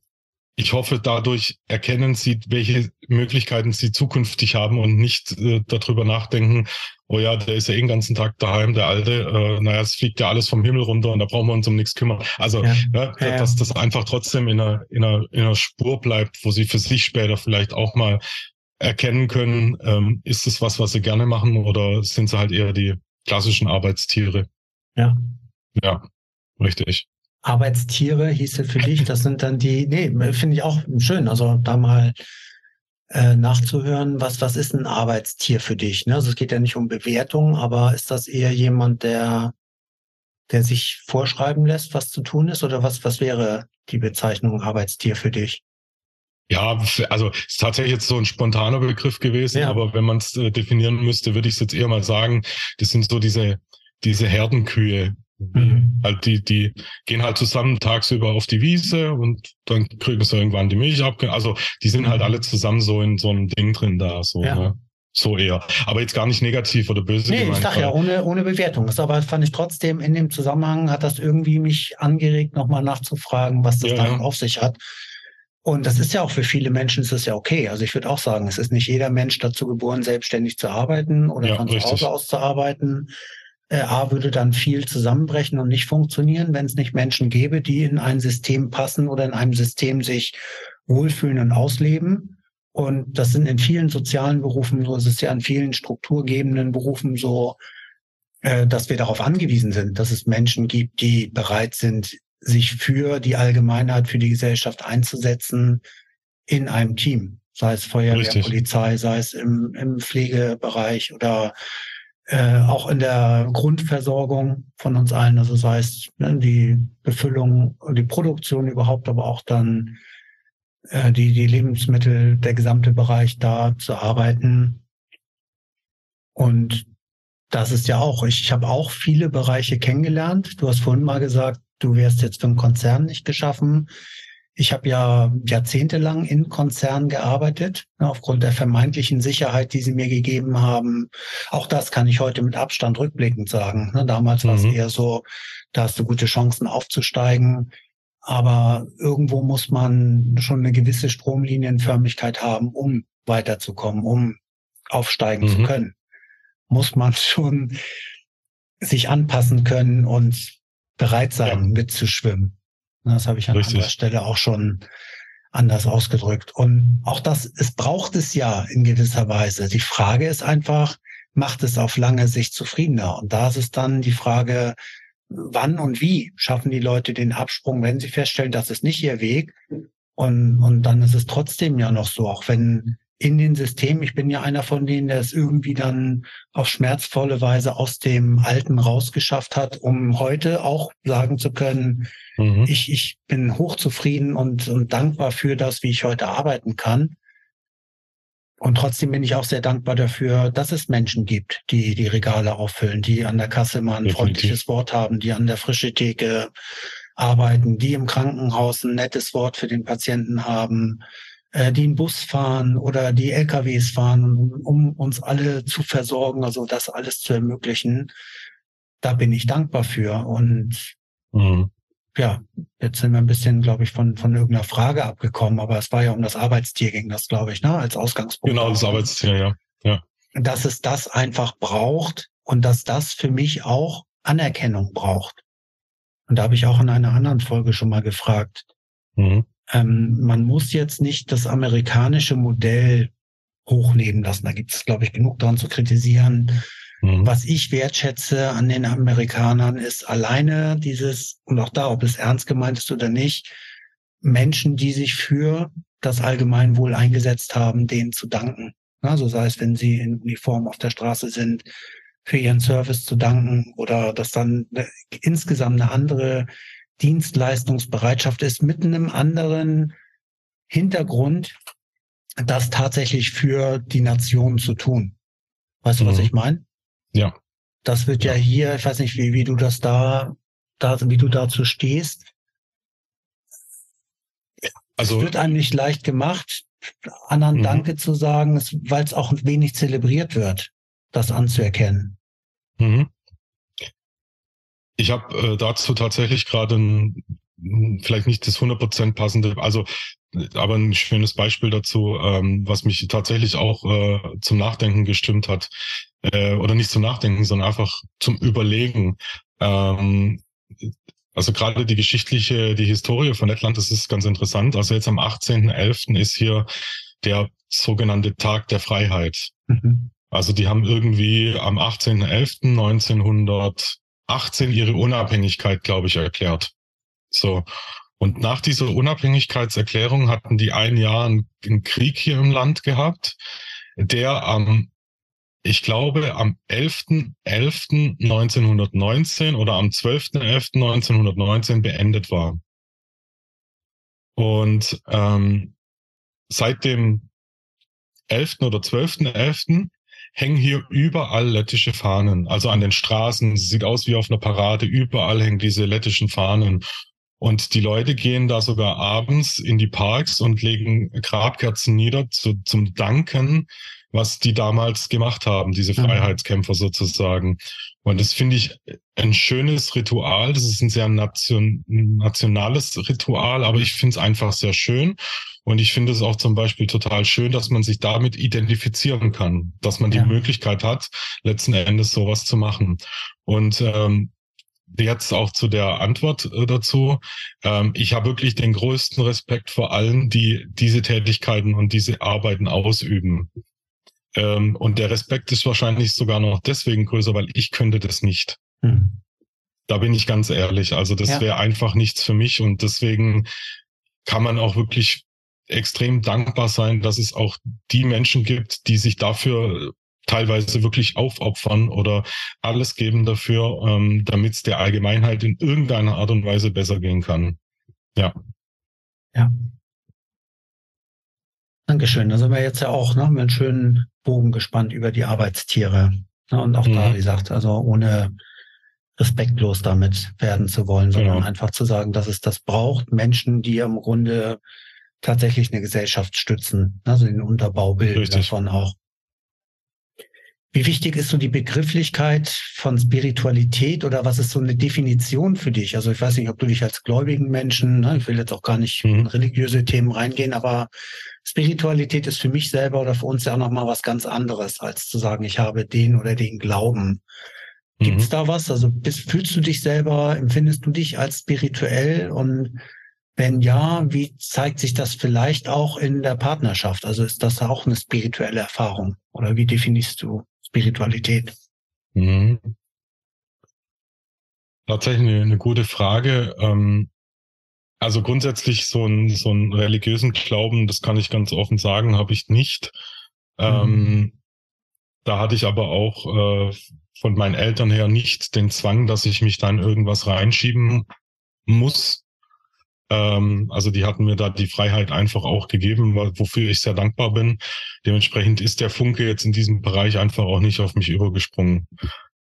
ich hoffe, dadurch erkennen sie, welche Möglichkeiten sie zukünftig haben und nicht äh, darüber nachdenken, oh ja, der ist ja eh den ganzen Tag daheim, der Alte, äh, naja, es fliegt ja alles vom Himmel runter und da brauchen wir uns um nichts kümmern. Also, ja. Ne, ja, dass das einfach trotzdem in einer, in, einer, in einer Spur bleibt, wo sie für sich später vielleicht auch mal erkennen können, ähm, ist es was, was sie gerne machen oder sind sie halt eher die klassischen Arbeitstiere? Ja. Ja, richtig. Arbeitstiere hieße für dich, das sind dann die, nee, finde ich auch schön, also da mal äh, nachzuhören, was, was ist ein Arbeitstier für dich? Ne? Also es geht ja nicht um Bewertung, aber ist das eher jemand, der, der sich vorschreiben lässt, was zu tun ist? Oder was, was wäre die Bezeichnung Arbeitstier für dich? Ja, also ist tatsächlich jetzt so ein spontaner Begriff gewesen, ja. aber wenn man es äh, definieren müsste, würde ich es jetzt eher mal sagen, das sind so diese, diese Herdenkühe, Mhm. Halt die, die gehen halt zusammen tagsüber auf die Wiese und dann kriegen sie irgendwann die Milch ab. Also die sind halt mhm. alle zusammen so in so einem Ding drin da, so, ja. ne? So eher. Aber jetzt gar nicht negativ oder böse. Nee, gemeint, ich sag ja, ohne, ohne Bewertung. Das aber fand ich trotzdem in dem Zusammenhang hat das irgendwie mich angeregt, nochmal nachzufragen, was das ja, dann auf sich hat. Und das ist ja auch für viele Menschen ist das ja okay. Also ich würde auch sagen, es ist nicht jeder Mensch dazu geboren, selbstständig zu arbeiten oder ja, von zu Hause aus zu arbeiten äh, A würde dann viel zusammenbrechen und nicht funktionieren, wenn es nicht Menschen gäbe, die in ein System passen oder in einem System sich wohlfühlen und ausleben. Und das sind in vielen sozialen Berufen so, es ist ja in vielen strukturgebenden Berufen so, äh, dass wir darauf angewiesen sind, dass es Menschen gibt, die bereit sind, sich für die Allgemeinheit, für die Gesellschaft einzusetzen in einem Team. Sei es Feuerwehr, Richtig. Polizei, sei es im, im Pflegebereich oder äh, auch in der Grundversorgung von uns allen, also sei es ne, die Befüllung, die Produktion überhaupt, aber auch dann äh, die, die Lebensmittel, der gesamte Bereich da zu arbeiten. Und das ist ja auch, ich, ich habe auch viele Bereiche kennengelernt. Du hast vorhin mal gesagt, du wärst jetzt für einen Konzern nicht geschaffen. Ich habe ja jahrzehntelang in Konzernen gearbeitet, ne, aufgrund der vermeintlichen Sicherheit, die sie mir gegeben haben. Auch das kann ich heute mit Abstand rückblickend sagen. Ne, damals mhm. war es eher so, da hast du gute Chancen aufzusteigen. Aber irgendwo muss man schon eine gewisse Stromlinienförmigkeit haben, um weiterzukommen, um aufsteigen mhm. zu können. Muss man schon sich anpassen können und bereit sein, ja. mitzuschwimmen. Das habe ich an Richtig. anderer Stelle auch schon anders ausgedrückt. Und auch das, es braucht es ja in gewisser Weise. Die Frage ist einfach, macht es auf lange Sicht zufriedener? Und da ist es dann die Frage, wann und wie schaffen die Leute den Absprung, wenn sie feststellen, das ist nicht ihr Weg. Und, und dann ist es trotzdem ja noch so, auch wenn in den Systemen. Ich bin ja einer von denen, der es irgendwie dann auf schmerzvolle Weise aus dem Alten rausgeschafft hat, um heute auch sagen zu können, mhm. ich, ich bin hochzufrieden und, und dankbar für das, wie ich heute arbeiten kann. Und trotzdem bin ich auch sehr dankbar dafür, dass es Menschen gibt, die die Regale auffüllen, die an der Kasse mal ein Definitiv. freundliches Wort haben, die an der frische Theke arbeiten, die im Krankenhaus ein nettes Wort für den Patienten haben, äh, die einen Bus fahren oder die LKWs fahren, um uns alle zu versorgen, also das alles zu ermöglichen. Da bin ich dankbar für. Und mhm. ja, jetzt sind wir ein bisschen, glaube ich, von, von irgendeiner Frage abgekommen, aber es war ja um das Arbeitstier ging das, glaube ich, ne, als Ausgangspunkt. Genau, das Arbeitstier, ja. ja. Dass es das einfach braucht und dass das für mich auch Anerkennung braucht. Und da habe ich auch in einer anderen Folge schon mal gefragt. Mhm. Ähm, man muss jetzt nicht das amerikanische Modell hochleben lassen. Da gibt es, glaube ich, genug daran zu kritisieren. Mhm. Was ich wertschätze an den Amerikanern ist alleine dieses, und auch da, ob es ernst gemeint ist oder nicht, Menschen, die sich für das Allgemeinwohl eingesetzt haben, denen zu danken. Also sei es, wenn sie in Uniform auf der Straße sind, für ihren Service zu danken oder dass dann insgesamt eine andere Dienstleistungsbereitschaft ist mit einem anderen Hintergrund, das tatsächlich für die Nation zu tun. Weißt du, was mhm. ich meine? Ja. Das wird ja. ja hier, ich weiß nicht, wie, wie du das da, da, wie du dazu stehst. Also. Es wird einem nicht leicht gemacht, anderen mhm. Danke zu sagen, weil es auch wenig zelebriert wird, das anzuerkennen. Mhm. Ich habe äh, dazu tatsächlich gerade ein, vielleicht nicht das 100% passende, also aber ein schönes Beispiel dazu, ähm, was mich tatsächlich auch äh, zum Nachdenken gestimmt hat. Äh, oder nicht zum Nachdenken, sondern einfach zum Überlegen. Ähm, also gerade die geschichtliche, die Historie von Lettland, das ist ganz interessant. Also jetzt am 18.11. ist hier der sogenannte Tag der Freiheit. Mhm. Also die haben irgendwie am 18.11.1900 18 ihre Unabhängigkeit, glaube ich, erklärt. So. Und nach dieser Unabhängigkeitserklärung hatten die ein Jahr einen, Krieg hier im Land gehabt, der am, ich glaube, am 11.11.1919 oder am 12.11.1919 beendet war. Und ähm, seit dem 11. oder 12.11 hängen hier überall lettische Fahnen. Also an den Straßen, sieht aus wie auf einer Parade, überall hängen diese lettischen Fahnen. Und die Leute gehen da sogar abends in die Parks und legen Grabkerzen nieder zu, zum Danken, was die damals gemacht haben, diese mhm. Freiheitskämpfer sozusagen. Und das finde ich ein schönes Ritual. Das ist ein sehr nation, nationales Ritual, aber ich finde es einfach sehr schön. Und ich finde es auch zum Beispiel total schön, dass man sich damit identifizieren kann, dass man die ja. Möglichkeit hat, letzten Endes sowas zu machen. Und ähm, jetzt auch zu der Antwort äh, dazu. Ähm, ich habe wirklich den größten Respekt vor allen, die diese Tätigkeiten und diese Arbeiten ausüben. Ähm, und der Respekt ist wahrscheinlich sogar noch deswegen größer, weil ich könnte das nicht. Hm. Da bin ich ganz ehrlich. Also das ja. wäre einfach nichts für mich und deswegen kann man auch wirklich extrem dankbar sein, dass es auch die Menschen gibt, die sich dafür teilweise wirklich aufopfern oder alles geben dafür, ähm, damit es der Allgemeinheit in irgendeiner Art und Weise besser gehen kann. Ja. Ja. Dankeschön. Da sind wir jetzt ja auch ne, mit einem schönen Bogen gespannt über die Arbeitstiere. Ne, und auch mhm. da, wie gesagt, also ohne respektlos damit werden zu wollen, sondern genau. einfach zu sagen, dass es das braucht. Menschen, die im Grunde tatsächlich eine Gesellschaft stützen, also den Unterbau bilden Richtig. davon auch. Wie wichtig ist so die Begrifflichkeit von Spiritualität oder was ist so eine Definition für dich? Also ich weiß nicht, ob du dich als gläubigen Menschen, ne, ich will jetzt auch gar nicht mhm. in religiöse Themen reingehen, aber Spiritualität ist für mich selber oder für uns ja auch nochmal was ganz anderes, als zu sagen, ich habe den oder den Glauben. Gibt es mhm. da was? Also bist, fühlst du dich selber, empfindest du dich als spirituell und wenn ja, wie zeigt sich das vielleicht auch in der Partnerschaft? Also ist das auch eine spirituelle Erfahrung? Oder wie definierst du Spiritualität? Mhm. Tatsächlich eine, eine gute Frage. Ähm, also grundsätzlich so einen so einen religiösen Glauben, das kann ich ganz offen sagen, habe ich nicht. Ähm, mhm. Ähm, da hatte ich aber auch äh, von meinen Eltern her nicht den Zwang, dass ich mich dann irgendwas reinschieben muss. Ähm, also die hatten mir da die Freiheit einfach auch gegeben, wofür ich sehr dankbar bin. Dementsprechend ist der Funke jetzt in diesem Bereich einfach auch nicht auf mich übergesprungen.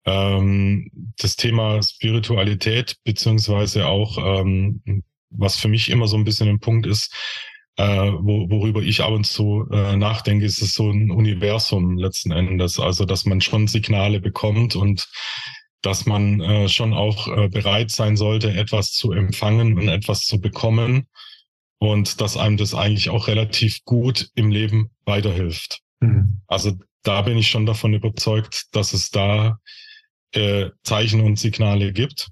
Ähm, das Thema Spiritualität, beziehungsweise auch, ähm, was für mich immer so ein bisschen ein Punkt ist, äh, wo, worüber ich ab und zu äh, nachdenke, ist es so ein Universum letzten Endes. Also, dass man schon Signale bekommt und dass man äh, schon auch äh, bereit sein sollte, etwas zu empfangen und etwas zu bekommen und dass einem das eigentlich auch relativ gut im Leben weiterhilft. Mhm. Also da bin ich schon davon überzeugt, dass es da äh, Zeichen und Signale gibt,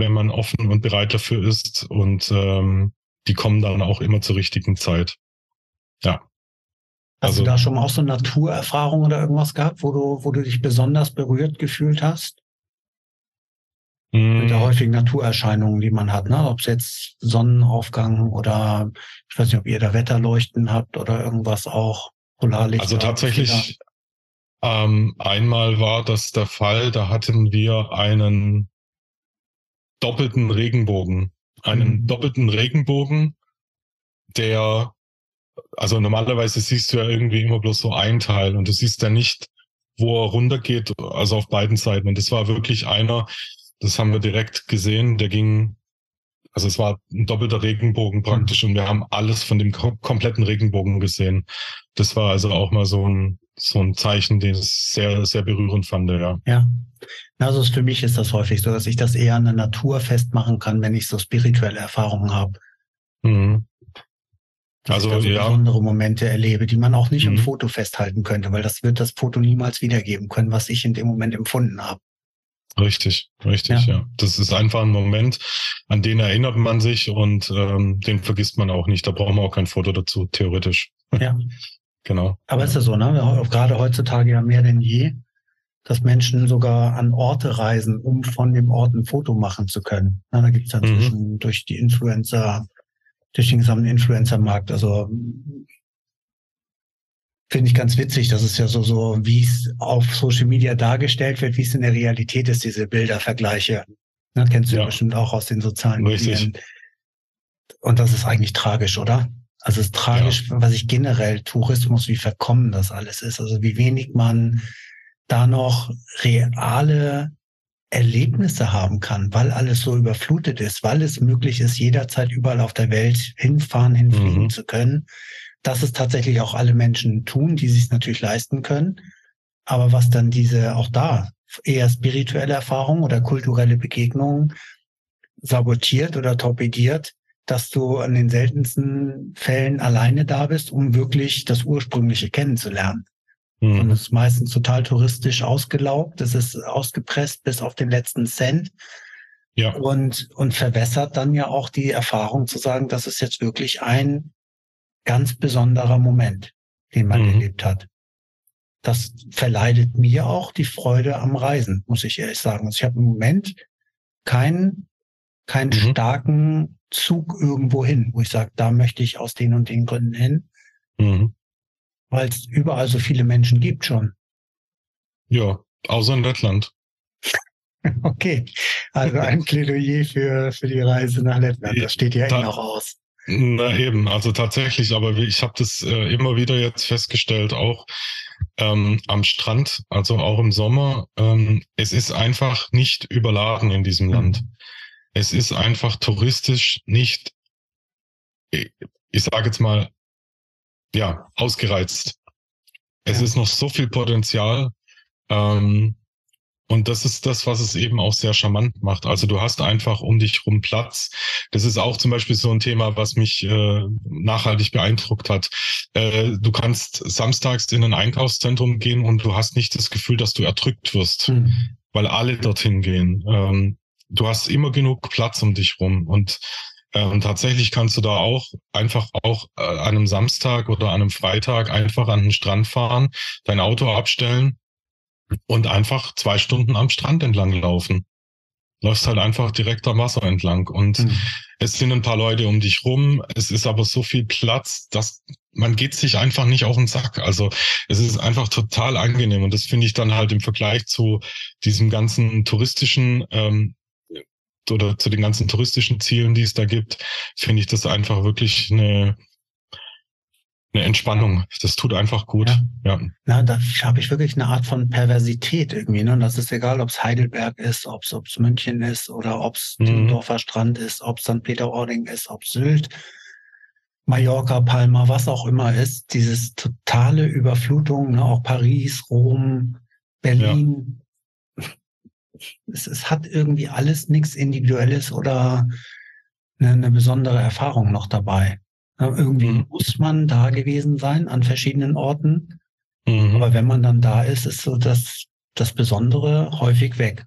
wenn man offen und bereit dafür ist und ähm, die kommen dann auch immer zur richtigen Zeit. Ja. Hast also, du da schon mal auch so Naturerfahrung oder irgendwas gehabt, wo du, wo du dich besonders berührt gefühlt hast? mit der mm. häufigen Naturerscheinungen, die man hat, ne? Ob es jetzt Sonnenaufgang oder ich weiß nicht, ob ihr da Wetterleuchten habt oder irgendwas auch Polarlicht. Also tatsächlich ähm, einmal war das der Fall, da hatten wir einen doppelten Regenbogen. Einen mhm. doppelten Regenbogen, der, also normalerweise siehst du ja irgendwie immer bloß so ein Teil und du siehst ja nicht, wo er runtergeht, also auf beiden Seiten. Und das war wirklich einer, das haben wir direkt gesehen. Der ging, also es war ein doppelter Regenbogen praktisch mhm. und wir haben alles von dem kom kompletten Regenbogen gesehen. Das war also auch mal so ein, so ein Zeichen, den ich sehr, sehr berührend fand, ja. Ja. Also für mich ist das häufig so, dass ich das eher an der Natur festmachen kann, wenn ich so spirituelle Erfahrungen habe. Mhm. Also ich da so ja. besondere Momente erlebe, die man auch nicht mhm. im Foto festhalten könnte, weil das wird das Foto niemals wiedergeben können, was ich in dem Moment empfunden habe. Richtig, richtig, ja. ja. Das ist einfach ein Moment, an den erinnert man sich und ähm, den vergisst man auch nicht. Da brauchen wir auch kein Foto dazu, theoretisch. Ja. genau. Aber ist ja so, ne? Gerade heutzutage ja mehr denn je, dass Menschen sogar an Orte reisen, um von dem Ort ein Foto machen zu können. Na, da gibt es inzwischen mhm. durch die Influencer, durch den gesamten Influencer-Markt, also finde ich ganz witzig. Das ist ja so, so, wie es auf Social Media dargestellt wird, wie es in der Realität ist, diese Bildervergleiche. Das kennst du ja. bestimmt auch aus den sozialen Richtig. Medien. Und das ist eigentlich tragisch, oder? Also es ist tragisch, ja. was ich generell Tourismus, wie verkommen das alles ist. Also wie wenig man da noch reale Erlebnisse haben kann, weil alles so überflutet ist, weil es möglich ist, jederzeit überall auf der Welt hinfahren, hinfliegen mhm. zu können dass es tatsächlich auch alle Menschen tun, die sich natürlich leisten können. Aber was dann diese auch da eher spirituelle Erfahrung oder kulturelle Begegnungen sabotiert oder torpediert, dass du an den seltensten Fällen alleine da bist, um wirklich das Ursprüngliche kennenzulernen. Mhm. Und es ist meistens total touristisch ausgelaugt, es ist ausgepresst bis auf den letzten Cent. Ja. Und, und verwässert dann ja auch die Erfahrung zu sagen, das ist jetzt wirklich ein ganz besonderer Moment, den man mhm. erlebt hat. Das verleidet mir auch die Freude am Reisen, muss ich ehrlich sagen. Also ich habe im Moment keinen keinen mhm. starken Zug irgendwo hin, wo ich sage, da möchte ich aus den und den Gründen hin, mhm. Weil es überall so viele Menschen gibt schon. Ja, außer in Lettland. okay, also ein Plädoyer für, für die Reise nach Lettland, das steht ja da, eh noch aus. Na eben, also tatsächlich, aber ich habe das äh, immer wieder jetzt festgestellt, auch ähm, am Strand, also auch im Sommer, ähm, es ist einfach nicht überladen in diesem Land. Mhm. Es ist einfach touristisch nicht, ich, ich sage jetzt mal, ja, ausgereizt. Es ja. ist noch so viel Potenzial. Ähm, und das ist das, was es eben auch sehr charmant macht. Also du hast einfach um dich rum Platz. Das ist auch zum Beispiel so ein Thema, was mich äh, nachhaltig beeindruckt hat. Äh, du kannst samstags in ein Einkaufszentrum gehen und du hast nicht das Gefühl, dass du erdrückt wirst, mhm. weil alle dorthin gehen. Ähm, du hast immer genug Platz um dich rum und und tatsächlich kannst du da auch einfach auch äh, an einem Samstag oder an einem Freitag einfach an den Strand fahren, dein Auto abstellen und einfach zwei Stunden am Strand entlang laufen. Läufst halt einfach direkt am Wasser entlang und mhm. es sind ein paar Leute um dich rum. Es ist aber so viel Platz, dass man geht sich einfach nicht auf den Sack. Also es ist einfach total angenehm und das finde ich dann halt im Vergleich zu diesem ganzen touristischen ähm, oder zu den ganzen touristischen Zielen, die es da gibt, finde ich das einfach wirklich eine eine Entspannung. Das tut einfach gut. Ja. ja. Na, da habe ich wirklich eine Art von Perversität irgendwie. Ne? Und das ist egal, ob es Heidelberg ist, ob es München ist oder ob es mhm. Dorfer Strand ist, ob es St. Peter-Ording ist, ob Sylt, Mallorca, Palma, was auch immer ist. Dieses totale Überflutung, ne? auch Paris, Rom, Berlin. Ja. Es, es hat irgendwie alles nichts Individuelles oder eine, eine besondere Erfahrung noch dabei. Irgendwie mhm. muss man da gewesen sein an verschiedenen Orten. Mhm. Aber wenn man dann da ist, ist so das, das Besondere häufig weg.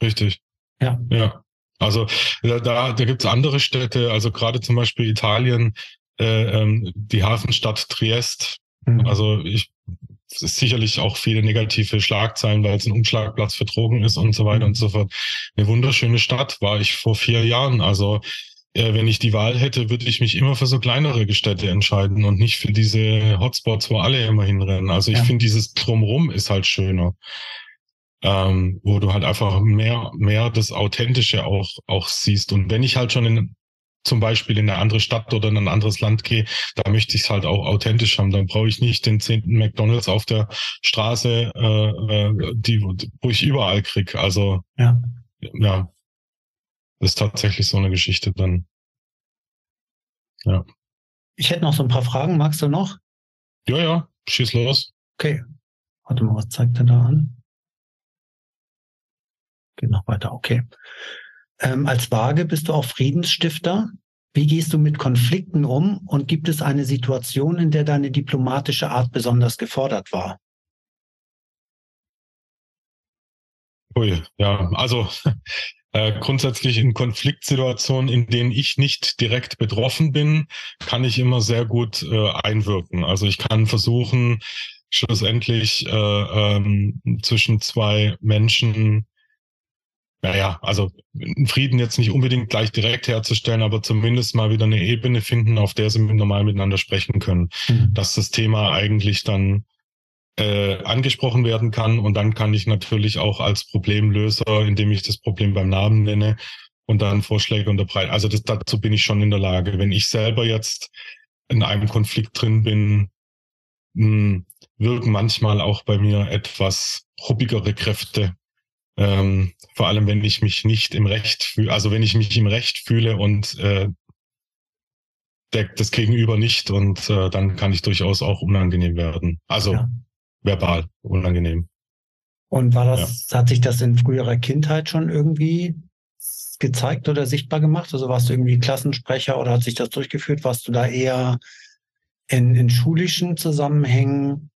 Richtig. Ja. Ja. Also da, da gibt es andere Städte, also gerade zum Beispiel Italien, äh, ähm, die Hafenstadt Triest. Mhm. Also ich sicherlich auch viele negative Schlagzeilen, weil es ein Umschlagplatz für Drogen ist und so weiter mhm. und so fort. Eine wunderschöne Stadt war ich vor vier Jahren. Also äh, wenn ich die Wahl hätte, würde ich mich immer für so kleinere Städte entscheiden und nicht für diese Hotspots, wo alle immer hinrennen. Also ich ja. finde, dieses Drumrum ist halt schöner. Ähm, wo du halt einfach mehr, mehr das Authentische auch, auch siehst. Und wenn ich halt schon in, zum Beispiel in eine andere Stadt oder in ein anderes Land gehe, da möchte ich es halt auch authentisch haben. Dann brauche ich nicht den zehnten McDonalds auf der Straße, äh, äh die, wo ich überall krieg. Also ja, ja ist tatsächlich so eine Geschichte dann. Ja. Ich hätte noch so ein paar Fragen. Magst du noch? Ja, ja, schieß los. Okay. Warte mal, was zeigt er da an? Geht noch weiter, okay. Ähm, als Waage bist du auch Friedensstifter. Wie gehst du mit Konflikten um und gibt es eine Situation, in der deine diplomatische Art besonders gefordert war? Ui, ja, also äh, grundsätzlich in Konfliktsituationen, in denen ich nicht direkt betroffen bin, kann ich immer sehr gut äh, einwirken. Also ich kann versuchen, schlussendlich äh, ähm, zwischen zwei Menschen, naja, also Frieden jetzt nicht unbedingt gleich direkt herzustellen, aber zumindest mal wieder eine Ebene finden, auf der sie normal miteinander sprechen können. Mhm. Dass das Thema eigentlich dann äh, angesprochen werden kann. Und dann kann ich natürlich auch als Problemlöser, indem ich das Problem beim Namen nenne und dann Vorschläge unterbreite. Also das, dazu bin ich schon in der Lage. Wenn ich selber jetzt in einem Konflikt drin bin, mh, hm, wirken manchmal auch bei mir etwas ruppigere Kräfte. Ähm, vor allem, wenn ich mich nicht im Recht fühle, also wenn ich mich im Recht fühle und äh, der, das Gegenüber nicht und äh, dann kann ich durchaus auch unangenehm werden. Also ja verbal unangenehm. Und war das, ja. hat sich das in früherer Kindheit schon irgendwie gezeigt oder sichtbar gemacht? Also warst du irgendwie Klassensprecher oder hat sich das durchgeführt? Warst du da eher in, in schulischen Zusammenhängen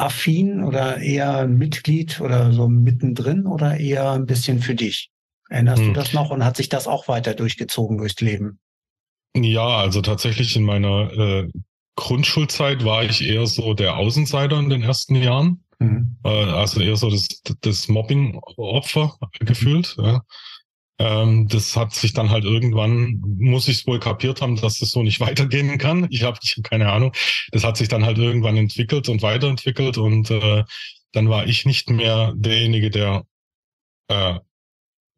gruppenaffin oder eher Mitglied oder so mittendrin oder eher ein bisschen für dich? Erinnerst hm. du das noch und hat sich das auch weiter durchgezogen durchs Leben? Ja, also tatsächlich in meiner äh, Grundschulzeit war ich eher so der Außenseiter in den ersten Jahren. Mhm. Äh, also eher so das, das Mobbing-Opfer gefühlt. Ja. Ähm, das hat sich dann halt irgendwann, muss ich es wohl kapiert haben, dass das so nicht weitergehen kann. Ich habe ich hab keine Ahnung. Das hat sich dann halt irgendwann entwickelt und weiterentwickelt und äh, dann war ich nicht mehr derjenige, der äh,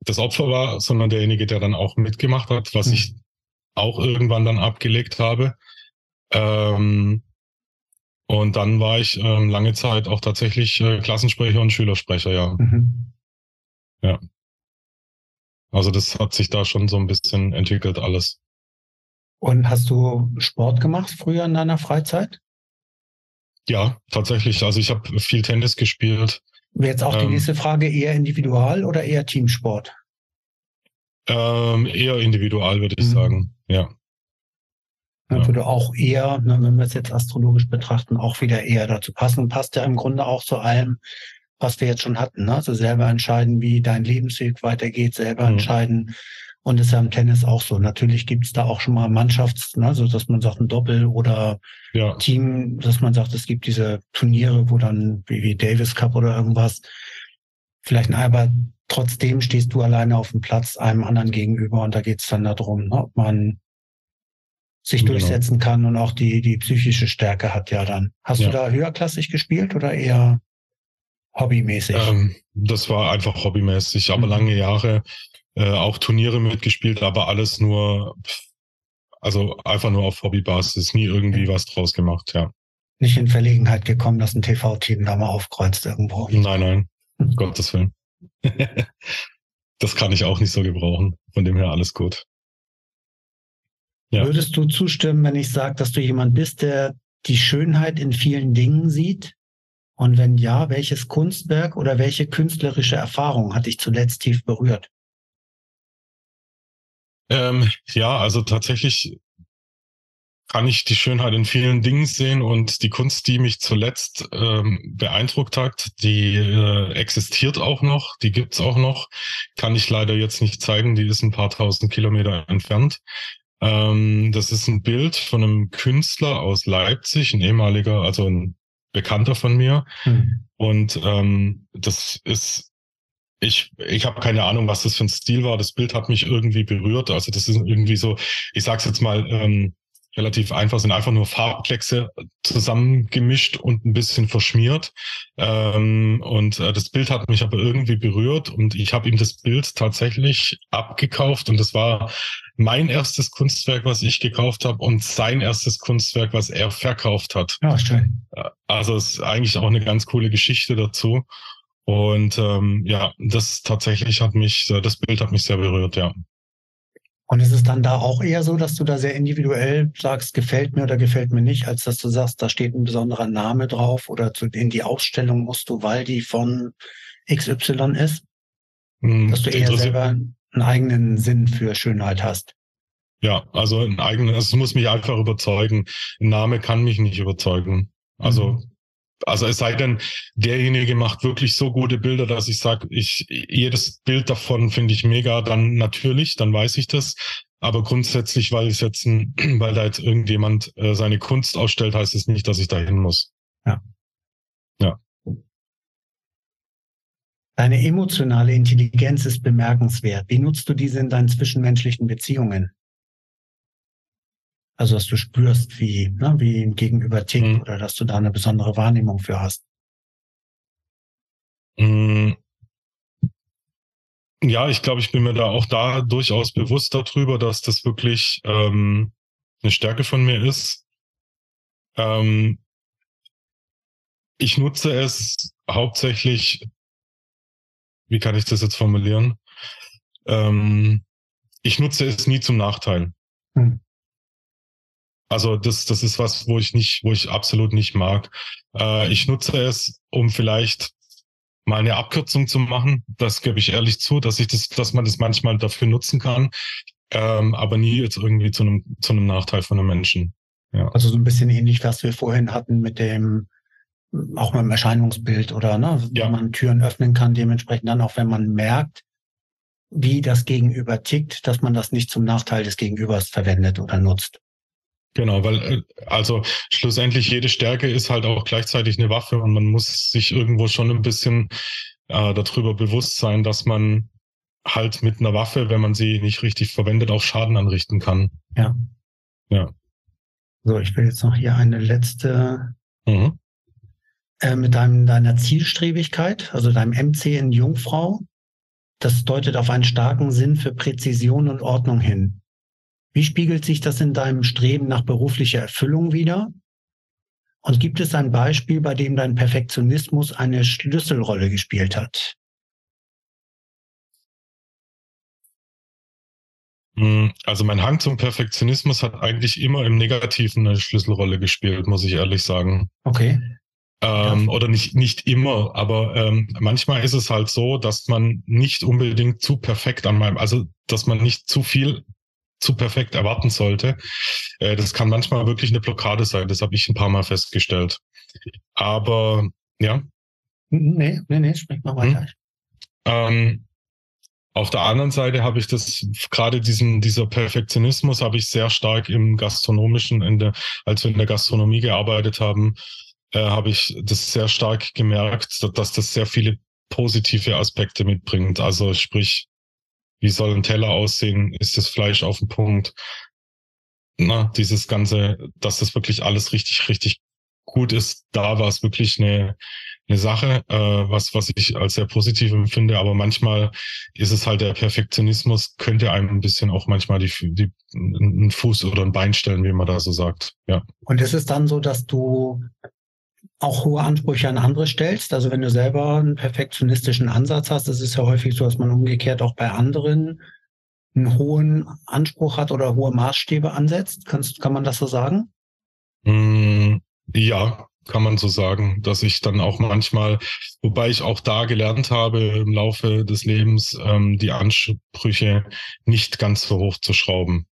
das Opfer war, sondern derjenige, der dann auch mitgemacht hat, was mhm. ich auch irgendwann dann abgelegt habe. Ähm, und dann war ich ähm, lange Zeit auch tatsächlich äh, Klassensprecher und Schülersprecher, ja. Mhm. Ja. Also das hat sich da schon so ein bisschen entwickelt alles. Und hast du Sport gemacht früher in deiner Freizeit? Ja, tatsächlich. Also ich habe viel Tennis gespielt. Wäre jetzt auch die ähm, nächste Frage, eher individual oder eher Teamsport? Ähm, eher individual, würde ich mhm. sagen, ja. Dann ja. würde auch eher, ne, wenn wir es jetzt astrologisch betrachten, auch wieder eher dazu passen. Passt ja im Grunde auch zu allem, was wir jetzt schon hatten. Ne? Also selber entscheiden, wie dein Lebensweg weitergeht, selber mhm. entscheiden. Und das ist ja im Tennis auch so. Natürlich gibt es da auch schon mal Mannschafts, ne, so dass man sagt ein Doppel oder ja. Team, dass man sagt, es gibt diese Turniere, wo dann wie, wie Davis Cup oder irgendwas vielleicht ein aber trotzdem stehst du alleine auf dem Platz einem anderen gegenüber und da geht es dann darum, ne, ob man sich genau. durchsetzen kann und auch die, die psychische Stärke hat ja dann. Hast ja. du da höherklassig gespielt oder eher hobbymäßig? Ähm, das war einfach hobbymäßig, aber mhm. lange Jahre äh, auch Turniere mitgespielt, aber alles nur, also einfach nur auf Hobbybasis, nie irgendwie was draus gemacht, ja. Nicht in Verlegenheit gekommen, dass ein TV-Team da mal aufkreuzt irgendwo. Nein, nein, um Gottes Willen. das kann ich auch nicht so gebrauchen. Von dem her alles gut. Ja. Würdest du zustimmen, wenn ich sage, dass du jemand bist, der die Schönheit in vielen Dingen sieht? Und wenn ja, welches Kunstwerk oder welche künstlerische Erfahrung hat dich zuletzt tief berührt? Ähm, ja, also tatsächlich kann ich die Schönheit in vielen Dingen sehen und die Kunst, die mich zuletzt ähm, beeindruckt hat, die äh, existiert auch noch, die gibt's auch noch, kann ich leider jetzt nicht zeigen, die ist ein paar tausend Kilometer entfernt. Ähm, das ist ein Bild von einem Künstler aus Leipzig, ein ehemaliger, also ein Bekannter von mir. Mhm. Und ähm, das ist, ich, ich habe keine Ahnung, was das für ein Stil war. Das Bild hat mich irgendwie berührt. Also das ist irgendwie so, ich sag's jetzt mal, ähm, relativ einfach, sind einfach nur Farbkleckse zusammengemischt und ein bisschen verschmiert. Ähm, und äh, das Bild hat mich aber irgendwie berührt und ich habe ihm das Bild tatsächlich abgekauft und das war mein erstes Kunstwerk, was ich gekauft habe und sein erstes Kunstwerk, was er verkauft hat. Ja, schön. Äh, also es ist eigentlich auch eine ganz coole Geschichte dazu. Und ähm, ja, das tatsächlich hat mich, das Bild hat mich sehr berührt, ja. Und ist es dann da auch eher so, dass du da sehr individuell sagst, gefällt mir oder gefällt mir nicht, als dass du sagst, da steht ein besonderer Name drauf oder zu, in die Ausstellung musst du, weil die von XY ist? Hm, dass du eher selber einen eigenen Sinn für Schönheit hast. Ja, also ein eigenen, also es muss mich einfach überzeugen. Ein Name kann mich nicht überzeugen. Also mhm. Also es sei denn, derjenige macht wirklich so gute Bilder, dass ich sage, ich jedes Bild davon finde ich mega, dann natürlich, dann weiß ich das. Aber grundsätzlich, weil es jetzt ein, weil da jetzt irgendjemand äh, seine Kunst ausstellt, heißt es nicht, dass ich dahin muss. Ja. Ja. Deine emotionale Intelligenz ist bemerkenswert. Wie nutzt du diese in deinen zwischenmenschlichen Beziehungen? Also, dass du spürst, wie, ne, wie ein Gegenüber tickt mhm. oder dass du da eine besondere Wahrnehmung für hast. Mhm. Ja, ich glaube, ich bin mir da auch da durchaus bewusst darüber, dass das wirklich ähm, eine Stärke von mir ist. Ähm, ich nutze es hauptsächlich, wie kann ich das jetzt formulieren? Ähm, ich nutze es nie zum Nachteil. Hm. Also das, das ist was, wo ich nicht, wo ich absolut nicht mag. Äh, ich nutze es, um vielleicht mal eine Abkürzung zu machen. Das gebe ich ehrlich zu, dass ich das, dass man das manchmal dafür nutzen kann, ähm, aber nie jetzt irgendwie zu einem, zu einem Nachteil von einem Menschen. Ja. Also so ein bisschen ähnlich, was wir vorhin hatten mit dem, auch mit dem Erscheinungsbild oder, ne, ja. wenn man Türen öffnen kann, dementsprechend dann auch, wenn man merkt, wie das Gegenüber tickt, dass man das nicht zum Nachteil des Gegenübers verwendet oder nutzt. Genau, weil äh, also schlussendlich jede Stärke ist halt auch gleichzeitig eine Waffe und man muss sich irgendwo schon ein bisschen äh, darüber bewusst sein, dass man halt mit einer Waffe, wenn man sie nicht richtig verwendet, auch Schaden anrichten kann. Ja. Ja. So, ich will jetzt noch hier eine letzte mhm. äh, mit deinem, deiner Zielstrebigkeit, also deinem MC in Jungfrau. das deutet auf einen starken Sinn für Präzision und Ordnung hin. Wie spiegelt sich das in deinem Streben nach beruflicher Erfüllung wider? Und gibt es ein Beispiel, bei dem dein Perfektionismus eine Schlüsselrolle gespielt hat? Hm, also mein Hang zum Perfektionismus hat eigentlich immer im Negativen eine Schlüsselrolle gespielt, muss ich ehrlich sagen. Okay. Ähm, ja. Oder nicht, nicht immer, aber ähm, manchmal ist es halt so, dass man nicht unbedingt zu perfekt an meinem, also dass man nicht zu viel zu perfekt erwarten sollte. Äh, das kann manchmal wirklich eine Blockade sein. Das habe ich ein paar Mal festgestellt. Aber ja. Nee, nee, nee, sprich mal weiter. Hm. Ähm, auf der anderen Seite habe ich das, gerade diesen, dieser Perfektionismus habe ich sehr stark im gastronomischen, in der, als wir in der Gastronomie gearbeitet haben, äh, habe ich das sehr stark gemerkt, dass das sehr viele positive Aspekte mitbringt. Also sprich, wie soll ein Teller aussehen? Ist das Fleisch auf dem Punkt? Na, dieses ganze, dass das wirklich alles richtig, richtig gut ist, da war es wirklich eine, eine Sache, äh, was, was ich als sehr positiv empfinde. Aber manchmal ist es halt der Perfektionismus, könnte einem ein bisschen auch manchmal die, die, einen Fuß oder ein Bein stellen, wie man da so sagt. Ja. Und ist es dann so, dass du auch hohe Ansprüche an andere stellst. Also wenn du selber einen perfektionistischen Ansatz hast, das ist ja häufig so, dass man umgekehrt auch bei anderen einen hohen Anspruch hat oder hohe Maßstäbe ansetzt. Kannst, kann man das so sagen? Mm, ja, kann man so sagen, dass ich dann auch manchmal, wobei ich auch da gelernt habe im Laufe des Lebens, ähm, die Ansprüche nicht ganz so hoch zu schrauben.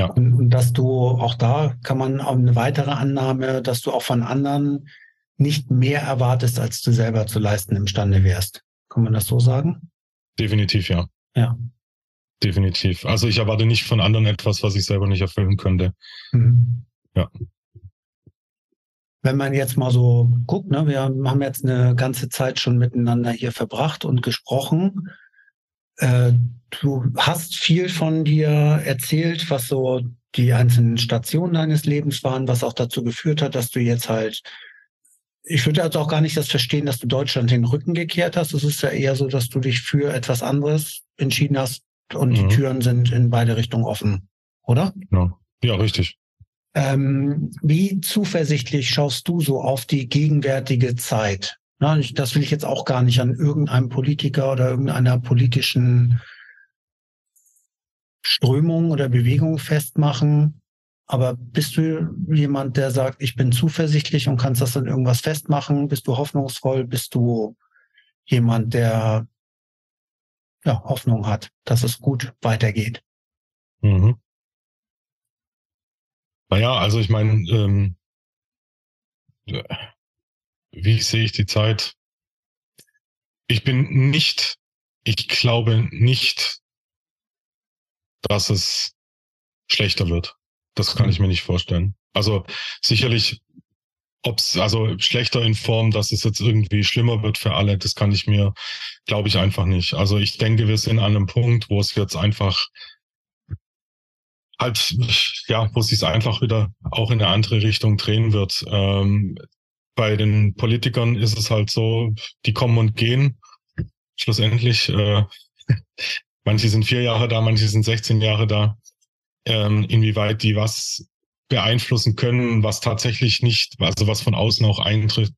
Ja. Und, und dass du auch da kann man eine weitere Annahme, dass du auch von anderen nicht mehr erwartest, als du selber zu leisten imstande wärst. Kann man das so sagen? Definitiv, ja. Ja. Definitiv. Also ich erwarte nicht von anderen etwas, was ich selber nicht erfüllen könnte. Mhm. Ja. Wenn man jetzt mal so guckt, ne, wir haben jetzt eine ganze Zeit schon miteinander hier verbracht und gesprochen. Äh, du hast viel von dir erzählt, was so die einzelnen Stationen deines Lebens waren, was auch dazu geführt hat, dass du jetzt halt, ich würde also auch gar nicht das verstehen, dass du Deutschland den Rücken gekehrt hast. Es ist ja eher so, dass du dich für etwas anderes entschieden hast und mhm. die Türen sind in beide Richtungen offen, oder? Ja, ja richtig. Ähm, wie zuversichtlich schaust du so auf die gegenwärtige Zeit? Na, das will ich jetzt auch gar nicht an irgendeinem Politiker oder irgendeiner politischen Strömung oder Bewegung festmachen. Aber bist du jemand, der sagt, ich bin zuversichtlich und kannst das an irgendwas festmachen? Bist du hoffnungsvoll? Bist du jemand, der ja, Hoffnung hat, dass es gut weitergeht? Mhm. Naja, also ich meine, ähm, wie sehe ich die Zeit? Ich bin nicht, ich glaube nicht, dass es schlechter wird. Das kann ich mir nicht vorstellen. Also sicherlich, ob es also schlechter in Form, dass es jetzt irgendwie schlimmer wird für alle, das kann ich mir, glaube ich, einfach nicht. Also ich denke, wir sind an einem Punkt, wo es jetzt einfach halt, ja, wo es sich einfach wieder auch in eine andere Richtung drehen wird. Ähm, bei den Politikern ist es halt so, die kommen und gehen. Schlussendlich, äh, manche sind vier Jahre da, manche sind 16 Jahre da. Ähm, inwieweit die was beeinflussen können, was tatsächlich nicht, also was von außen auch eintritt,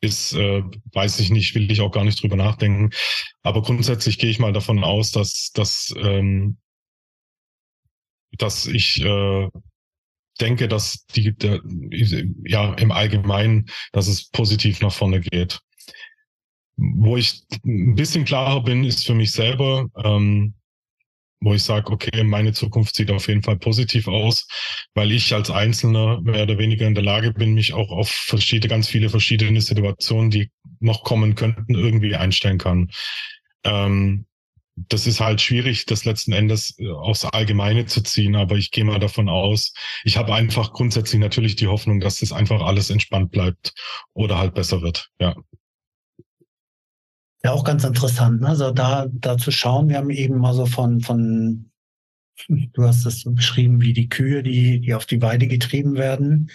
ist, äh, weiß ich nicht, will ich auch gar nicht drüber nachdenken. Aber grundsätzlich gehe ich mal davon aus, dass, dass, ähm, dass ich äh, denke, dass die, der, ja, im Allgemeinen, dass es positiv nach vorne geht. Wo ich ein bisschen klarer bin, ist für mich selber, ähm, wo ich sage, okay, meine Zukunft sieht auf jeden Fall positiv aus, weil ich als Einzelner mehr oder weniger in der Lage bin, mich auch auf verschiedene, ganz viele verschiedene Situationen, die noch kommen könnten, irgendwie einstellen kann. Ähm, das ist halt schwierig, das letzten Endes äh, aufs Allgemeine zu ziehen, aber ich gehe mal davon aus, ich habe einfach grundsätzlich natürlich die Hoffnung, dass das einfach alles entspannt bleibt oder halt besser wird, ja. Ja, auch ganz interessant, ne? Also da, da zu schauen, wir haben eben mal so von, von, du hast es so beschrieben, wie die Kühe, die, die auf die Weide getrieben werden.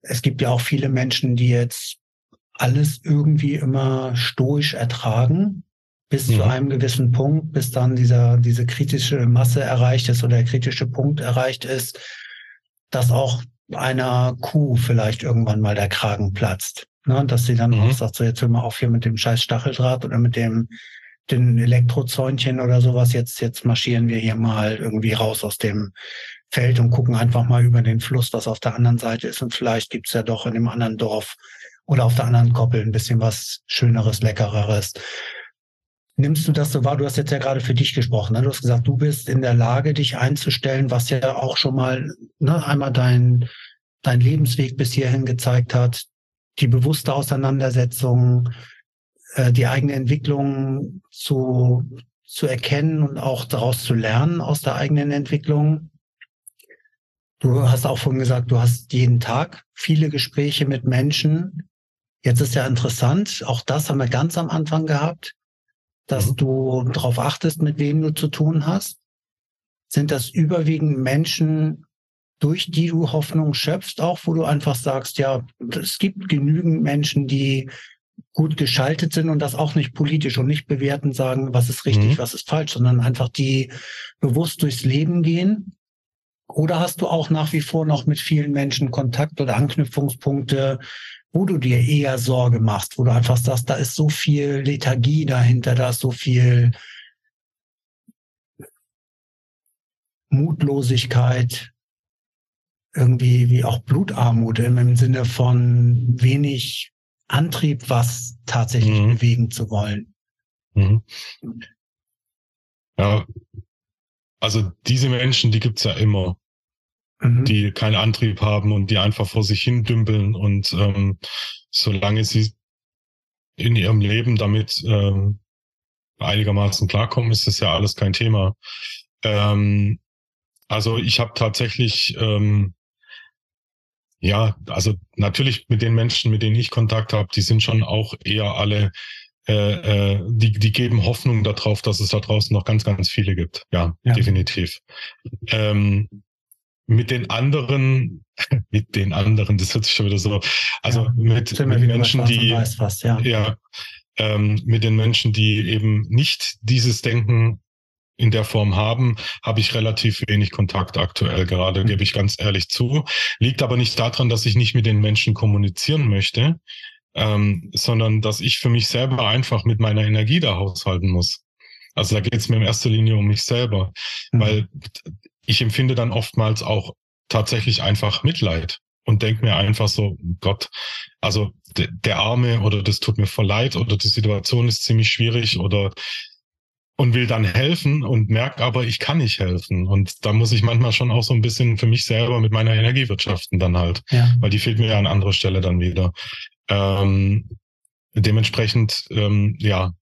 Es gibt ja auch viele Menschen, die jetzt alles irgendwie immer stoisch ertragen bis mhm. zu einem gewissen Punkt, bis dann dieser, diese kritische Masse erreicht ist oder der kritische Punkt erreicht ist, dass auch einer Kuh vielleicht irgendwann mal der Kragen platzt. Ne? Dass sie dann mhm. auch sagt, so jetzt hör mal auf hier mit dem scheiß Stacheldraht oder mit dem den Elektrozäunchen oder sowas. Jetzt, jetzt marschieren wir hier mal irgendwie raus aus dem Feld und gucken einfach mal über den Fluss, was auf der anderen Seite ist. Und vielleicht gibt's ja doch in dem anderen Dorf oder auf der anderen Koppel ein bisschen was Schöneres, Leckereres. Nimmst du das so wahr? Du hast jetzt ja gerade für dich gesprochen. Ne? Du hast gesagt, du bist in der Lage, dich einzustellen, was ja auch schon mal ne, einmal dein, dein Lebensweg bis hierhin gezeigt hat, die bewusste Auseinandersetzung, äh, die eigene Entwicklung zu, zu erkennen und auch daraus zu lernen aus der eigenen Entwicklung. Du hast auch vorhin gesagt, du hast jeden Tag viele Gespräche mit Menschen. Jetzt ist ja interessant, auch das haben wir ganz am Anfang gehabt dass mhm. du darauf achtest, mit wem du zu tun hast? Sind das überwiegend Menschen, durch die du Hoffnung schöpfst, auch wo du einfach sagst, ja, es gibt genügend Menschen, die gut geschaltet sind und das auch nicht politisch und nicht bewerten sagen, was ist richtig, mhm. was ist falsch, sondern einfach die bewusst durchs Leben gehen? Oder hast du auch nach wie vor noch mit vielen Menschen Kontakt oder Anknüpfungspunkte, wo du dir eher Sorge machst, wo du einfach sagst, da ist so viel Lethargie dahinter, da ist so viel Mutlosigkeit, irgendwie wie auch Blutarmut im, Sinne von wenig Antrieb, was tatsächlich mhm. bewegen zu wollen. Mhm. Ja, also diese Menschen, die gibt's ja immer mhm. die keinen Antrieb haben und die einfach vor sich hin dümpeln und ähm, solange sie in ihrem Leben damit ähm, einigermaßen klarkommen, ist das ja alles kein Thema. Ähm, also ich habe tatsächlich ähm, ja, also natürlich mit den Menschen, mit denen ich Kontakt habe, die sind schon auch eher alle, äh, äh, die, die geben Hoffnung darauf, dass es da draußen noch ganz, ganz viele gibt. Ja, ja. definitiv. Ähm, mit den anderen, mit den anderen, das hört sich schon wieder so, also ja, mit, mit Menschen, die, fast, ja, ja ähm, mit den Menschen, die eben nicht dieses Denken in der Form haben, habe ich relativ wenig Kontakt aktuell gerade, mhm. gebe ich ganz ehrlich zu. Liegt aber nicht daran, dass ich nicht mit den Menschen kommunizieren möchte, ähm, sondern dass ich für mich selber einfach mit meiner Energie da haushalten muss. Also da geht es mir in erster Linie um mich selber, mhm. weil ich empfinde dann oftmals auch tatsächlich einfach Mitleid und denke mir einfach so, Gott, also der, der Arme oder das tut mir voll leid oder die Situation ist ziemlich schwierig oder und will dann helfen und merke aber, ich kann nicht helfen. Und da muss ich manchmal schon auch so ein bisschen für mich selber mit meiner Energie wirtschaften dann halt, ja. weil die fehlt mir ja an anderer Stelle dann wieder. Ähm, dementsprechend, ähm, ja,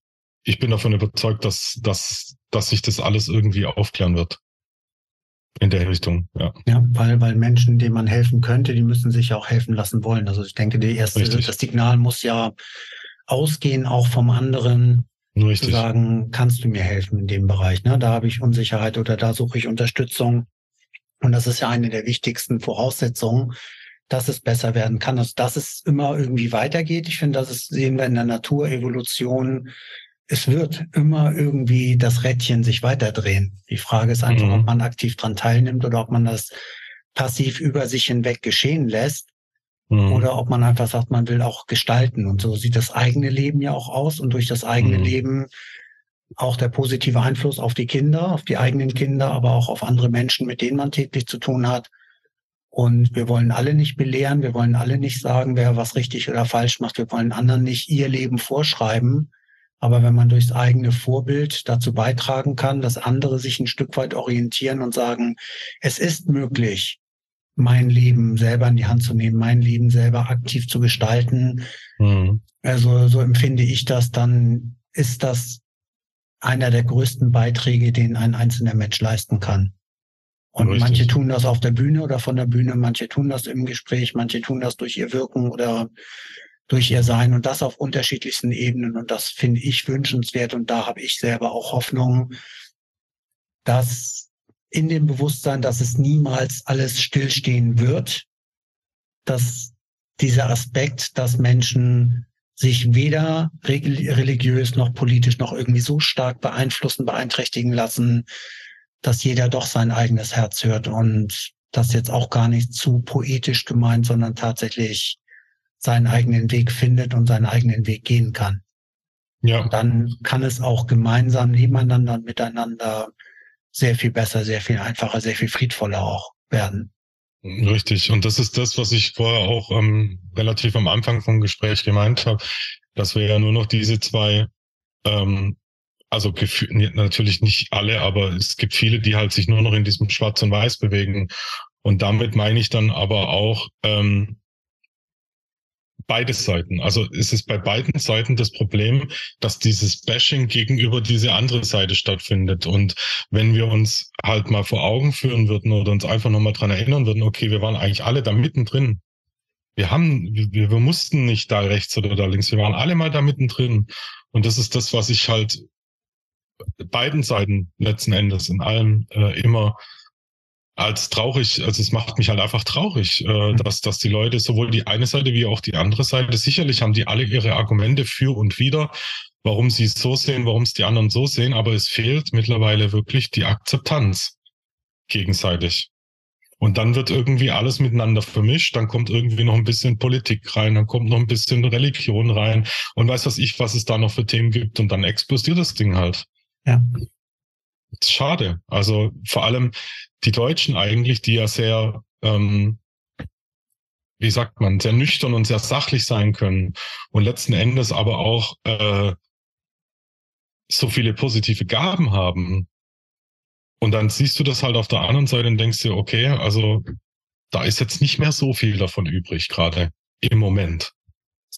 ich bin davon überzeugt, dass, dass, dass sich das alles irgendwie aufklären wird. In der Richtung, ja. Ja, weil, weil Menschen, denen man helfen könnte, die müssen sich auch helfen lassen wollen. Also ich denke, die erste, Richtig. das Signal muss ja ausgehen, auch vom anderen, Richtig. zu sagen, kannst du mir helfen in dem Bereich? Ne? Da habe ich Unsicherheit oder da suche ich Unterstützung. Und das ist ja eine der wichtigsten Voraussetzungen, dass es besser werden kann. Also dass es immer irgendwie weitergeht. Ich finde, das ist, sehen wir in der Naturevolution es wird immer irgendwie das Rädchen sich weiterdrehen. Die Frage ist einfach, mhm. ob man aktiv dran teilnimmt oder ob man das passiv über sich hinweg geschehen lässt. Mhm. Oder ob man einfach sagt, man will auch gestalten. Und so sieht das eigene Leben ja auch aus. Und durch das eigene mhm. Leben auch der positive Einfluss auf die Kinder, auf die eigenen Kinder, aber auch auf andere Menschen, mit denen man täglich zu tun hat. Und wir wollen alle nicht belehren, wir wollen alle nicht sagen, wer was richtig oder falsch macht. Wir wollen anderen nicht ihr Leben vorschreiben, aber wenn man durchs eigene Vorbild dazu beitragen kann, dass andere sich ein Stück weit orientieren und sagen, es ist möglich, mein Leben selber in die Hand zu nehmen, mein Leben selber aktiv zu gestalten. Mhm. Also so empfinde ich das, dann ist das einer der größten Beiträge, den ein einzelner Mensch leisten kann. Und Richtig. manche tun das auf der Bühne oder von der Bühne, manche tun das im Gespräch, manche tun das durch ihr Wirken oder durch ihr Sein und das auf unterschiedlichsten Ebenen. Und das finde ich wünschenswert. Und da habe ich selber auch Hoffnung, dass in dem Bewusstsein, dass es niemals alles stillstehen wird, dass dieser Aspekt, dass Menschen sich weder religiös noch politisch noch irgendwie so stark beeinflussen, beeinträchtigen lassen, dass jeder doch sein eigenes Herz hört und das jetzt auch gar nicht zu poetisch gemeint, sondern tatsächlich seinen eigenen Weg findet und seinen eigenen Weg gehen kann. Ja. Und dann kann es auch gemeinsam nebeneinander und miteinander sehr viel besser, sehr viel einfacher, sehr viel friedvoller auch werden. Richtig. Und das ist das, was ich vorher auch ähm, relativ am Anfang vom Gespräch gemeint habe, dass wir ja nur noch diese zwei, ähm, also natürlich nicht alle, aber es gibt viele, die halt sich nur noch in diesem Schwarz und Weiß bewegen. Und damit meine ich dann aber auch ähm, beide Seiten. Also ist es bei beiden Seiten das Problem, dass dieses Bashing gegenüber diese andere Seite stattfindet. Und wenn wir uns halt mal vor Augen führen würden oder uns einfach nochmal dran erinnern würden, okay, wir waren eigentlich alle da mittendrin. Wir haben, wir, wir mussten nicht da rechts oder da links, wir waren alle mal da mittendrin. Und das ist das, was ich halt beiden Seiten letzten Endes in allem äh, immer als traurig, also es macht mich halt einfach traurig, äh, mhm. dass, dass die Leute, sowohl die eine Seite wie auch die andere Seite, sicherlich haben die alle ihre Argumente für und wider, warum sie es so sehen, warum es die anderen so sehen, aber es fehlt mittlerweile wirklich die Akzeptanz gegenseitig. Und dann wird irgendwie alles miteinander vermischt, dann kommt irgendwie noch ein bisschen Politik rein, dann kommt noch ein bisschen Religion rein und weiß was ich, was es da noch für Themen gibt und dann explodiert das Ding halt. Ja. Schade. Also vor allem, die Deutschen eigentlich, die ja sehr, ähm, wie sagt man, sehr nüchtern und sehr sachlich sein können und letzten Endes aber auch äh, so viele positive Gaben haben. Und dann siehst du das halt auf der anderen Seite und denkst dir, okay, also da ist jetzt nicht mehr so viel davon übrig, gerade im Moment.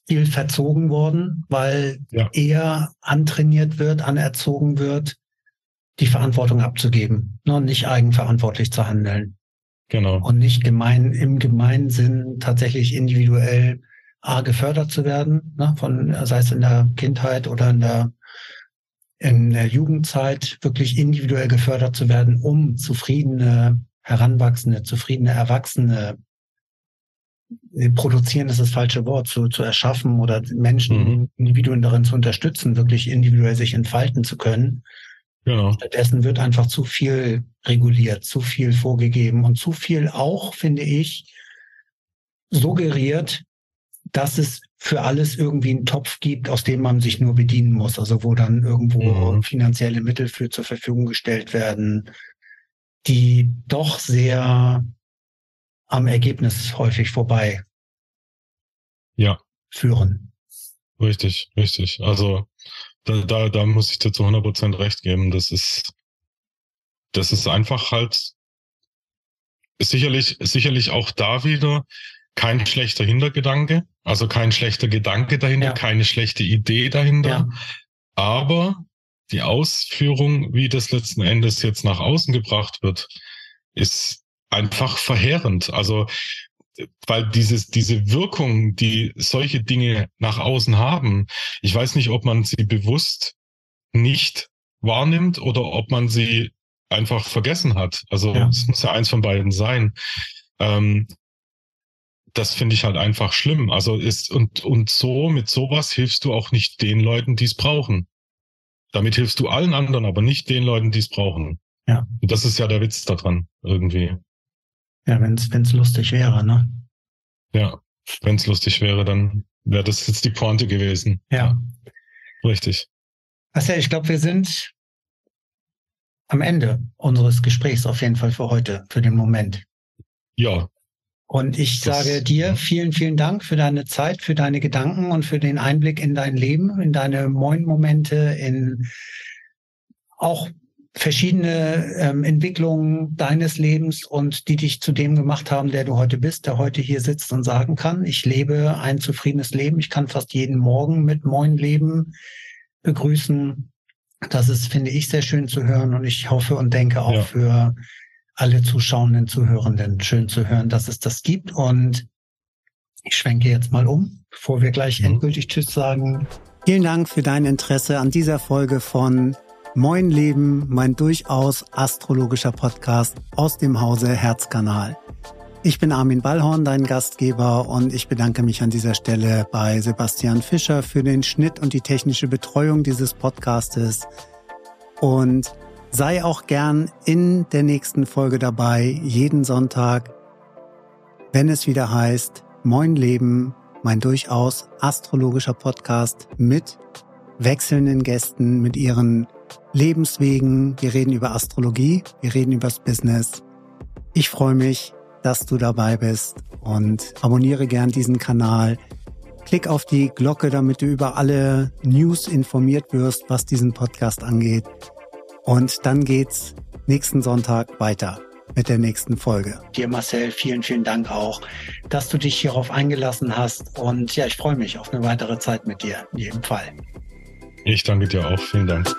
Viel verzogen worden, weil ja. eher antrainiert wird, anerzogen wird, die Verantwortung abzugeben, ne, nicht eigenverantwortlich zu handeln. Genau. Und nicht gemein, im Gemeinsinn tatsächlich individuell A, gefördert zu werden, ne, von, sei es in der Kindheit oder in der, in der Jugendzeit, wirklich individuell gefördert zu werden, um zufriedene, heranwachsende, zufriedene Erwachsene äh, produzieren ist das falsche Wort, zu, zu erschaffen oder Menschen, mhm. Individuen darin zu unterstützen, wirklich individuell sich entfalten zu können, Genau. Stattdessen wird einfach zu viel reguliert, zu viel vorgegeben und zu viel auch, finde ich, suggeriert, dass es für alles irgendwie einen Topf gibt, aus dem man sich nur bedienen muss. Also wo dann irgendwo mhm. finanzielle Mittel für zur Verfügung gestellt werden, die doch sehr am Ergebnis häufig vorbei ja. führen. Richtig, richtig. Also da, da, da muss ich dir zu 100% recht geben. Das ist, das ist einfach halt sicherlich, sicherlich auch da wieder kein schlechter Hintergedanke, also kein schlechter Gedanke dahinter, ja. keine schlechte Idee dahinter. Ja. Aber die Ausführung, wie das letzten Endes jetzt nach außen gebracht wird, ist einfach verheerend. Also weil dieses, diese Wirkung, die solche Dinge nach außen haben, ich weiß nicht, ob man sie bewusst nicht wahrnimmt oder ob man sie einfach vergessen hat. Also ja. es muss ja eins von beiden sein. Ähm, das finde ich halt einfach schlimm. Also ist und und so mit sowas hilfst du auch nicht den Leuten, die es brauchen. Damit hilfst du allen anderen, aber nicht den Leuten, die es brauchen. Ja. Und das ist ja der Witz daran irgendwie. Ja, wenn es lustig wäre, ne? Ja, wenn es lustig wäre, dann wäre das jetzt die Pointe gewesen. Ja. Richtig. Also ich glaube, wir sind am Ende unseres Gesprächs auf jeden Fall für heute, für den Moment. Ja. Und ich das, sage dir vielen, vielen Dank für deine Zeit, für deine Gedanken und für den Einblick in dein Leben, in deine Moin-Momente, in auch verschiedene ähm, Entwicklungen deines Lebens und die dich zu dem gemacht haben, der du heute bist, der heute hier sitzt und sagen kann, ich lebe ein zufriedenes Leben. Ich kann fast jeden Morgen mit Moin Leben begrüßen. Das ist, finde ich, sehr schön zu hören und ich hoffe und denke auch ja. für alle Zuschauenden, Zuhörenden schön zu hören, dass es das gibt. Und ich schwenke jetzt mal um, bevor wir gleich mhm. endgültig Tschüss sagen. Vielen Dank für dein Interesse an dieser Folge von Moin Leben, mein durchaus astrologischer Podcast aus dem Hause Herzkanal. Ich bin Armin Ballhorn, dein Gastgeber, und ich bedanke mich an dieser Stelle bei Sebastian Fischer für den Schnitt und die technische Betreuung dieses Podcastes. Und sei auch gern in der nächsten Folge dabei, jeden Sonntag, wenn es wieder heißt, Moin Leben, mein durchaus astrologischer Podcast mit wechselnden Gästen, mit ihren Lebenswegen. Wir reden über Astrologie, wir reden übers Business. Ich freue mich, dass du dabei bist und abonniere gern diesen Kanal. Klick auf die Glocke, damit du über alle News informiert wirst, was diesen Podcast angeht. Und dann geht's nächsten Sonntag weiter mit der nächsten Folge. Dir Marcel, vielen, vielen Dank auch, dass du dich hierauf eingelassen hast. Und ja, ich freue mich auf eine weitere Zeit mit dir, in jedem Fall. Ich danke dir auch. Vielen Dank.